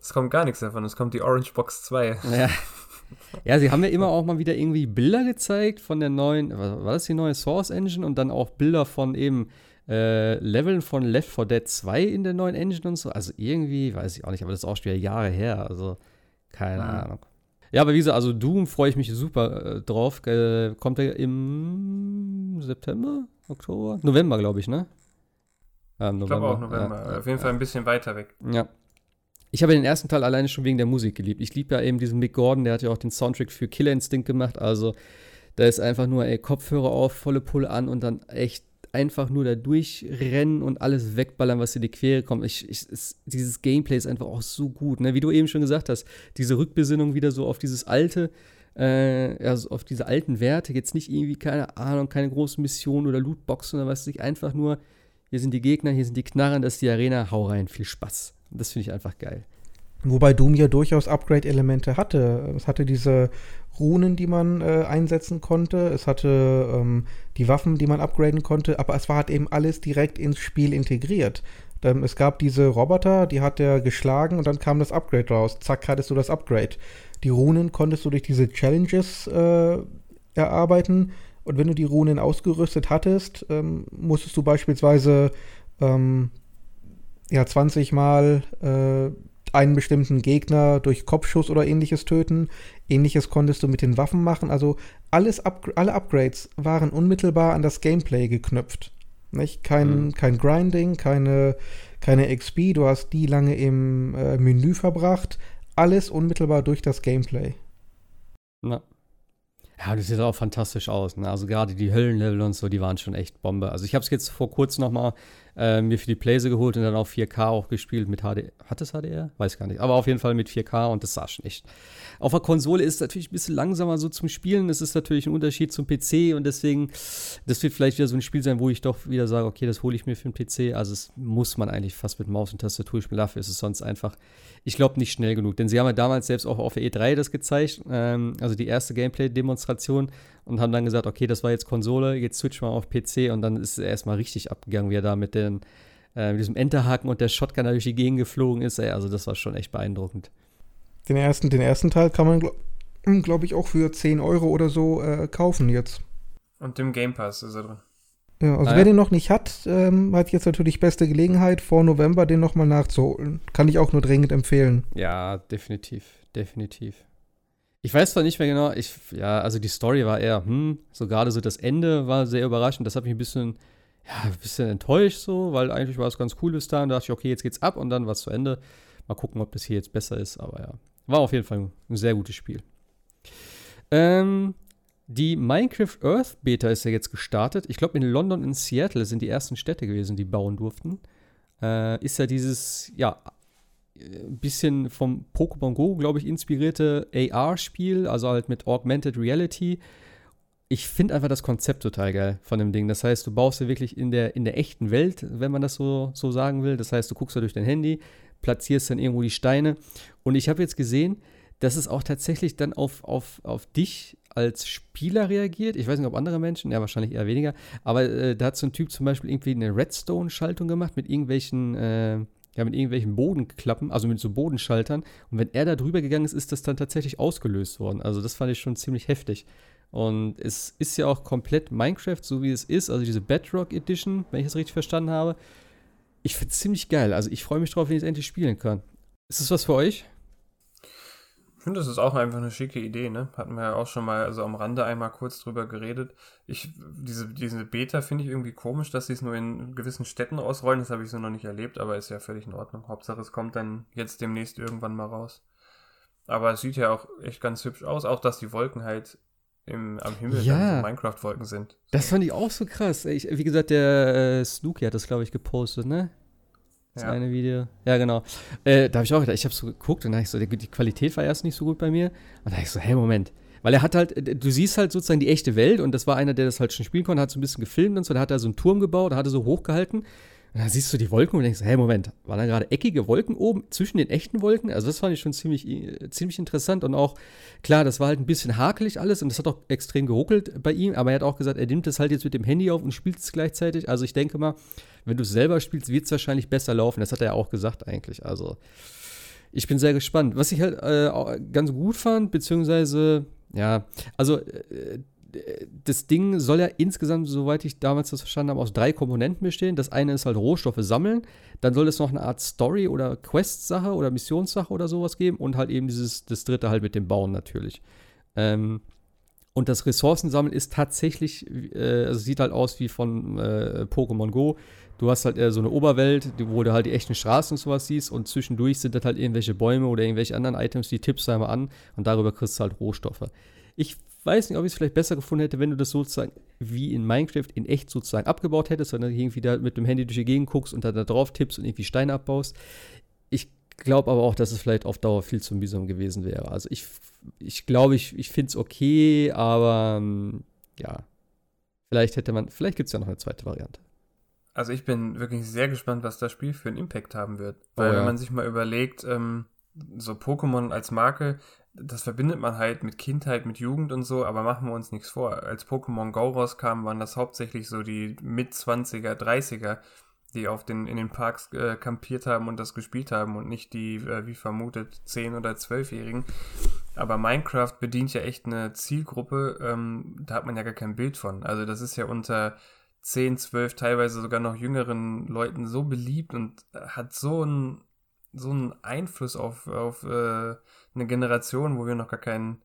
Es kommt gar nichts davon, es kommt die Orange Box 2. Ja. Ja, sie haben ja immer auch mal wieder irgendwie Bilder gezeigt von der neuen, war das die neue Source Engine und dann auch Bilder von eben äh, Leveln von Left 4 Dead 2 in der neuen Engine und so. Also irgendwie, weiß ich auch nicht, aber das ist auch schon wieder Jahre her. Also, keine ja. Ahnung. Ja, aber wie gesagt, also Doom freue ich mich super äh, drauf. Äh, kommt er im September, Oktober? November, glaube ich, ne? Ja, November. Ich glaube auch November. Ja, Auf jeden Fall ein bisschen weiter weg. Ja. Ich habe den ersten Teil alleine schon wegen der Musik geliebt. Ich liebe ja eben diesen Mick Gordon, der hat ja auch den Soundtrack für Killer Instinct gemacht. Also da ist einfach nur, ey, Kopfhörer auf, volle Pulle an und dann echt einfach nur da durchrennen und alles wegballern, was in die Quere kommt. Ich, ich, es, dieses Gameplay ist einfach auch so gut. Ne? Wie du eben schon gesagt hast, diese Rückbesinnung wieder so auf dieses alte, äh, also auf diese alten Werte. Jetzt nicht irgendwie, keine Ahnung, keine großen Missionen oder Lootboxen oder was weiß ich. Einfach nur, hier sind die Gegner, hier sind die Knarren, das ist die Arena, hau rein, viel Spaß. Das finde ich einfach geil. Wobei Doom ja durchaus Upgrade-Elemente hatte. Es hatte diese Runen, die man äh, einsetzen konnte. Es hatte ähm, die Waffen, die man upgraden konnte. Aber es war halt eben alles direkt ins Spiel integriert. Ähm, es gab diese Roboter, die hat er geschlagen und dann kam das Upgrade raus. Zack, hattest du das Upgrade. Die Runen konntest du durch diese Challenges äh, erarbeiten. Und wenn du die Runen ausgerüstet hattest, ähm, musstest du beispielsweise ähm, ja, 20 Mal äh, einen bestimmten Gegner durch Kopfschuss oder ähnliches töten. Ähnliches konntest du mit den Waffen machen. Also alles up alle Upgrades waren unmittelbar an das Gameplay geknüpft. Nicht? Kein, mhm. kein Grinding, keine, keine XP, du hast die lange im äh, Menü verbracht. Alles unmittelbar durch das Gameplay. Na. Ja, das sieht auch fantastisch aus. Ne? Also gerade die Höllenlevel und so, die waren schon echt Bombe. Also ich habe es jetzt vor kurzem noch mal äh, mir für die Playse geholt und dann auf 4K auch gespielt mit HD. Hat es HDR? Weiß gar nicht. Aber auf jeden Fall mit 4K und das sah schon echt. Auf der Konsole ist es natürlich ein bisschen langsamer so zum Spielen. Das ist natürlich ein Unterschied zum PC und deswegen, das wird vielleicht wieder so ein Spiel sein, wo ich doch wieder sage, okay, das hole ich mir für den PC. Also es muss man eigentlich fast mit Maus und Tastatur spielen. Dafür ist es sonst einfach, ich glaube, nicht schnell genug. Denn sie haben ja damals selbst auch auf der E3 das gezeigt, ähm, also die erste Gameplay-Demonstration und haben dann gesagt, okay, das war jetzt Konsole, jetzt switch mal auf PC und dann ist es erstmal richtig abgegangen, wie er da mit, den, äh, mit diesem Enterhaken und der Shotgun durch die Gegend geflogen ist. Ey, also das war schon echt beeindruckend. Den ersten, den ersten Teil kann man, glaube glaub ich, auch für 10 Euro oder so äh, kaufen jetzt. Und im Game Pass ist er drin. Ja, also ah, wer den noch nicht hat, ähm, hat jetzt natürlich beste Gelegenheit, vor November den nochmal nachzuholen. Kann ich auch nur dringend empfehlen. Ja, definitiv, definitiv. Ich weiß zwar nicht mehr genau, ich, ja, also die Story war eher, hm, so gerade so das Ende war sehr überraschend. Das hat mich ein bisschen, ja, ein bisschen enttäuscht so, weil eigentlich war es ganz cool bis dahin. Da dachte ich, okay, jetzt geht's ab und dann war es zu Ende. Mal gucken, ob das hier jetzt besser ist, aber ja. War auf jeden Fall ein sehr gutes Spiel. Ähm, die Minecraft Earth Beta ist ja jetzt gestartet. Ich glaube, in London und Seattle sind die ersten Städte gewesen, die bauen durften. Äh, ist ja dieses, ja, ein bisschen vom Pokémon Go, glaube ich, inspirierte AR-Spiel, also halt mit Augmented Reality. Ich finde einfach das Konzept total geil von dem Ding. Das heißt, du baust ja wirklich in der, in der echten Welt, wenn man das so, so sagen will. Das heißt, du guckst da durch dein Handy, platzierst dann irgendwo die Steine. Und ich habe jetzt gesehen, dass es auch tatsächlich dann auf, auf, auf dich als Spieler reagiert. Ich weiß nicht, ob andere Menschen, ja, wahrscheinlich eher weniger. Aber äh, da hat so ein Typ zum Beispiel irgendwie eine Redstone-Schaltung gemacht mit irgendwelchen. Äh, ja, mit irgendwelchen Bodenklappen, also mit so Bodenschaltern. Und wenn er da drüber gegangen ist, ist das dann tatsächlich ausgelöst worden. Also das fand ich schon ziemlich heftig. Und es ist ja auch komplett Minecraft, so wie es ist, also diese Bedrock Edition, wenn ich es richtig verstanden habe. Ich finde es ziemlich geil. Also ich freue mich drauf, wenn ich es endlich spielen kann. Ist das was für euch? Ich finde, das ist auch einfach eine schicke Idee, ne? Hatten wir ja auch schon mal, also am Rande einmal kurz drüber geredet. Ich, diese, diese Beta finde ich irgendwie komisch, dass sie es nur in gewissen Städten ausrollen. Das habe ich so noch nicht erlebt, aber ist ja völlig in Ordnung. Hauptsache, es kommt dann jetzt demnächst irgendwann mal raus. Aber es sieht ja auch echt ganz hübsch aus, auch dass die Wolken halt im, am Himmel Ja. so Minecraft-Wolken sind. Das fand ich auch so krass. Ich, wie gesagt, der äh, Snooki hat das, glaube ich, gepostet, ne? Das Ja. eine Video. Ja, genau. Äh, da habe ich auch gedacht, ich habe so geguckt und da ich so, die, Qualität war erst nicht so gut bei mir. Und da ich so, hey, Moment. Weil er hat halt, äh, du siehst halt sozusagen die echte Welt und das war einer, der das halt schon spielen konnte, hat so ein bisschen gefilmt und so, da hat er so einen Turm gebaut, da hat er so hochgehalten. Dann siehst du die Wolken und denkst, hey, Moment, waren da gerade eckige Wolken oben zwischen den echten Wolken? Also das fand ich schon ziemlich, äh, ziemlich interessant und auch, klar, das war halt ein bisschen hakelig alles und das hat auch extrem geruckelt bei ihm, aber er hat auch gesagt, er nimmt das halt jetzt mit dem Handy auf und spielt es gleichzeitig. Also ich denke mal, wenn du es selber spielst, wird es wahrscheinlich besser laufen. Das hat er ja auch gesagt eigentlich. Also ich bin sehr gespannt. Was ich halt äh, ganz gut fand, beziehungsweise, ja, also äh, das Ding soll ja insgesamt, soweit ich damals das verstanden habe, aus drei Komponenten bestehen. Das eine ist halt Rohstoffe sammeln, dann soll es noch eine Art Story- oder Quest-Sache oder Missionssache oder sowas geben und halt eben dieses, das dritte halt mit dem Bauen natürlich. Ähm, und das Ressourcensammeln ist tatsächlich, äh, also sieht halt aus wie von äh, Pokémon Go. Du hast halt eher so eine Oberwelt, wo du halt die echten Straßen und sowas siehst und zwischendurch sind das halt irgendwelche Bäume oder irgendwelche anderen Items, die tippst du einmal an und darüber kriegst du halt Rohstoffe. Ich weiß nicht, ob ich es vielleicht besser gefunden hätte, wenn du das sozusagen wie in Minecraft in echt sozusagen abgebaut hättest, sondern irgendwie da mit dem Handy durch die Gegend guckst und dann da drauf tippst und irgendwie Steine abbaust. Ich glaube aber auch, dass es vielleicht auf Dauer viel zu mühsam gewesen wäre. Also ich, ich glaube, ich, ich finde es okay, aber ähm, ja, vielleicht hätte man, vielleicht gibt es ja noch eine zweite Variante. Also ich bin wirklich sehr gespannt, was das Spiel für einen Impact haben wird. Weil Oh ja. wenn man sich mal überlegt, ähm, so Pokémon als Marke, das verbindet man halt mit Kindheit, mit Jugend und so, aber machen wir uns nichts vor. Als Pokémon Go rauskam, waren das hauptsächlich so die Mit-20er, 30er, die auf den, in den Parks äh, kampiert haben und das gespielt haben und nicht die, äh, wie vermutet, 10- oder 12-Jährigen. Aber Minecraft bedient ja echt eine Zielgruppe, ähm, da hat man ja gar kein Bild von. Also das ist ja unter 10, 12, teilweise sogar noch jüngeren Leuten so beliebt und hat so einen, so einen Einfluss auf, auf äh, eine Generation, wo wir noch gar keinen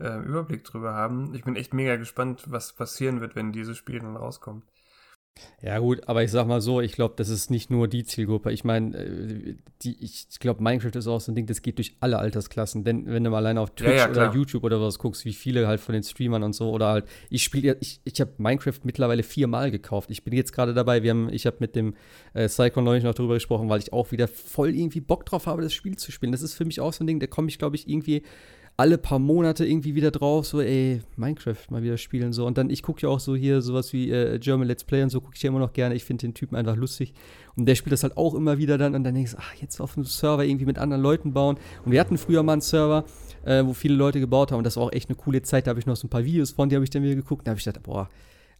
äh, Überblick drüber haben. Ich bin echt mega gespannt, was passieren wird, wenn dieses Spiel dann rauskommt. Ja, gut, aber ich sag mal so, ich glaube, das ist nicht nur die Zielgruppe. Ich meine, äh, ich, glaube, Minecraft ist auch so ein Ding, das geht durch alle Altersklassen. Denn wenn du mal alleine auf Twitch ja, oder klar. YouTube oder was guckst, wie viele halt von den Streamern und so, oder halt, ich spiele, ich, ich habe Minecraft mittlerweile viermal gekauft. Ich bin jetzt gerade dabei, wir haben, ich habe mit dem äh, Cyclone neulich noch drüber gesprochen, weil ich auch wieder voll irgendwie Bock drauf habe, das Spiel zu spielen. Das ist für mich auch so ein Ding, da komme ich, glaube ich, irgendwie alle paar Monate irgendwie wieder drauf, so, ey, Minecraft mal wieder spielen, so. Und dann, ich gucke ja auch so hier sowas wie äh, German Let's Play und so, gucke ich ja immer noch gerne. Ich finde den Typen einfach lustig. Und der spielt das halt auch immer wieder dann. Und dann denkst du, ach, jetzt auf einem Server irgendwie mit anderen Leuten bauen. Und wir hatten früher mal einen Server, äh, wo viele Leute gebaut haben. Und das war auch echt eine coole Zeit. Da habe ich noch so ein paar Videos von, die habe ich dann wieder geguckt. Da habe ich gedacht, boah,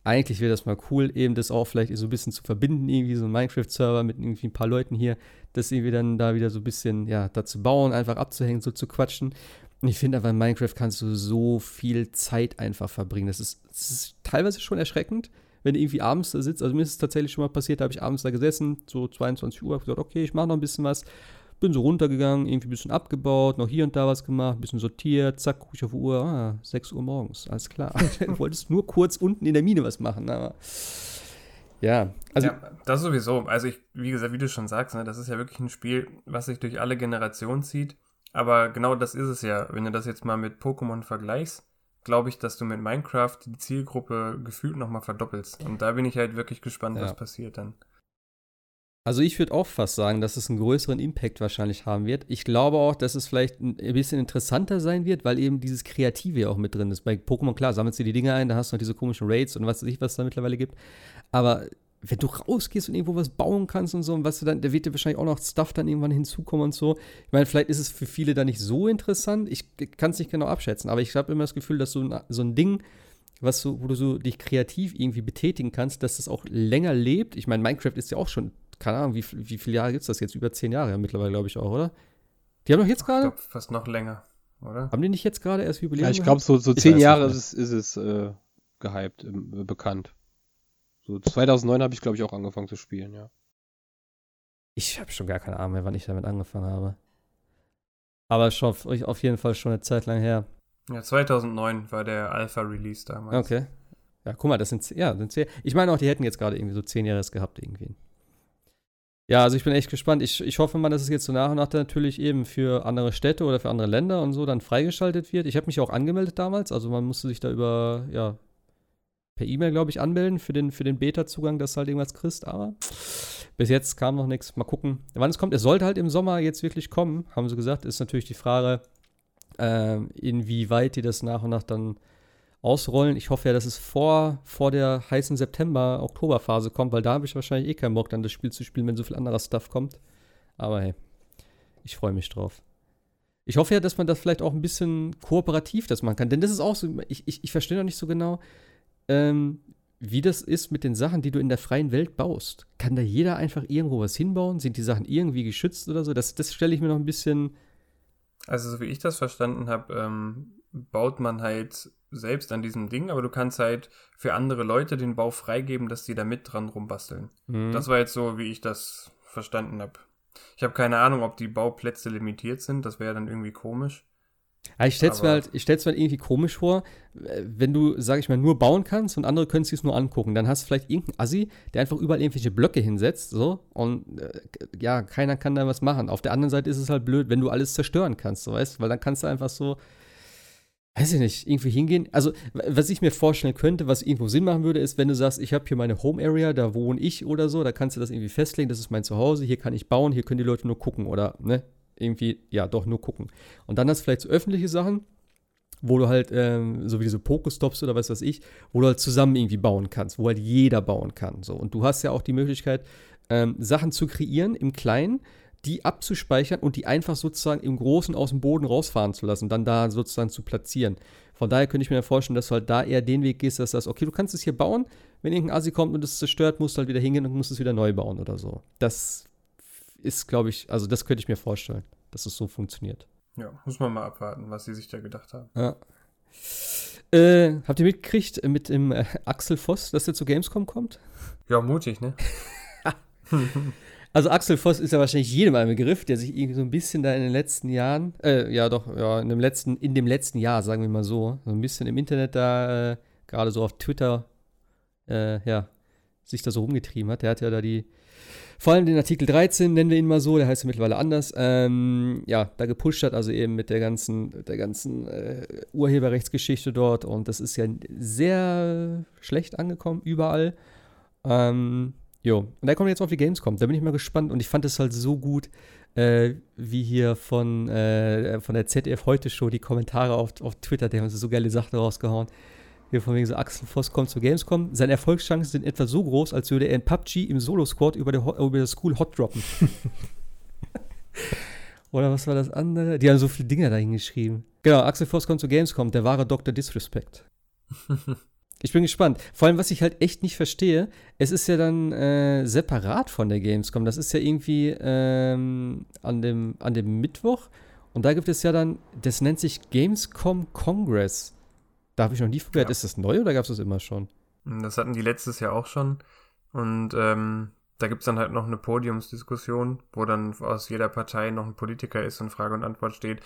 eigentlich wäre das mal cool, eben das auch vielleicht so ein bisschen zu verbinden, irgendwie so ein Minecraft-Server mit irgendwie ein paar Leuten hier, das irgendwie dann da wieder so ein bisschen, ja, da zu bauen, einfach abzuhängen, so zu quatschen. Ich finde einfach, in Minecraft kannst du so viel Zeit einfach verbringen. Das ist, das ist teilweise schon erschreckend, wenn du irgendwie abends da sitzt. Also mir ist es tatsächlich schon mal passiert, da habe ich abends da gesessen, so 22 Uhr, habe gesagt, okay, ich mache noch ein bisschen was. Bin so runtergegangen, irgendwie ein bisschen abgebaut, noch hier und da was gemacht, ein bisschen sortiert, zack, gucke ich auf die Uhr, ah, 6 Uhr morgens, alles klar. du wolltest nur kurz unten in der Mine was machen, aber ja, also ja, das sowieso. Also ich, wie gesagt, wie du schon sagst, ne, das ist ja wirklich ein Spiel, was sich durch alle Generationen zieht. Aber genau das ist es ja. Wenn du das jetzt mal mit Pokémon vergleichst, glaube ich, dass du mit Minecraft die Zielgruppe gefühlt nochmal verdoppelst. Und da bin ich halt wirklich gespannt, Ja. was passiert dann. Also ich würde auch fast sagen, dass es einen größeren Impact wahrscheinlich haben wird. Ich glaube auch, dass es vielleicht ein bisschen interessanter sein wird, weil eben dieses Kreative ja auch mit drin ist. Bei Pokémon, klar, sammelst du die Dinge ein, da hast du noch diese komischen Raids und was weiß ich, was es da mittlerweile gibt. Aber wenn du rausgehst und irgendwo was bauen kannst und so, und was du dann, da wird dir wahrscheinlich auch noch Stuff dann irgendwann hinzukommen und so. Ich meine, vielleicht ist es für viele da nicht so interessant. Ich kann es nicht genau abschätzen, aber ich habe immer das Gefühl, dass so ein, so ein Ding, was so, wo du so dich kreativ irgendwie betätigen kannst, dass das auch länger lebt. Ich meine, Minecraft ist ja auch schon, keine Ahnung, wie, wie viele Jahre gibt es das jetzt? Über zehn Jahre ja mittlerweile, glaube ich auch, oder? Die haben doch jetzt Ich gerade, glaube, fast noch länger, oder? haben die nicht jetzt gerade erst Jubiläum Ja, ich glaube, so, so Ich zehn Jahre ist es, ist es äh, gehypt, äh, bekannt. So 2009 habe ich, glaube ich, auch angefangen zu spielen, ja. Ich habe schon gar keine Ahnung mehr, wann ich damit angefangen habe. Aber schon auf, jeden Fall schon eine Zeit lang her. Ja, 2009 war der Alpha-Release damals. Okay. Ja, guck mal, das sind, ja, sind zehn. Ich meine auch, die hätten jetzt gerade irgendwie so zehn Jahre gehabt, irgendwie. Ja, also ich bin echt gespannt. Ich, ich hoffe mal, dass es jetzt so nach und nach natürlich eben für andere Städte oder für andere Länder und so dann freigeschaltet wird. Ich habe mich auch angemeldet damals, also man musste sich da über, ja, per E-Mail, glaube ich, anmelden für den, für den Beta-Zugang, dass du halt irgendwas kriegst, aber bis jetzt kam noch nichts. Mal gucken, wann es kommt. Es sollte halt im Sommer jetzt wirklich kommen, haben sie gesagt. Ist natürlich die Frage, äh, inwieweit die das nach und nach dann ausrollen. Ich hoffe ja, dass es vor, vor der heißen September-Oktober-Phase kommt, weil da habe ich wahrscheinlich eh keinen Bock, dann das Spiel zu spielen, wenn so viel anderer Stuff kommt. Aber hey, ich freue mich drauf. Ich hoffe ja, dass man das vielleicht auch ein bisschen kooperativ das machen kann. Denn das ist auch so, ich, ich, ich verstehe noch nicht so genau, ähm, wie das ist mit den Sachen, die du in der freien Welt baust. Kann da jeder einfach irgendwo was hinbauen? Sind die Sachen irgendwie geschützt oder so? Das, das stelle ich mir noch ein bisschen. Also, so wie ich das verstanden habe, ähm, baut man halt selbst an diesem Ding, aber du kannst halt für andere Leute den Bau freigeben, dass die da mit dran rumbasteln. Mhm. Das war jetzt so, wie ich das verstanden habe. Ich habe keine Ahnung, ob die Bauplätze limitiert sind, das wäre dann irgendwie komisch. Ja, ich stelle es mir, halt, mir halt irgendwie komisch vor, wenn du, sag ich mal, nur bauen kannst und andere können es nur angucken. Dann hast du vielleicht irgendeinen Assi, der einfach überall irgendwelche Blöcke hinsetzt, so, und äh, ja, keiner kann da was machen. Auf der anderen Seite ist es halt blöd, wenn du alles zerstören kannst, so, weißt weil dann kannst du einfach so, weiß ich nicht, irgendwie hingehen. Also, was ich mir vorstellen könnte, was irgendwo Sinn machen würde, ist, wenn du sagst, ich habe hier meine Home Area, da wohne ich oder so, da kannst du das irgendwie festlegen, das ist mein Zuhause, hier kann ich bauen, hier können die Leute nur gucken oder, ne, irgendwie, ja, doch nur gucken. Und dann hast du vielleicht so öffentliche Sachen, wo du halt, ähm, so wie diese Pokestops oder was weiß ich, wo du halt zusammen irgendwie bauen kannst, wo halt jeder bauen kann. So. Und du hast ja auch die Möglichkeit, ähm, Sachen zu kreieren im Kleinen, die abzuspeichern und die einfach sozusagen im Großen aus dem Boden rausfahren zu lassen, dann da sozusagen zu platzieren. Von daher könnte ich mir vorstellen, dass du halt da eher den Weg gehst, dass sagst, okay, du kannst es hier bauen, wenn irgendein Asi kommt und es zerstört, musst du halt wieder hingehen und musst es wieder neu bauen oder so. Das ist, glaube ich, also das könnte ich mir vorstellen, dass es so funktioniert. Ja, muss man mal abwarten, was sie sich da gedacht haben. Ja. Äh, habt ihr mitgekriegt äh, mit dem äh, Axel Voss, dass er zu Gamescom kommt? Ja, mutig, ne? Also Axel Voss ist ja wahrscheinlich jedem ein Begriff, der sich irgendwie so ein bisschen da in den letzten Jahren, äh, ja doch, ja, in dem letzten, in dem letzten Jahr, sagen wir mal so, so ein bisschen im Internet da, äh, gerade so auf Twitter, äh, ja, sich da so rumgetrieben hat. Der hat ja da die, vor allem den Artikel 13, nennen wir ihn mal so, der heißt ja mittlerweile anders, ähm, ja, da gepusht hat, also eben mit der ganzen, der ganzen äh, Urheberrechtsgeschichte dort und das ist ja sehr schlecht angekommen, überall. Ähm, Jo, und da kommt jetzt auf die Gamescom. Da bin ich mal gespannt und ich fand es halt so gut, äh, wie hier von, äh, von der ZDF Heute Show die Kommentare auf, auf Twitter, die haben so geile Sachen rausgehauen. Hier von wegen so Axel Voss kommt zu Gamescom. Seine Erfolgschancen sind etwa so groß, als würde er in PUBG im Solo-Squad über, über das School hot droppen. Oder was war das andere? Die haben so viele Dinge da hingeschrieben. Genau, Axel Voss kommt zu Gamescom, der wahre Dr. Disrespect. Ich bin gespannt. Vor allem, was ich halt echt nicht verstehe, es ist ja dann äh, separat von der Gamescom. Das ist ja irgendwie ähm, an, dem, an dem Mittwoch. Und da gibt es ja dann, das nennt sich Gamescom Congress. Da habe ich noch nie gehört. Ja. Ist das neu oder gab es das immer schon? Das hatten die letztes Jahr auch schon. Und ähm, da gibt es dann halt noch eine Podiumsdiskussion, wo dann aus jeder Partei noch ein Politiker ist und Frage und Antwort steht.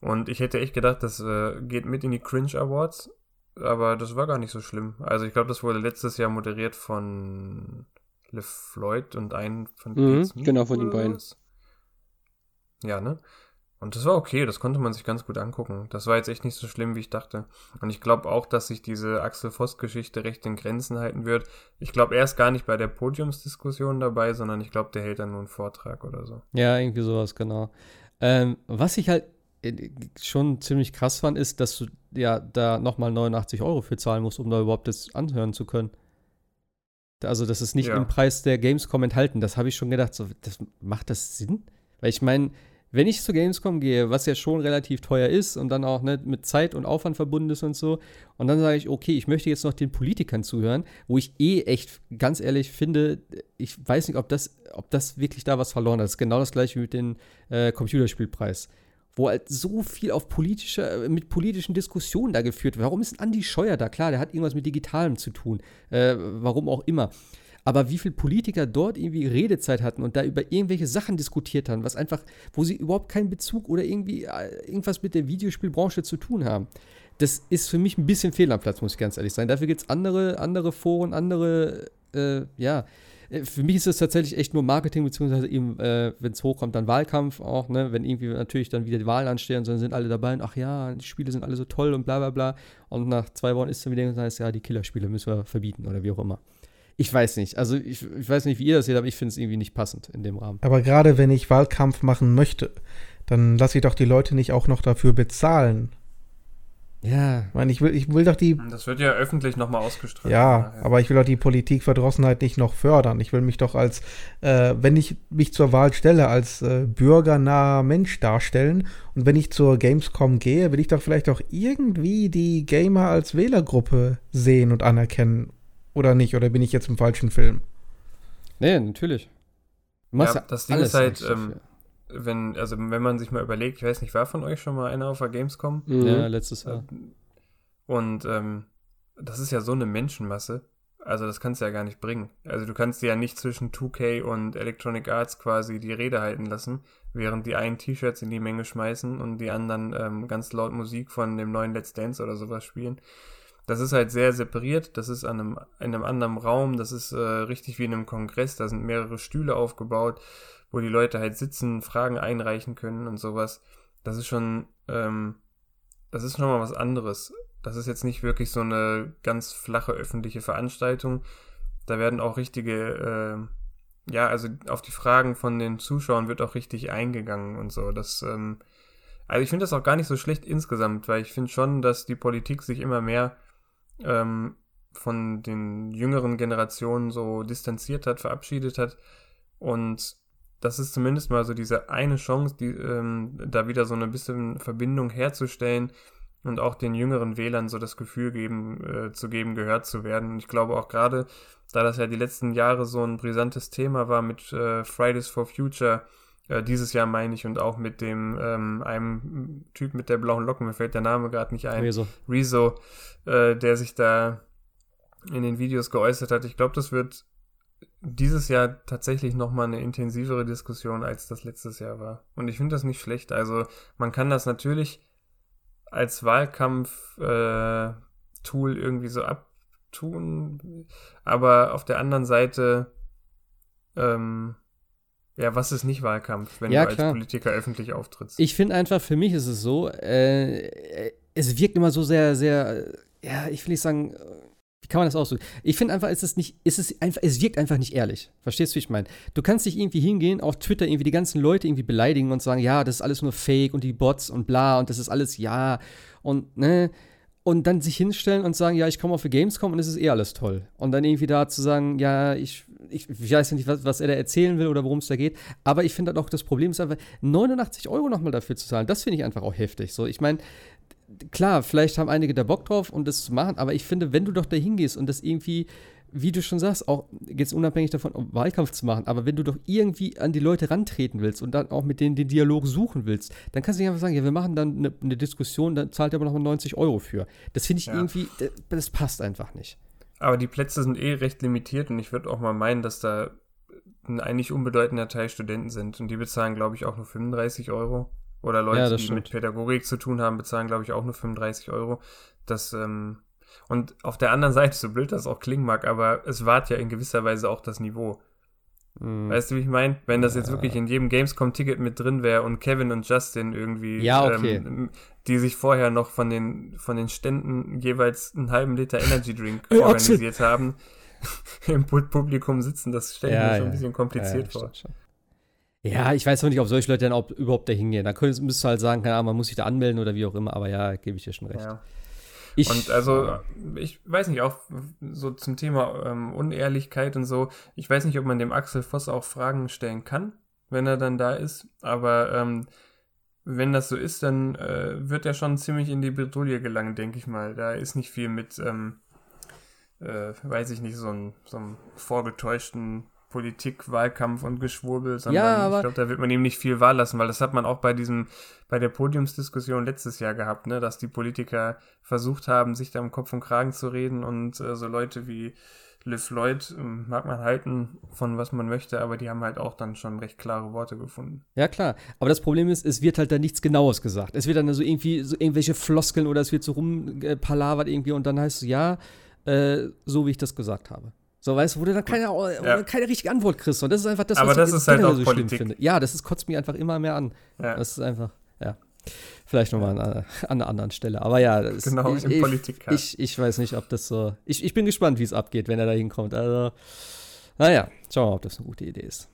Und ich hätte echt gedacht, das äh, geht mit in die Cringe Awards aber das war gar nicht so schlimm. Also ich glaube, das wurde letztes Jahr moderiert von LeFloid und einen von mhm, Genau, von den beiden. Ja, ne? Und das war okay, das konnte man sich ganz gut angucken. Das war jetzt echt nicht so schlimm, wie ich dachte. Und ich glaube auch, dass sich diese Axel Voss-Geschichte recht in Grenzen halten wird. Ich glaube, er ist gar nicht bei der Podiumsdiskussion dabei, sondern ich glaube, der hält dann nur einen Vortrag oder so. Ja, irgendwie sowas, genau. Ähm, was ich halt äh, schon ziemlich krass fand, ist, dass du ja da nochmal 89 Euro für zahlen musst, um da überhaupt das anhören zu können. Also, das ist nicht ja. im Preis der Gamescom enthalten. Das habe ich schon gedacht. So, das, macht das Sinn? Weil ich meine, wenn ich zu Gamescom gehe, was ja schon relativ teuer ist und dann auch ne, mit Zeit und Aufwand verbunden ist und so, und dann sage ich, okay, ich möchte jetzt noch den Politikern zuhören, wo ich eh echt ganz ehrlich finde, ich weiß nicht, ob das, ob das wirklich da was verloren hat. Das ist genau das gleiche wie mit dem äh, Computerspielpreis wo halt so viel auf politische, mit politischen Diskussionen da geführt wird. Warum ist Andi Scheuer da? Klar, der hat irgendwas mit Digitalem zu tun. Äh, warum auch immer. Aber wie viele Politiker dort irgendwie Redezeit hatten und da über irgendwelche Sachen diskutiert haben, was einfach, wo sie überhaupt keinen Bezug oder irgendwie äh, irgendwas mit der Videospielbranche zu tun haben. Das ist für mich ein bisschen fehl am Platz, muss ich ganz ehrlich sein. Dafür gibt es andere, andere Foren, andere, äh, ja, äh, für mich ist es tatsächlich echt nur Marketing, beziehungsweise eben, äh, wenn es hochkommt, dann Wahlkampf auch, ne? Wenn irgendwie natürlich dann wieder die Wahlen anstehen, dann sind alle dabei und ach ja, die Spiele sind alle so toll und bla bla bla. Und nach zwei Wochen ist dann wieder gesagt, ja, die Killerspiele müssen wir verbieten oder wie auch immer. Ich weiß nicht. Also ich, ich weiß nicht, wie ihr das seht, aber ich finde es irgendwie nicht passend in dem Rahmen. Aber gerade wenn ich Wahlkampf machen möchte, dann lasse ich doch die Leute nicht auch noch dafür bezahlen. Ja. Ich meine, ich will, ich will doch die. Das wird ja öffentlich nochmal ausgestrahlt. Ja, aber ich will doch die Politikverdrossenheit nicht noch fördern. Ich will mich doch als, äh, wenn ich mich zur Wahl stelle, als äh, bürgernaher Mensch darstellen. Und wenn ich zur Gamescom gehe, will ich doch vielleicht auch irgendwie die Gamer als Wählergruppe sehen und anerkennen. Oder nicht? Oder bin ich jetzt im falschen Film? Nee, natürlich. Ja, das Ding ist halt, ähm, wenn, also wenn man sich mal überlegt, ich weiß nicht, war von euch schon mal einer auf der Gamescom? Mhm. Ja, letztes Jahr. Und ähm, das ist ja so eine Menschenmasse. Also das kannst du ja gar nicht bringen. Also du kannst dir ja nicht zwischen 2K und Electronic Arts quasi die Rede halten lassen, während die einen T-Shirts in die Menge schmeißen und die anderen ähm, ganz laut Musik von dem neuen Let's Dance oder sowas spielen. Das ist halt sehr separiert, das ist an einem, in einem anderen Raum, das ist äh, richtig wie in einem Kongress, da sind mehrere Stühle aufgebaut wo die Leute halt sitzen, Fragen einreichen können und sowas. Das ist schon, ähm, das ist schon mal was anderes. Das ist jetzt nicht wirklich so eine ganz flache öffentliche Veranstaltung. Da werden auch richtige, äh, ja, also auf die Fragen von den Zuschauern wird auch richtig eingegangen und so. Das, ähm, also ich finde das auch gar nicht so schlecht insgesamt, weil ich finde schon, dass die Politik sich immer mehr ähm, von den jüngeren Generationen so distanziert hat, verabschiedet hat und das ist zumindest mal so diese eine Chance, die, ähm, da wieder so eine bisschen Verbindung herzustellen und auch den jüngeren Wählern so das Gefühl geben, äh, zu geben, gehört zu werden. Und ich glaube auch gerade, da das ja die letzten Jahre so ein brisantes Thema war mit äh, Fridays for Future, äh, dieses Jahr meine ich, und auch mit dem ähm, einem Typ mit der blauen Locken, mir fällt der Name gerade nicht ein, Rezo, Rezo äh, der sich da in den Videos geäußert hat. Ich glaube, das wird dieses Jahr tatsächlich nochmal eine intensivere Diskussion, als das letztes Jahr war. Und ich finde das nicht schlecht. Also man kann das natürlich als Wahlkampf-Tool äh, irgendwie so abtun, aber auf der anderen Seite, ähm, ja, was ist nicht Wahlkampf, wenn ja, du als klar. Politiker öffentlich auftrittst? Ich finde einfach, für mich ist es so, äh, es wirkt immer so sehr, sehr, ja, ich will nicht sagen, wie kann man das ausdrücken? Ich finde einfach, es ist nicht, es ist einfach, es wirkt einfach nicht ehrlich. Verstehst du, wie ich meine? Du kannst nicht irgendwie hingehen, auf Twitter irgendwie die ganzen Leute irgendwie beleidigen und sagen, ja, das ist alles nur Fake und die Bots und bla und das ist alles ja und ne und dann sich hinstellen und sagen, ja, ich komme auf die Gamescom und es ist eh alles toll. Und dann irgendwie da zu sagen, ja, ich, ich, ich weiß nicht, was, was er da erzählen will oder worum es da geht. Aber ich finde halt auch, das Problem ist einfach, 89 Euro nochmal dafür zu zahlen. Das finde ich einfach auch heftig. So, ich meine, klar, vielleicht haben einige da Bock drauf und das zu machen, aber ich finde, wenn du doch da hingehst und das irgendwie, wie du schon sagst, auch jetzt unabhängig davon, um Wahlkampf zu machen, aber wenn du doch irgendwie an die Leute rantreten willst und dann auch mit denen den Dialog suchen willst, dann kannst du nicht einfach sagen, ja, wir machen dann eine, eine Diskussion, dann zahlt ihr aber nochmal 90 Euro für. Das finde ich ja. irgendwie, das, das passt einfach nicht. Aber die Plätze sind eh recht limitiert und ich würde auch mal meinen, dass da ein eigentlich unbedeutender Teil Studenten sind und die bezahlen, glaube ich, auch nur 35 Euro. Oder Leute, ja, die stimmt. mit Pädagogik zu tun haben, bezahlen, glaube ich, auch nur 35 Euro. Das, ähm, und auf der anderen Seite, so blöd das auch klingen mag, aber es wahrt ja in gewisser Weise auch das Niveau. Mhm. Weißt du, wie ich meine? Wenn das ja. jetzt wirklich in jedem Gamescom-Ticket mit drin wäre und Kevin und Justin irgendwie, ja, okay. ähm, die sich vorher noch von den, von den Ständen jeweils einen halben Liter Energy Drink organisiert haben, im Publikum sitzen, das stelle ich ja, mir schon ein bisschen kompliziert vor. Ja, ich weiß noch nicht, ob solche Leute dann auch überhaupt da hingehen. Da müsstest du halt sagen, keine Ahnung, man muss sich da anmelden oder wie auch immer, aber ja, gebe ich dir schon recht. Ja. Ich, und also, ich weiß nicht, auch so zum Thema ähm, Unehrlichkeit und so, ich weiß nicht, ob man dem Axel Voss auch Fragen stellen kann, wenn er dann da ist, aber ähm, wenn das so ist, dann äh, wird er schon ziemlich in die Bredouille gelangen, denke ich mal. Da ist nicht viel mit, ähm, äh, weiß ich nicht, so einem so vorgetäuschten Politik, Wahlkampf und Geschwurbel, sondern Ja, aber- ich glaube, da wird man ihm nicht viel Wahl lassen, weil das hat man auch bei diesem, bei der Podiumsdiskussion letztes Jahr gehabt, ne, dass die Politiker versucht haben, sich da im Kopf und Kragen zu reden und äh, so Leute wie Liv Lloyd ähm, mag man halten von was man möchte, aber die haben halt auch dann schon recht klare Worte gefunden. Ja, klar. Aber das Problem ist, es wird halt da nichts Genaues gesagt. Es wird dann so irgendwie so irgendwelche Floskeln oder es wird so rumpalavert irgendwie und dann heißt es, ja, äh, so wie ich das gesagt habe. So, weißt du, wo du dann keine, Ja. keine richtige Antwort kriegst. Und das ist einfach das, Aber was das ich ist halt auch so schlimm Politik. finde. Ja, das ist, kotzt mich einfach immer mehr an. Ja. Das ist einfach, ja. Vielleicht nochmal an, an einer anderen Stelle. Aber ja, das, Genau, ich, im ich, ich, ich weiß nicht, ob das so. Ich, ich bin gespannt, wie es abgeht, wenn er da hinkommt. Also, naja, schauen wir mal, ob das eine gute Idee ist.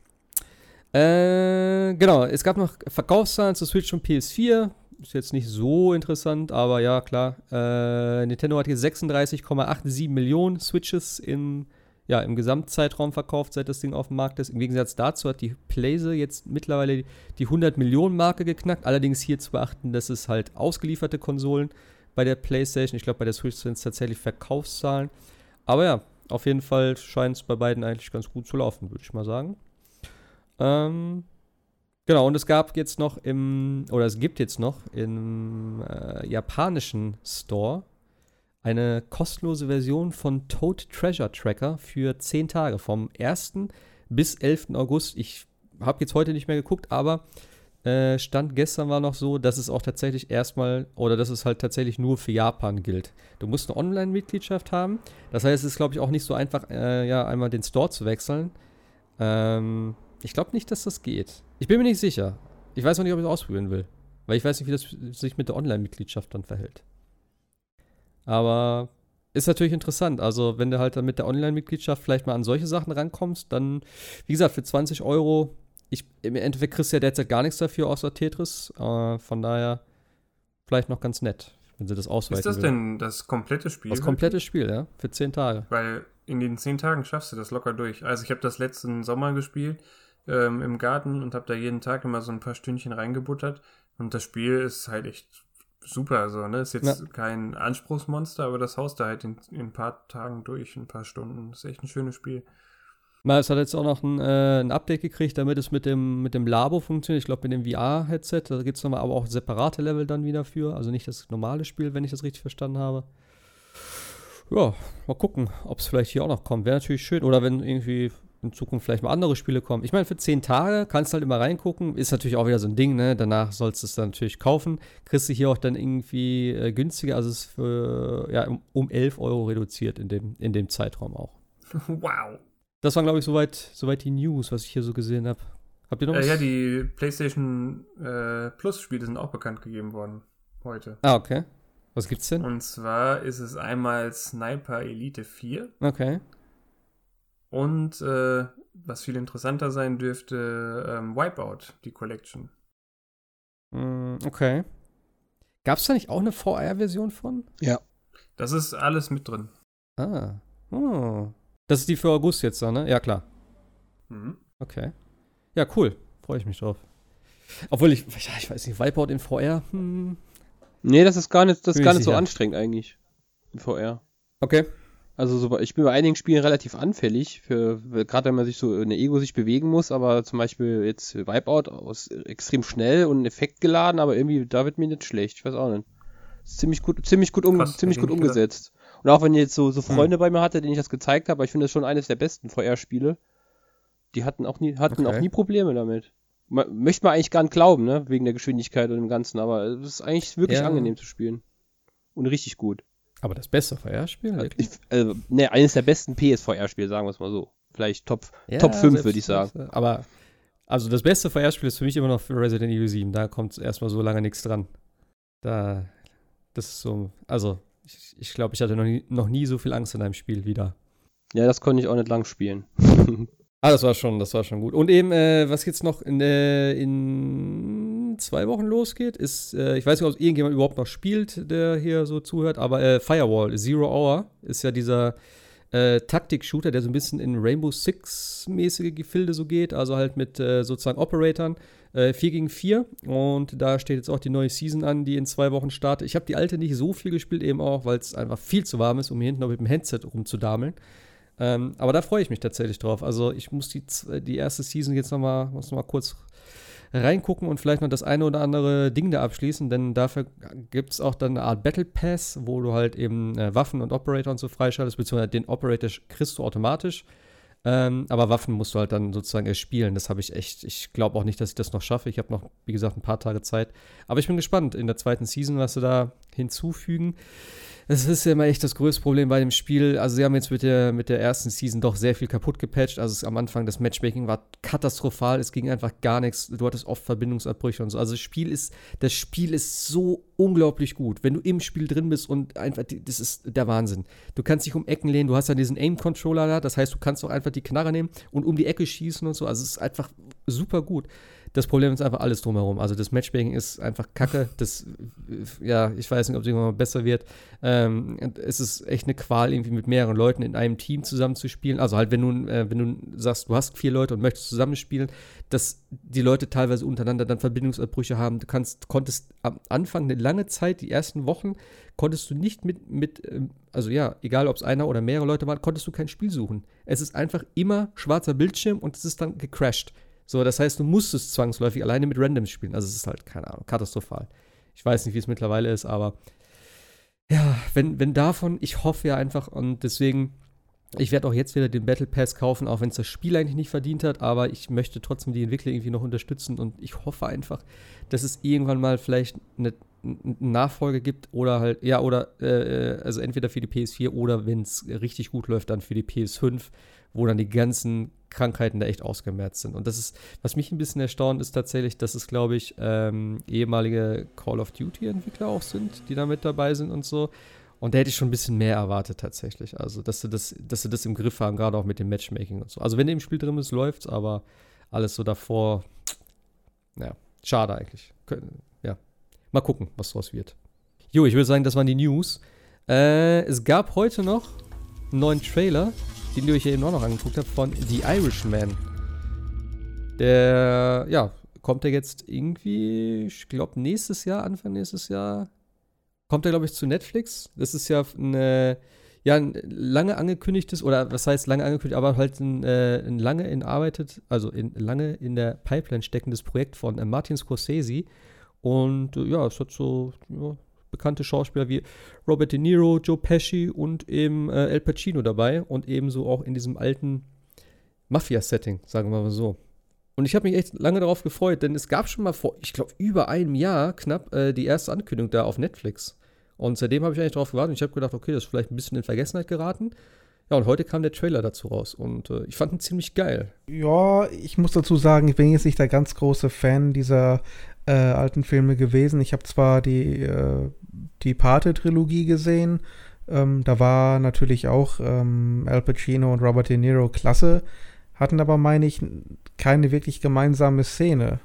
Äh, genau, es gab noch Verkaufszahlen zu Switch und PS4. Ist jetzt nicht so interessant, aber ja, klar. Äh, Nintendo hat hier 36,87 Millionen Switches im, ja, im Gesamtzeitraum verkauft, seit das Ding auf dem Markt ist. Im Gegensatz dazu hat die Playse jetzt mittlerweile die 100 Millionen Marke geknackt. Allerdings hier zu beachten, dass es halt ausgelieferte Konsolen bei der PlayStation. Ich glaube, bei der Switch sind es tatsächlich Verkaufszahlen. Aber ja, auf jeden Fall scheint es bei beiden eigentlich ganz gut zu laufen, würde ich mal sagen. Ähm, genau, und es gab jetzt noch im, oder es gibt jetzt noch im äh, japanischen Store eine kostenlose Version von Toad Treasure Tracker für 10 Tage, vom 1. bis 11. August. Ich habe jetzt heute nicht mehr geguckt, aber äh, Stand gestern war noch so, dass es auch tatsächlich erstmal, oder dass es halt tatsächlich nur für Japan gilt. Du musst eine Online-Mitgliedschaft haben. Das heißt, es ist, glaube ich, auch nicht so einfach, äh, ja, einmal den Store zu wechseln. Ähm, ich glaube nicht, dass das geht. Ich bin mir nicht sicher. Ich weiß noch nicht, ob ich es ausprobieren will. Weil ich weiß nicht, wie das sich mit der Online-Mitgliedschaft dann verhält. Aber ist natürlich interessant. Also, wenn du halt dann mit der Online-Mitgliedschaft vielleicht mal an solche Sachen rankommst, dann, wie gesagt, für 20 Euro, ich, im Endeffekt kriegst du ja derzeit gar nichts dafür außer Tetris. Äh, von daher vielleicht noch ganz nett, wenn sie das ausweiten Ist das will. denn das komplette Spiel? Das komplette Spiel, ja, für 10 Tage. Weil in den zehn Tagen schaffst du das locker durch. Also ich habe das letzten Sommer gespielt ähm, im Garten und habe da jeden Tag immer so ein paar Stündchen reingebuttert. Und das Spiel ist halt echt super. So, ne? Ist jetzt Ja. kein Anspruchsmonster, aber das haust du halt in, in ein paar Tagen durch, ein paar Stunden. ist echt ein schönes Spiel. Mal, es hat jetzt auch noch ein, äh, ein Update gekriegt, damit es mit dem, mit dem Labo funktioniert. Ich glaube, mit dem VR-Headset. Da gibt es nochmal aber auch separate Level dann wieder für. Also nicht das normale Spiel, wenn ich das richtig verstanden habe. Ja, mal gucken, ob es vielleicht hier auch noch kommt. Wäre natürlich schön. Oder wenn irgendwie in Zukunft vielleicht mal andere Spiele kommen. Ich meine, für 10 Tage kannst du halt immer reingucken. Ist natürlich auch wieder so ein Ding, ne? Danach sollst du es dann natürlich kaufen. Kriegst du hier auch dann irgendwie äh, günstiger. Also es ist für, ja, um, um 11 Euro reduziert in dem, in dem Zeitraum auch. wow. Das waren, glaube ich, soweit, soweit die News, was ich hier so gesehen habe. Habt ihr noch was? Äh, ja, die PlayStation äh, Plus-Spiele sind auch bekannt gegeben worden heute. ah, okay. Was gibt's denn? Und zwar ist es einmal Sniper Elite 4 Okay. Und äh, was viel interessanter sein dürfte, ähm, Wipeout, die Collection. Mm, okay. Gab's da nicht auch eine VR-Version von? Das ist alles mit drin. Ah. Oh. Das ist die für August jetzt, dann, ne? Ja, klar. Mhm. Okay. Ja, cool. Freue ich mich drauf. Obwohl ich, ja, ich weiß nicht, Wipeout in VR? Hm. Nee, das ist gar nicht, das ist gar ich nicht so anstrengend eigentlich. In VR. Okay. Also so, ich bin bei einigen Spielen relativ anfällig, für gerade wenn man sich so in der Ego sich bewegen muss, aber zum Beispiel jetzt Wipeout aus extrem schnell und effektgeladen, aber irgendwie da wird mir nicht schlecht. Ich weiß auch nicht. Ist ziemlich gut, ziemlich gut, um, Krass, ziemlich hätte gut nicht gedacht. umgesetzt. Und auch wenn ihr jetzt so, so Hm. Freunde bei mir hatte, denen ich das gezeigt habe, aber ich finde das schon eines der besten VR-Spiele. Die hatten auch nie, hatten Okay. auch nie Probleme damit. Ma- Möchte man eigentlich gar nicht glauben, ne? Wegen der Geschwindigkeit und dem Ganzen, aber es ist eigentlich wirklich Ja. angenehm zu spielen. Und richtig gut. Aber das beste VR-Spiel? Ich, also, ne, eines der besten PSVR-Spiele, sagen wir es mal so. Vielleicht Top, Ja, Top 5, selbst- würde ich sagen. äh, Aber, also das beste VR-Spiel ist für mich immer noch für Resident Evil 7. Da kommt erstmal so lange nichts dran. Da, das ist so, also, ich, ich glaube, ich hatte noch nie, noch nie so viel Angst in einem Spiel wieder. Ja, das konnte ich auch nicht lang spielen. Ah, das war schon, das war schon gut. Und eben, äh, was jetzt noch in, äh, in zwei Wochen losgeht, ist, äh, ich weiß nicht, ob irgendjemand überhaupt noch spielt, der hier so zuhört, aber äh, Firewall, Zero Hour, ist ja dieser äh, Taktik-Shooter, der so ein bisschen in Rainbow Six-mäßige Gefilde so geht, also halt mit äh, sozusagen Operatoren. Äh, 4 gegen 4 und da steht jetzt auch die neue Season an, die in zwei Wochen startet. Ich habe die alte nicht so viel gespielt, eben auch, weil es einfach viel zu warm ist, um hier hinten noch mit dem Headset rumzudameln. Ähm, aber da freue ich mich tatsächlich drauf. Also ich muss die, die erste Season jetzt noch mal, muss noch kurz reingucken und vielleicht noch das eine oder andere Ding da abschließen, denn dafür gibt es auch dann eine Art Battle Pass, wo du halt eben äh, Waffen und Operator und so freischaltest, beziehungsweise den Operator kriegst du automatisch. Ähm, aber Waffen musst du halt dann sozusagen erspielen. Das habe ich echt, ich glaube auch nicht, dass ich das noch schaffe. Ich habe noch, wie gesagt, ein paar Tage Zeit. Aber ich bin gespannt in der zweiten Season, was sie da hinzufügen. Das ist ja immer echt das größte Problem bei dem Spiel. Also, sie haben jetzt mit der, mit der ersten Season doch sehr viel kaputt gepatcht. Also, am Anfang das Matchmaking war katastrophal. Es ging einfach gar nichts. Du hattest oft Verbindungsabbrüche und so. Also, das Spiel ist, das Spiel ist so unglaublich gut. Wenn du im Spiel drin bist und einfach, das ist der Wahnsinn. Du kannst dich um Ecken lehnen. Du hast ja diesen Aim-Controller da. Das heißt, du kannst auch einfach die Knarre nehmen und um die Ecke schießen und so. Also, es ist einfach super gut. Das Problem ist einfach alles drumherum. Also das Matchmaking ist einfach kacke. Das, ja, ich weiß nicht, ob es irgendwann mal besser wird. Ähm, es ist echt eine Qual, irgendwie mit mehreren Leuten in einem Team zusammenzuspielen. Also halt, wenn du, äh, wenn du sagst, du hast vier Leute und möchtest zusammenspielen, dass die Leute teilweise untereinander dann Verbindungsabbrüche haben. Du kannst, konntest am Anfang eine lange Zeit, die ersten Wochen, konntest du nicht mit, mit ähm, also ja, egal ob es einer oder mehrere Leute waren, konntest du kein Spiel suchen. Es ist einfach immer schwarzer Bildschirm und es ist dann gecrashed. So, das heißt, du musstest zwangsläufig alleine mit Randoms spielen. Also es ist halt, keine Ahnung, katastrophal. Ich weiß nicht, wie es mittlerweile ist, aber ja, wenn, wenn davon, ich hoffe ja einfach und deswegen, ich werde auch jetzt wieder den Battle Pass kaufen, auch wenn es das Spiel eigentlich nicht verdient hat, aber ich möchte trotzdem die Entwickler irgendwie noch unterstützen und ich hoffe einfach, dass es irgendwann mal vielleicht eine, eine Nachfolge gibt oder halt, ja, oder, äh, äh also entweder für die PS4 oder wenn es richtig gut läuft, dann für die PS5 wo dann die ganzen Krankheiten da echt ausgemerzt sind. Und das ist, was mich ein bisschen erstaunt, ist tatsächlich, dass es, glaube ich, ähm, ehemalige Call of Duty-Entwickler auch sind, die da mit dabei sind und so. Und da hätte ich schon ein bisschen mehr erwartet tatsächlich. Also, dass sie das, dass sie das im Griff haben, gerade auch mit dem Matchmaking und so. Also, wenn im Spiel drin ist, läuft's, aber alles so davor, ja, schade eigentlich. Ja, mal gucken, was draus wird. Jo, ich würde sagen, das waren die News. Äh, es gab heute noch einen neuen Trailer den du euch eben auch noch angeguckt habt, von The Irishman. Der, ja, kommt er jetzt irgendwie, ich glaube, nächstes Jahr, Anfang nächstes Jahr, kommt er, glaube ich, zu Netflix. Das ist ja eine, ja, ein lange angekündigtes, oder was heißt lange angekündigt, aber halt ein, äh, ein lange in arbeitet, also in, lange in der Pipeline steckendes Projekt von äh, Martin Scorsese. Und äh, ja, es hat so ja, bekannte Schauspieler wie Robert De Niro, Joe Pesci und eben äh, El Pacino dabei und ebenso auch in diesem alten Mafia-Setting, sagen wir mal so. Und ich habe mich echt lange darauf gefreut, denn es gab schon mal vor, ich glaube, über einem Jahr knapp äh, die erste Ankündigung da auf Netflix. Und seitdem habe ich eigentlich darauf gewartet und ich habe gedacht, okay, das ist vielleicht ein bisschen in Vergessenheit geraten. Ja, und heute kam der Trailer dazu raus und äh, ich fand ihn ziemlich geil. Ja, ich muss dazu sagen, ich bin jetzt nicht der ganz große Fan dieser äh, alten Filme gewesen. Ich habe zwar die, äh, die Pate-Trilogie gesehen, ähm, da war natürlich auch ähm, Al Pacino und Robert De Niro klasse, hatten aber, meine ich, keine wirklich gemeinsame Szene,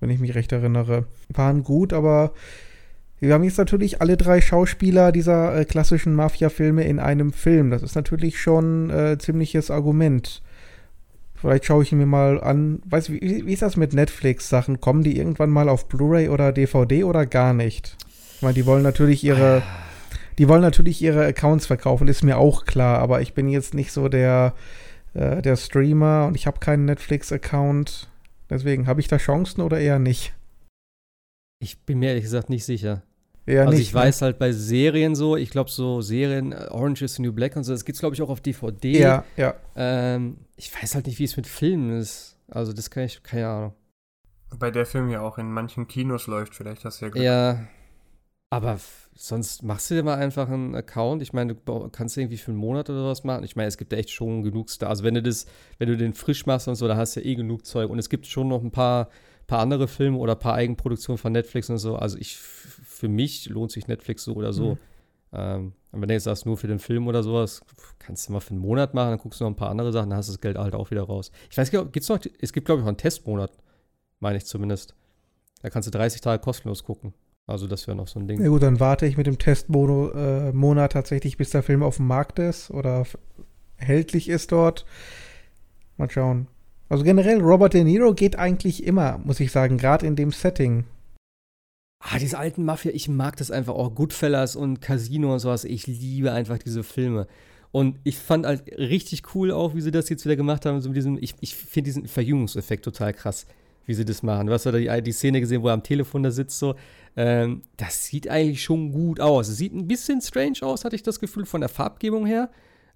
wenn ich mich recht erinnere. Waren gut, aber wir haben jetzt natürlich alle drei Schauspieler dieser äh, klassischen Mafia-Filme in einem Film. Das ist natürlich schon äh, ziemliches Argument. Vielleicht schaue ich ihn mir mal an. Weißt du, wie, wie ist das mit Netflix-Sachen? Kommen die irgendwann mal auf Blu-ray oder DVD oder gar nicht? Ich meine, die wollen natürlich ihre, die wollen natürlich ihre Accounts verkaufen, ist mir auch klar. Aber ich bin jetzt nicht so der, äh, der Streamer und ich habe keinen Netflix-Account. Deswegen habe ich da Chancen oder eher nicht? Ich bin mir ehrlich gesagt nicht sicher. Ja, also nicht, ich ne? weiß halt bei Serien so, ich glaube so Serien, äh, Orange is the New Black und so, das gibt es glaube ich auch auf DVD. Ja, ja. Ähm, ich weiß halt nicht, wie es mit Filmen ist. Also das kann ich, keine Ahnung. Bei der Film ja auch in manchen Kinos läuft, vielleicht hast du ja Glück. Ja, aber sonst machst du dir mal einfach einen Account. Ich meine, du kannst irgendwie für einen Monat oder was machen. Ich meine, es gibt echt schon genug Stars. Also wenn du das, wenn du den frisch machst und so, da hast du ja eh genug Zeug. Und es gibt schon noch ein paar, paar andere Filme oder ein paar Eigenproduktionen von Netflix und so. Also ich für mich lohnt sich Netflix so oder so. Mhm. Ähm, und wenn du jetzt sagst, nur für den Film oder sowas, kannst du mal für einen Monat machen, dann guckst du noch ein paar andere Sachen, dann hast du das Geld halt auch wieder raus. Ich weiß nicht, gibt's noch, es gibt, glaube ich, auch einen Testmonat, meine ich zumindest. Da kannst du 30 Tage kostenlos gucken. Also das wäre noch so ein Ding. Ja gut, dann warte ich mit dem Testmonat äh, tatsächlich, bis der Film auf dem Markt ist oder erhältlich ist dort. Mal schauen. Also generell, Robert De Niro geht eigentlich immer, muss ich sagen, gerade in dem Setting. Ah, diese alten Mafia, ich mag das einfach auch. Goodfellas und Casino und sowas. Ich liebe einfach diese Filme. Und ich fand halt richtig cool auch, wie sie das jetzt wieder gemacht haben. So mit diesem, ich, ich finde diesen Verjüngungseffekt total krass, wie sie das machen. Du hast ja die, die Szene gesehen, wo er am Telefon da sitzt, so. Ähm, das sieht eigentlich schon gut aus. Sieht ein bisschen strange aus, hatte ich das Gefühl, von der Farbgebung her.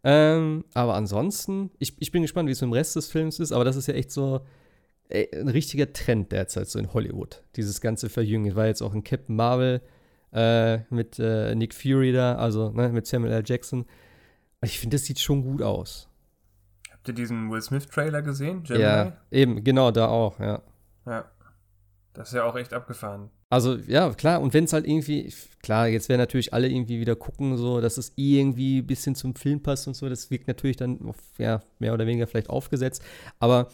Ähm, aber ansonsten, ich, ich bin gespannt, wie es im Rest des Films ist, aber das ist ja echt so ey, ein richtiger Trend derzeit so in Hollywood. Dieses ganze Verjüngen. War jetzt auch in Captain Marvel äh, mit äh, Nick Fury da, also ne, mit Samuel L. Jackson. Ich finde, das sieht schon gut aus. Habt ihr diesen Will Smith-Trailer gesehen? Gemini? Ja, eben, genau, da auch, ja. Ja. Das ist ja auch echt abgefahren. Also, ja, klar, und wenn es halt irgendwie, klar, jetzt werden natürlich alle irgendwie wieder gucken, so, dass es irgendwie ein bisschen zum Film passt und so, das wirkt natürlich dann, auf, ja, mehr oder weniger vielleicht aufgesetzt, aber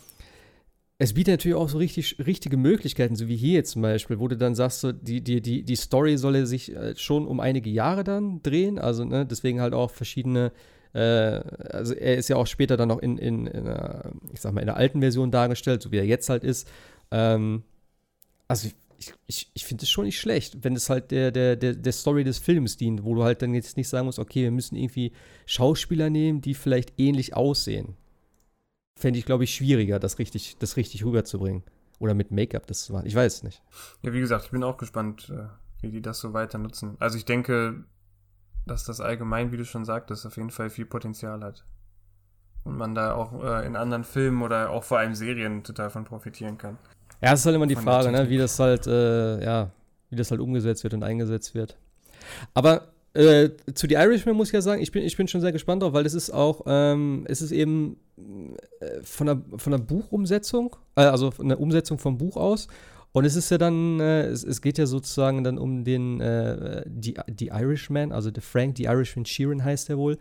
es bietet natürlich auch so richtig, richtige Möglichkeiten, so wie hier jetzt zum Beispiel, wo du dann sagst, so, die, die, die, die Story solle sich äh, schon um einige Jahre dann drehen, also ne, deswegen halt auch verschiedene äh, also er ist ja auch später dann noch in, in, in einer, ich sag mal, in der alten Version dargestellt, so wie er jetzt halt ist. Ähm, also ich, ich, ich finde es schon nicht schlecht, wenn es halt der, der, der, der Story des Films dient, wo du halt dann jetzt nicht sagen musst, okay, wir müssen irgendwie Schauspieler nehmen, die vielleicht ähnlich aussehen. Fände ich, glaube ich, schwieriger, das richtig, das richtig rüberzubringen. Oder mit Make-up das zu machen. Ich weiß es nicht. Ja, wie gesagt, ich bin auch gespannt, äh, wie die das so weiter nutzen. Also ich denke, dass das allgemein, wie du schon sagtest, auf jeden Fall viel Potenzial hat. Und man da auch äh, in anderen Filmen oder auch vor allem Serien total von profitieren kann. Ja, es ist halt immer die Frage, ne, wie das halt, äh, ja, wie das halt umgesetzt wird und eingesetzt wird. Aber äh, zu The Irishman muss ich ja sagen, ich bin, ich bin schon sehr gespannt drauf, weil es ist auch, ähm, es ist eben äh, von der, von der Buchumsetzung, äh, also von der Umsetzung vom Buch aus. Und es ist ja dann, äh, es, es, geht ja sozusagen dann um den, äh, die, die Irishman, also der Frank, die Irishman Sheeran heißt er wohl.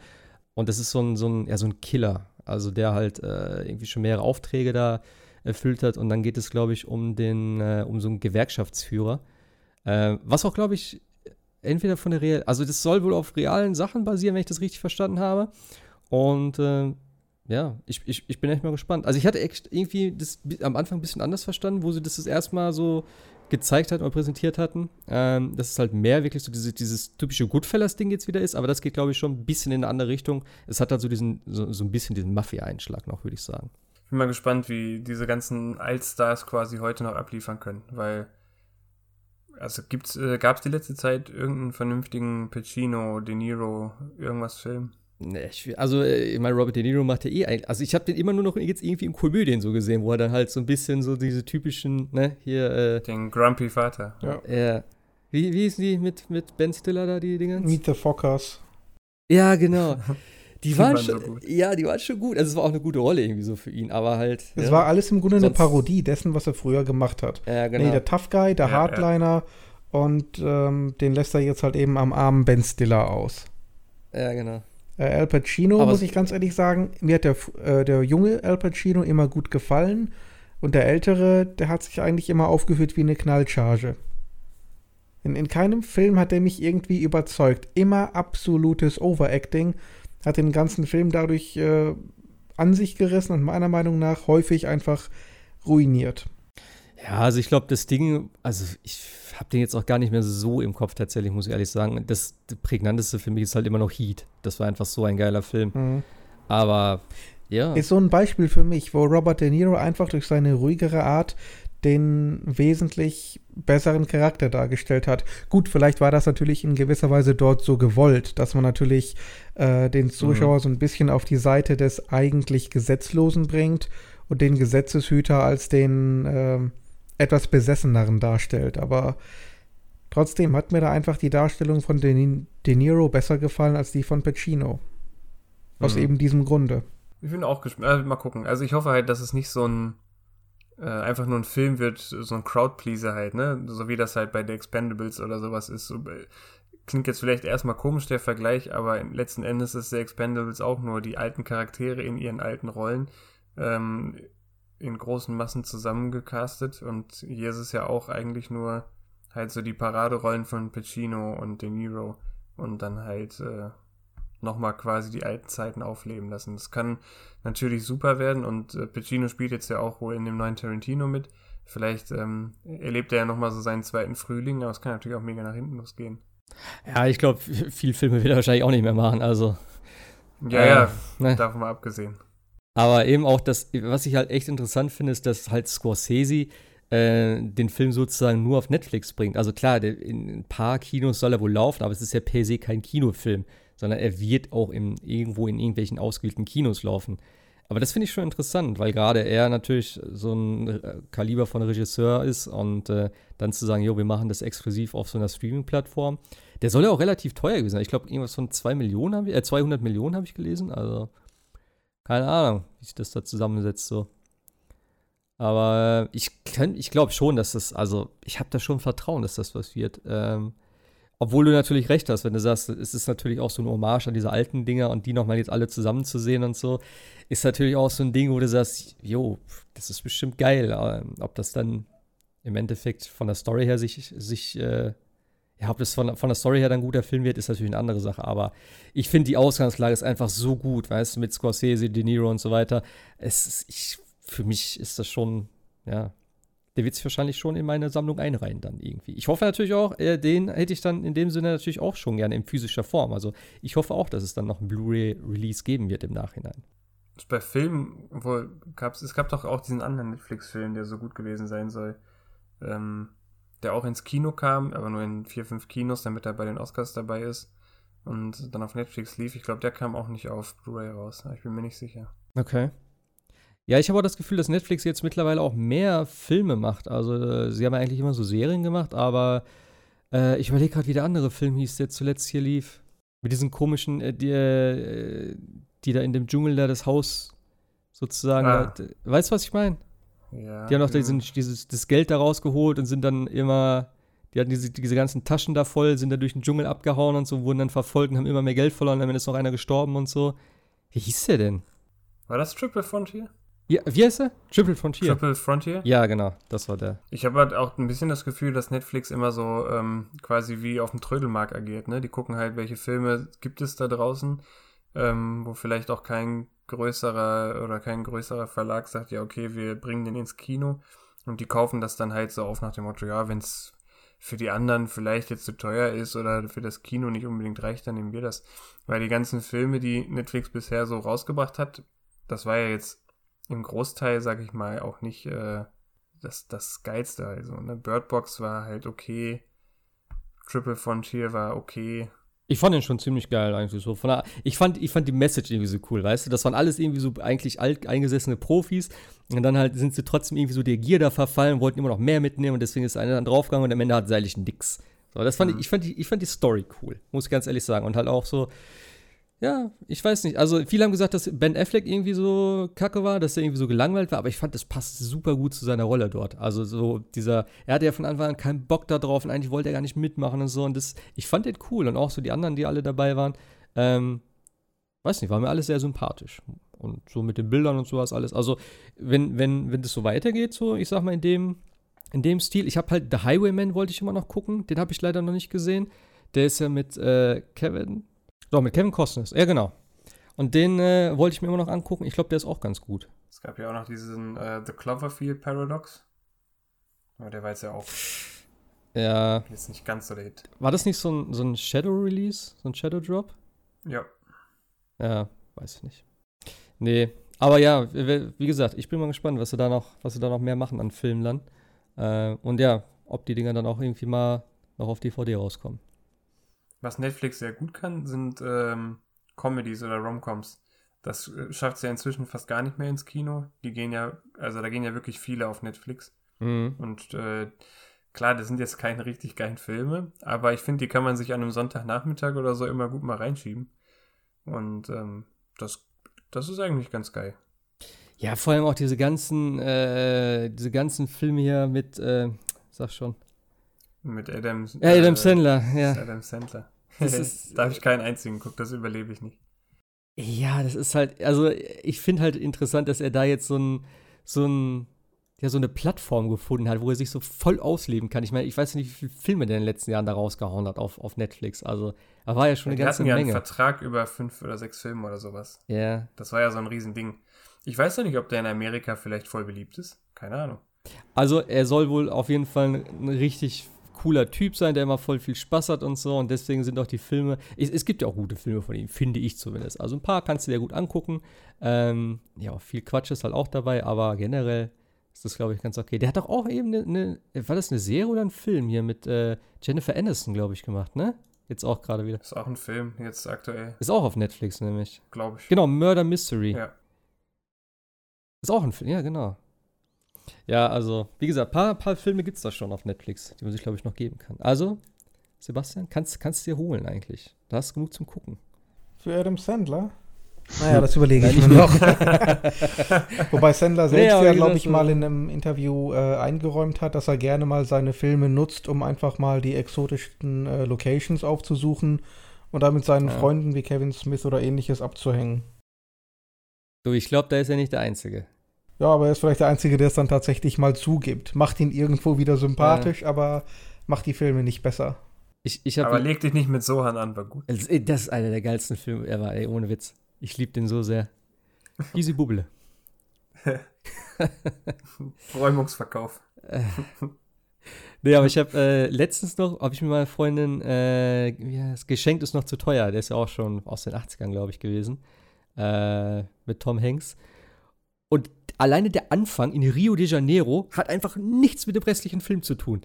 Und das ist so ein, so ein, ja, so ein Killer, also der halt äh, irgendwie schon mehrere Aufträge da erfüllt hat. Und dann geht es, glaube ich, um den, um so einen Gewerkschaftsführer. Was auch, glaube ich, entweder von der real, also das soll wohl auf realen Sachen basieren, wenn ich das richtig verstanden habe. Und äh, ja, ich, ich, ich bin echt mal gespannt. Also ich hatte echt irgendwie das am Anfang ein bisschen anders verstanden, wo sie das das erste so gezeigt hatten oder präsentiert hatten. Ähm, dass es halt mehr wirklich so diese, dieses typische Goodfellas-Ding jetzt wieder ist, aber das geht, glaube ich, schon ein bisschen in eine andere Richtung. Es hat halt so diesen, so, so ein bisschen diesen Mafia-Einschlag noch, würde ich sagen. Ich bin mal gespannt, wie diese ganzen Altstars quasi heute noch abliefern können, weil also gibt's, äh, gab es die letzte Zeit irgendeinen vernünftigen Pacino, De Niro, irgendwas Film? Nee, ich, also, äh, ich meine, Robert De Niro macht ja eh ein, Also, ich habe den immer nur noch jetzt irgendwie im Komödien so gesehen, wo er dann halt so ein bisschen so diese typischen, ne, hier. Äh, Den Grumpy Vater. Ja. ja. Wie, wie hießen die mit, mit Ben Stiller da, die Dinger? Meet the Fockers. Ja, genau. Die, die waren, waren schon, so ja, die waren schon gut. Also es war auch eine gute Rolle irgendwie so für ihn, aber halt. Es ja, war alles im Grunde eine Parodie dessen, was er früher gemacht hat. Ja, genau. Nee, der Tough Guy, der ja, Hardliner ja. und ähm, den lässt er jetzt halt eben am armen Ben Stiller aus. Ja, genau. Äh, Al Pacino, Aber muss ich ganz ehrlich sagen, mir hat der, äh, der junge Al Pacino immer gut gefallen. Und der ältere, der hat sich eigentlich immer aufgeführt wie eine Knallcharge. In, in keinem Film hat er mich irgendwie überzeugt. Immer absolutes Overacting. Hat den ganzen Film dadurch äh, an sich gerissen und meiner Meinung nach häufig einfach ruiniert. Ja, also ich glaube, das Ding, also ich habe den jetzt auch gar nicht mehr so im Kopf tatsächlich, muss ich ehrlich sagen. Das, prägnanteste für mich ist halt immer noch Heat. Das war einfach so ein geiler Film. Mhm. Aber ja. Ist so ein Beispiel für mich, wo Robert De Niro einfach durch seine ruhigere Art den wesentlich besseren Charakter dargestellt hat. Gut, vielleicht war das natürlich in gewisser Weise dort so gewollt, dass man natürlich äh, den Zuschauer mhm. so ein bisschen auf die Seite des eigentlich Gesetzlosen bringt und den Gesetzeshüter als den äh, etwas Besesseneren darstellt. Aber trotzdem hat mir da einfach die Darstellung von De, De Niro besser gefallen als die von Pacino. Aus mhm. eben diesem Grunde. Ich bin auch gespannt. Äh, mal gucken. Also ich hoffe halt, dass es nicht so ein äh, einfach nur ein Film wird, so ein Crowdpleaser halt, ne? So wie das halt bei The Expendables oder sowas ist. So, äh, klingt jetzt vielleicht erstmal komisch, der Vergleich, aber letzten Endes ist The Expendables auch nur die alten Charaktere in ihren alten Rollen. Ähm, in großen Massen zusammengecastet und hier ist es ja auch eigentlich nur halt so die Paraderollen von Pacino und De Niro und dann halt äh, nochmal quasi die alten Zeiten aufleben lassen. Das kann natürlich super werden und äh, Pacino spielt jetzt ja auch wohl in dem neuen Tarantino mit. Vielleicht ähm, erlebt er ja nochmal so seinen zweiten Frühling, aber es kann natürlich auch mega nach hinten losgehen. Ja, ich glaube, viel Filme wird er wahrscheinlich auch nicht mehr machen. Also Ja, Äh, ja, ne. davon mal abgesehen. Aber eben auch das, was ich halt echt interessant finde, ist, dass halt Scorsese äh, den Film sozusagen nur auf Netflix bringt. Also klar, der, in ein paar Kinos soll er wohl laufen, aber es ist ja per se kein Kinofilm, sondern er wird auch im, irgendwo in irgendwelchen ausgewählten Kinos laufen. Aber das finde ich schon interessant, weil gerade er natürlich so ein Kaliber von Regisseur ist und äh, dann zu sagen, jo, wir machen das exklusiv auf so einer Streaming-Plattform. Der soll ja auch relativ teuer gewesen sein. Ich glaube, irgendwas von 2 Millionen, ich, äh, 200 Millionen habe ich gelesen. Also, keine Ahnung, wie sich das da zusammensetzt so. Aber äh, ich, ich glaube schon, dass das, also ich habe da schon Vertrauen, dass das was wird. Ähm, obwohl du natürlich recht hast, wenn du sagst, es ist natürlich auch so eine Hommage an diese alten Dinger und die nochmal jetzt alle zusammen zu sehen und so, ist natürlich auch so ein Ding, wo du sagst, jo, das ist bestimmt geil. Ähm, ob das dann im Endeffekt von der Story her sich, sich äh, ja, ob das von, von der Story her dann ein guter Film wird, ist natürlich eine andere Sache. Aber ich finde, die Ausgangslage ist einfach so gut, weißt du, mit Scorsese, De Niro und so weiter. Es ist, ich, für mich ist das schon, ja, der wird sich wahrscheinlich schon in meine Sammlung einreihen dann irgendwie. Ich hoffe natürlich auch, äh, den hätte ich dann in dem Sinne natürlich auch schon gerne in physischer Form. Also ich hoffe auch, dass es dann noch ein Blu-ray-Release geben wird im Nachhinein. Bei Filmen, wo gab's, es gab doch auch diesen anderen Netflix-Film, der so gut gewesen sein soll, ähm, der auch ins Kino kam, aber nur in vier, fünf Kinos, damit er bei den Oscars dabei ist und dann auf Netflix lief. Ich glaube, der kam auch nicht auf Blu-ray raus. Ich bin mir nicht sicher. Okay. Ja, ich habe auch das Gefühl, dass Netflix jetzt mittlerweile auch mehr Filme macht. Also, äh, sie haben ja eigentlich immer so Serien gemacht, aber äh, ich überlege gerade, wie der andere Film hieß, der zuletzt hier lief. Mit diesen komischen, äh, die, äh, die da in dem Dschungel da das Haus sozusagen. Ah. da- weißt du, was ich meine? Ja, Die haben doch ähm, diesen, dieses, das Geld da rausgeholt und sind dann immer, die hatten diese, diese ganzen Taschen da voll, sind da durch den Dschungel abgehauen und so, wurden dann verfolgt und haben immer mehr Geld verloren, dann ist noch einer gestorben und so. Wie hieß der denn? War das Triple Frontier? Ja, wie heißt der? Triple Frontier. Triple Frontier? Ja, genau, das war der. Ich habe halt auch ein bisschen das Gefühl, dass Netflix immer so ähm, quasi wie auf dem Trödelmarkt agiert. Ne? Die gucken halt, welche Filme gibt es da draußen, ähm, wo vielleicht auch kein größerer oder kein größerer Verlag sagt, ja, okay, wir bringen den ins Kino. Und die kaufen das dann halt so auf nach dem Motto, ja, wenn es für die anderen vielleicht jetzt zu teuer ist oder für das Kino nicht unbedingt reicht, dann nehmen wir das. Weil die ganzen Filme, die Netflix bisher so rausgebracht hat, das war ja jetzt im Großteil, sag ich mal, auch nicht äh, das, das Geilste. Also, ne? Bird Box war halt okay. Triple Frontier war okay. Ich fand den schon ziemlich geil eigentlich so. Von der, ich, fand, ich fand die Message irgendwie so cool, weißt du? Das waren alles irgendwie so eigentlich alt eingesessene Profis und dann halt sind sie trotzdem irgendwie so der Gier da verfallen, wollten immer noch mehr mitnehmen und deswegen ist einer dann draufgegangen und am Ende hat seilig nix. So, das fand ich, ich fand die, ich fand die Story cool, muss ich ganz ehrlich sagen. Und halt auch so, ja, ich weiß nicht. Also viele haben gesagt, dass Ben Affleck irgendwie so kacke war, dass er irgendwie so gelangweilt war, aber ich fand, das passt super gut zu seiner Rolle dort. Also so dieser, er hatte ja von Anfang an keinen Bock da drauf und eigentlich wollte er gar nicht mitmachen und so. Und das, ich fand den cool und auch so die anderen, die alle dabei waren. Ähm, weiß nicht, war mir alles sehr sympathisch. Und so mit den Bildern und sowas alles. Also, wenn, wenn, wenn das so weitergeht, so, ich sag mal, in dem, in dem Stil, ich habe halt The Highwayman wollte ich immer noch gucken, den habe ich leider noch nicht gesehen. Der ist ja mit äh, Kevin, doch, mit Kevin Costner. Ja, genau. Und den äh, wollte ich mir immer noch angucken. Ich glaube, der ist auch ganz gut. Es gab ja auch noch diesen äh, The Cloverfield Paradox. Aber der war jetzt ja auch Ja, jetzt nicht ganz so der Hit. war das nicht so ein, so ein Shadow-Release? So ein Shadow-Drop? Ja. Ja, weiß ich nicht. Nee, aber ja, wie wie gesagt, ich bin mal gespannt, was sie da noch, was sie da noch mehr machen an Filmen dann. Äh, und ja, ob die Dinger dann auch irgendwie mal noch auf DVD rauskommen. Was Netflix sehr gut kann, sind ähm, Comedies oder Romcoms. Das äh, schafft es ja inzwischen fast gar nicht mehr ins Kino. Die gehen ja, also da gehen ja wirklich viele auf Netflix. Mhm. Und äh, klar, das sind jetzt keine richtig geilen Filme, aber ich finde, die kann man sich an einem Sonntagnachmittag oder so immer gut mal reinschieben. Und ähm, das, das ist eigentlich ganz geil. Ja, vor allem auch diese ganzen, äh, diese ganzen Filme hier mit, äh, sag schon. Mit Adam, Adam äh, Sandler, ja. Adam Sandler. Ist- da habe ich keinen einzigen geguckt, das überlebe ich nicht. Ja, das ist halt, also ich finde halt interessant, dass er da jetzt so ein, so ein, ja, so eine Plattform gefunden hat, wo er sich so voll ausleben kann. Ich meine, ich weiß nicht, wie viele Filme der in den letzten Jahren da rausgehauen hat auf, auf Netflix. Also, da war ja schon eine die ganze hatten ja einen Menge. Vertrag über fünf oder sechs Filme oder sowas. Ja. Das war ja so ein Riesending. Ich weiß ja nicht, ob der in Amerika vielleicht voll beliebt ist. Keine Ahnung. Also, er soll wohl auf jeden Fall ein richtig cooler Typ sein, der immer voll viel Spaß hat und so. Und deswegen sind auch die Filme. Es, es gibt ja auch gute Filme von ihm, finde ich zumindest. Also ein paar kannst du dir gut angucken. Ähm, ja, viel Quatsch ist halt auch dabei, aber generell ist das, glaube ich, ganz okay. Der hat doch auch eben eine, eine, war das eine Serie oder ein Film hier mit äh, Jennifer Aniston, glaube ich, gemacht, ne? Jetzt auch gerade wieder. Ist auch ein Film, jetzt aktuell. Ist auch auf Netflix, nämlich. Glaube ich. Genau, Murder Mystery. Ja. Ist auch ein Film, ja, genau. Ja, also, wie gesagt, ein paar, paar Filme gibt es da schon auf Netflix, die man sich, glaube ich, noch geben kann. Also, Sebastian, kannst du dir holen eigentlich. Da hast du genug zum Gucken. Für Adam Sandler? Naja, das überlege ich mir noch. Wobei Sandler selbst ja, wie glaube ich, mal so- in einem Interview äh, eingeräumt hat, dass er gerne mal seine Filme nutzt, um einfach mal die exotischsten äh, Locations aufzusuchen und da mit seinen Ja. Freunden wie Kevin Smith oder ähnliches abzuhängen. Du, ich glaube, da ist er nicht der Einzige. Ja, aber er ist vielleicht der Einzige, der es dann tatsächlich mal zugibt. Macht ihn irgendwo wieder sympathisch, aber macht die Filme nicht besser. Ich, ich Aber habe. leg dich nicht mit Sohan an, war gut. Das ist einer der geilsten Filme ever, ey, ohne Witz. Ich liebe den so sehr. Easy Bubble. Räumungsverkauf. Nee, aber ich habe äh, letztens noch, habe ich mir meiner Freundin, äh, ja, das Geschenk ist noch zu teuer. Der ist ja auch schon aus den 80ern, glaube ich, gewesen. Äh, mit Tom Hanks. Und alleine der Anfang in Rio de Janeiro hat einfach nichts mit dem restlichen Film zu tun.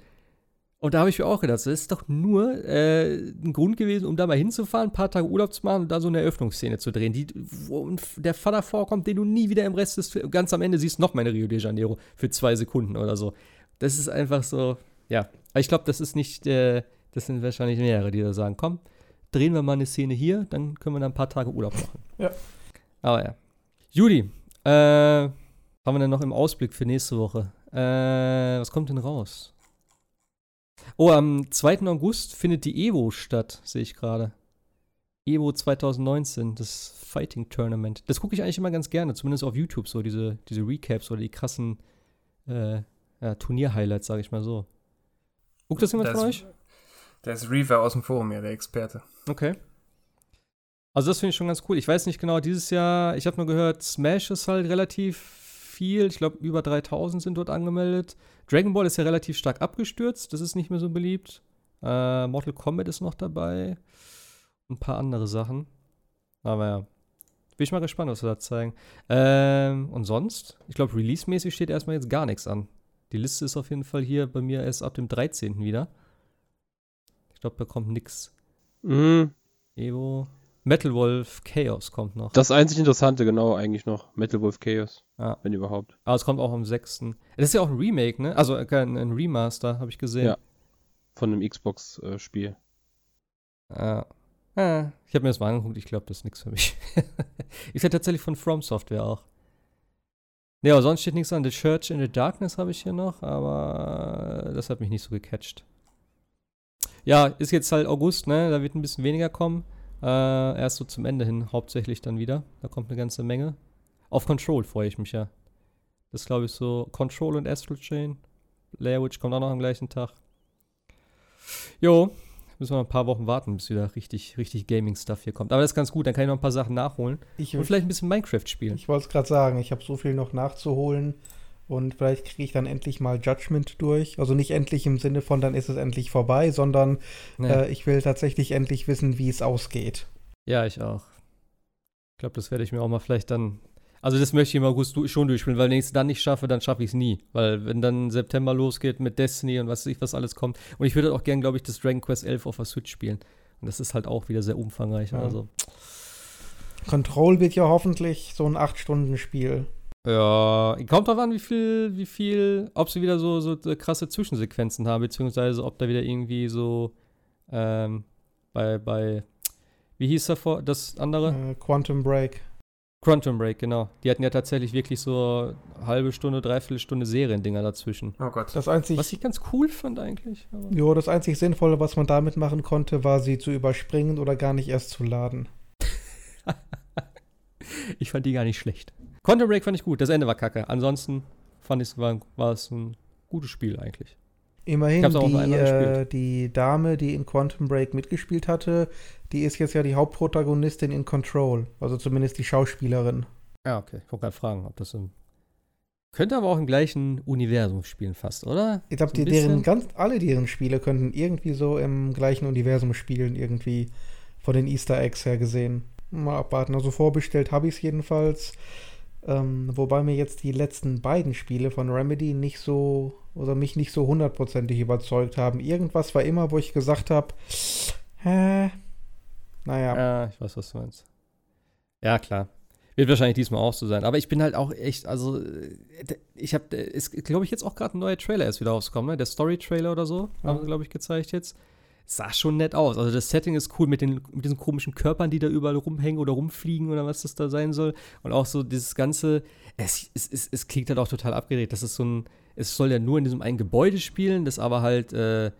Und da habe ich mir auch gedacht, das ist doch nur äh, ein Grund gewesen, um da mal hinzufahren, ein paar Tage Urlaub zu machen und da so eine Eröffnungsszene zu drehen, die, wo der Vater vorkommt, den du nie wieder im Rest des Films, ganz am Ende siehst, noch in Rio de Janeiro für zwei Sekunden oder so. Das ist einfach so, ja. Aber ich glaube, das ist nicht, äh, das sind wahrscheinlich mehrere, die da sagen, komm, drehen wir mal eine Szene hier, dann können wir da ein paar Tage Urlaub machen. Ja. Aber ja. Judy, äh, haben wir denn noch im Ausblick für nächste Woche? Äh, was kommt denn raus? Oh, am 2. August findet die Evo statt, sehe ich gerade. Evo 2019, das Fighting Tournament. Das gucke ich eigentlich immer ganz gerne, zumindest auf YouTube, so diese, diese Recaps oder die krassen äh, ja, Turnier-Highlights, sage ich mal so. Guckt das jemand Das- von euch? Der ist Reaver aus dem Forum, ja, der Experte. Okay. Also das finde ich schon ganz cool. Ich weiß nicht genau, dieses Jahr, ich habe nur gehört, Smash ist halt relativ viel. Ich glaube, über 3000 sind dort angemeldet. Dragon Ball ist ja relativ stark abgestürzt. Das ist nicht mehr so beliebt. Äh, Mortal Kombat ist noch dabei. Ein paar andere Sachen. Aber ja. Bin ich mal gespannt, was wir da zeigen. Ähm, und sonst? Ich glaube, release-mäßig steht erstmal jetzt gar nichts an. Die Liste ist auf jeden Fall hier bei mir erst ab dem 13. wieder. Ich glaube, da kommt nix. Mhm. Evo. Metal Wolf Chaos kommt noch. Das einzig Interessante, genau, eigentlich noch. Metal Wolf Chaos. Ja. Wenn überhaupt. Aber es kommt auch am 6. Das ist ja auch ein Remake, ne? Also äh, ein Remaster, habe ich gesehen. Ja. Von einem Xbox-Spiel. Ja. Ja, ich habe mir das mal angeguckt, ich glaube, das ist nichts für mich. ist ja tatsächlich von From Software auch. Ne, aber sonst steht nichts an. The Church in the Darkness habe ich hier noch, aber das hat mich nicht so gecatcht. Ja, ist jetzt halt August, ne? Da wird ein bisschen weniger kommen. Äh, erst so zum Ende hin, hauptsächlich dann wieder. Da kommt eine ganze Menge. Auf Control freue ich mich ja. Das glaube ich so. Control und Astral Chain. Layer Witch kommt auch noch am gleichen Tag. Jo, müssen wir noch ein paar Wochen warten, bis wieder richtig, richtig Gaming-Stuff hier kommt. Aber das ist ganz gut, dann kann ich noch ein paar Sachen nachholen. Ich, Und vielleicht ein bisschen Minecraft spielen. ich wollte es gerade sagen, ich habe so viel noch nachzuholen und vielleicht kriege ich dann endlich mal Judgment durch. Also nicht endlich im Sinne von, dann ist es endlich vorbei, sondern Nee. äh, ich will tatsächlich endlich wissen, wie es ausgeht. Ja, ich auch. Ich glaube, das werde ich mir auch mal vielleicht dann. Also, das möchte ich im August du schon durchspielen, weil wenn ich es dann nicht schaffe, dann schaffe ich es nie. Weil, wenn dann September losgeht mit Destiny und was weiß ich, was alles kommt. Und ich würde auch gern, glaube ich, das Dragon Quest 11 auf der Switch spielen. Und das ist halt auch wieder sehr umfangreich. Ja. Also, Control wird ja hoffentlich so ein 8-Stunden-Spiel. Ja, kommt drauf an, wie viel, wie viel, ob sie wieder so, so krasse Zwischensequenzen haben, beziehungsweise ob da wieder irgendwie so, ähm, bei, bei, wie hieß davor, das andere? Äh, Quantum Break. Quantum Break, genau. Die hatten ja tatsächlich wirklich so halbe Stunde, dreiviertel Stunde Seriendinger dazwischen. Oh Gott. Das einzig, Was ich ganz cool fand eigentlich. Aber jo, das einzig Sinnvolle, was man damit machen konnte, war sie zu überspringen oder gar nicht erst zu laden. ich fand die gar nicht schlecht. Quantum Break fand ich gut, das Ende war kacke. Ansonsten fand ich war, war es ein gutes Spiel eigentlich. Immerhin, die, äh, die Dame, die in Quantum Break mitgespielt hatte, die ist jetzt ja die Hauptprotagonistin in Control. Also zumindest die Schauspielerin. Ja, okay. Ich wollte gerade fragen, ob das im Könnte aber auch im gleichen Universum spielen, fast, oder? Ich glaube, So deren ganz, alle deren Spiele könnten irgendwie so im gleichen Universum spielen, irgendwie von den Easter Eggs her gesehen. Mal abwarten. Also vorbestellt habe ich es jedenfalls. Ähm, wobei mir jetzt die letzten beiden Spiele von Remedy nicht so, oder mich nicht so hundertprozentig überzeugt haben. Irgendwas war immer, wo ich gesagt habe, hä? Naja. Ja, ich weiß, was du meinst. Ja, klar. Wird wahrscheinlich diesmal auch so sein. Aber ich bin halt auch echt, also, äh, ich habe, ist, glaube ich, jetzt auch gerade ein neuer Trailer erst wieder rausgekommen, ne? Der Story-Trailer oder so, haben sie, glaube ich, gezeigt jetzt. Sah schon nett aus. Also, das Setting ist cool mit, den, mit diesen komischen Körpern, die da überall rumhängen oder rumfliegen oder was das da sein soll. Und auch so dieses ganze, es, es, es, es klingt halt auch total abgedreht. Das ist so ein, es soll ja nur in diesem einen Gebäude spielen, das aber halt, äh,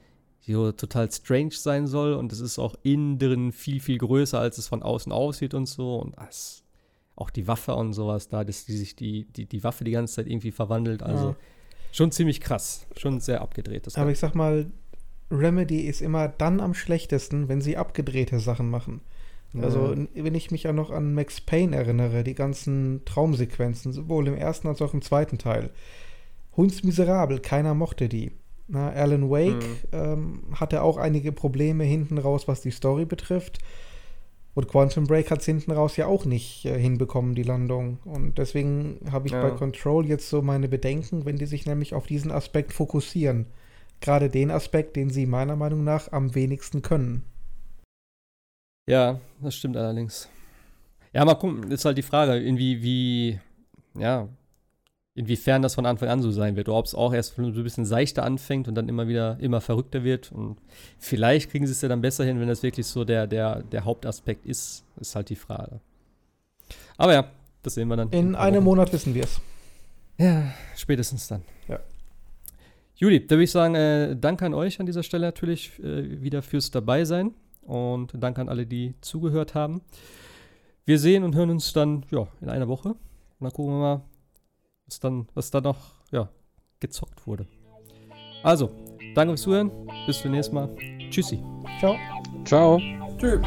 so total strange sein soll und es ist auch innen drin viel, viel größer, als es von außen aussieht und so. Und das, auch die Waffe und sowas da, dass die sich die, die, die Waffe die ganze Zeit irgendwie verwandelt. Also Ja. schon ziemlich krass. Schon sehr abgedreht. Das Aber Ganze. ich sag mal, Remedy ist immer dann am schlechtesten, wenn sie abgedrehte Sachen machen. Also, wenn ich mich ja noch an Max Payne erinnere, die ganzen Traumsequenzen, sowohl im ersten als auch im zweiten Teil. Hundsmiserabel, keiner mochte die. Na, Alan Wake ähm, hatte auch einige Probleme hinten raus, was die Story betrifft. Und Quantum Break hat es hinten raus ja auch nicht äh, hinbekommen, die Landung. Und deswegen habe ich Ja. bei Control jetzt so meine Bedenken, wenn die sich nämlich auf diesen Aspekt fokussieren. Gerade den Aspekt, den sie meiner Meinung nach am wenigsten können. Ja, das stimmt allerdings. Ja, mal gucken, ist halt die Frage, inwie, wie, ja, inwiefern das von Anfang an so sein wird. Oder ob es auch erst so ein bisschen seichter anfängt und dann immer wieder immer verrückter wird. Und vielleicht kriegen sie es ja dann besser hin, wenn das wirklich so der, der, der Hauptaspekt ist, ist halt die Frage. Aber ja, das sehen wir dann. In paar einem. Monat wissen wir es. Ja, spätestens dann. Ja. Juli, da würde ich sagen, äh, danke an euch an dieser Stelle natürlich äh, wieder fürs Dabeisein und danke an alle, die zugehört haben. Wir sehen und hören uns dann ja, in einer Woche und dann gucken wir mal, was dann, was dann noch ja, gezockt wurde. Also, danke fürs Zuhören, bis zum nächsten Mal. Tschüssi. Ciao. Ciao. Tschüss.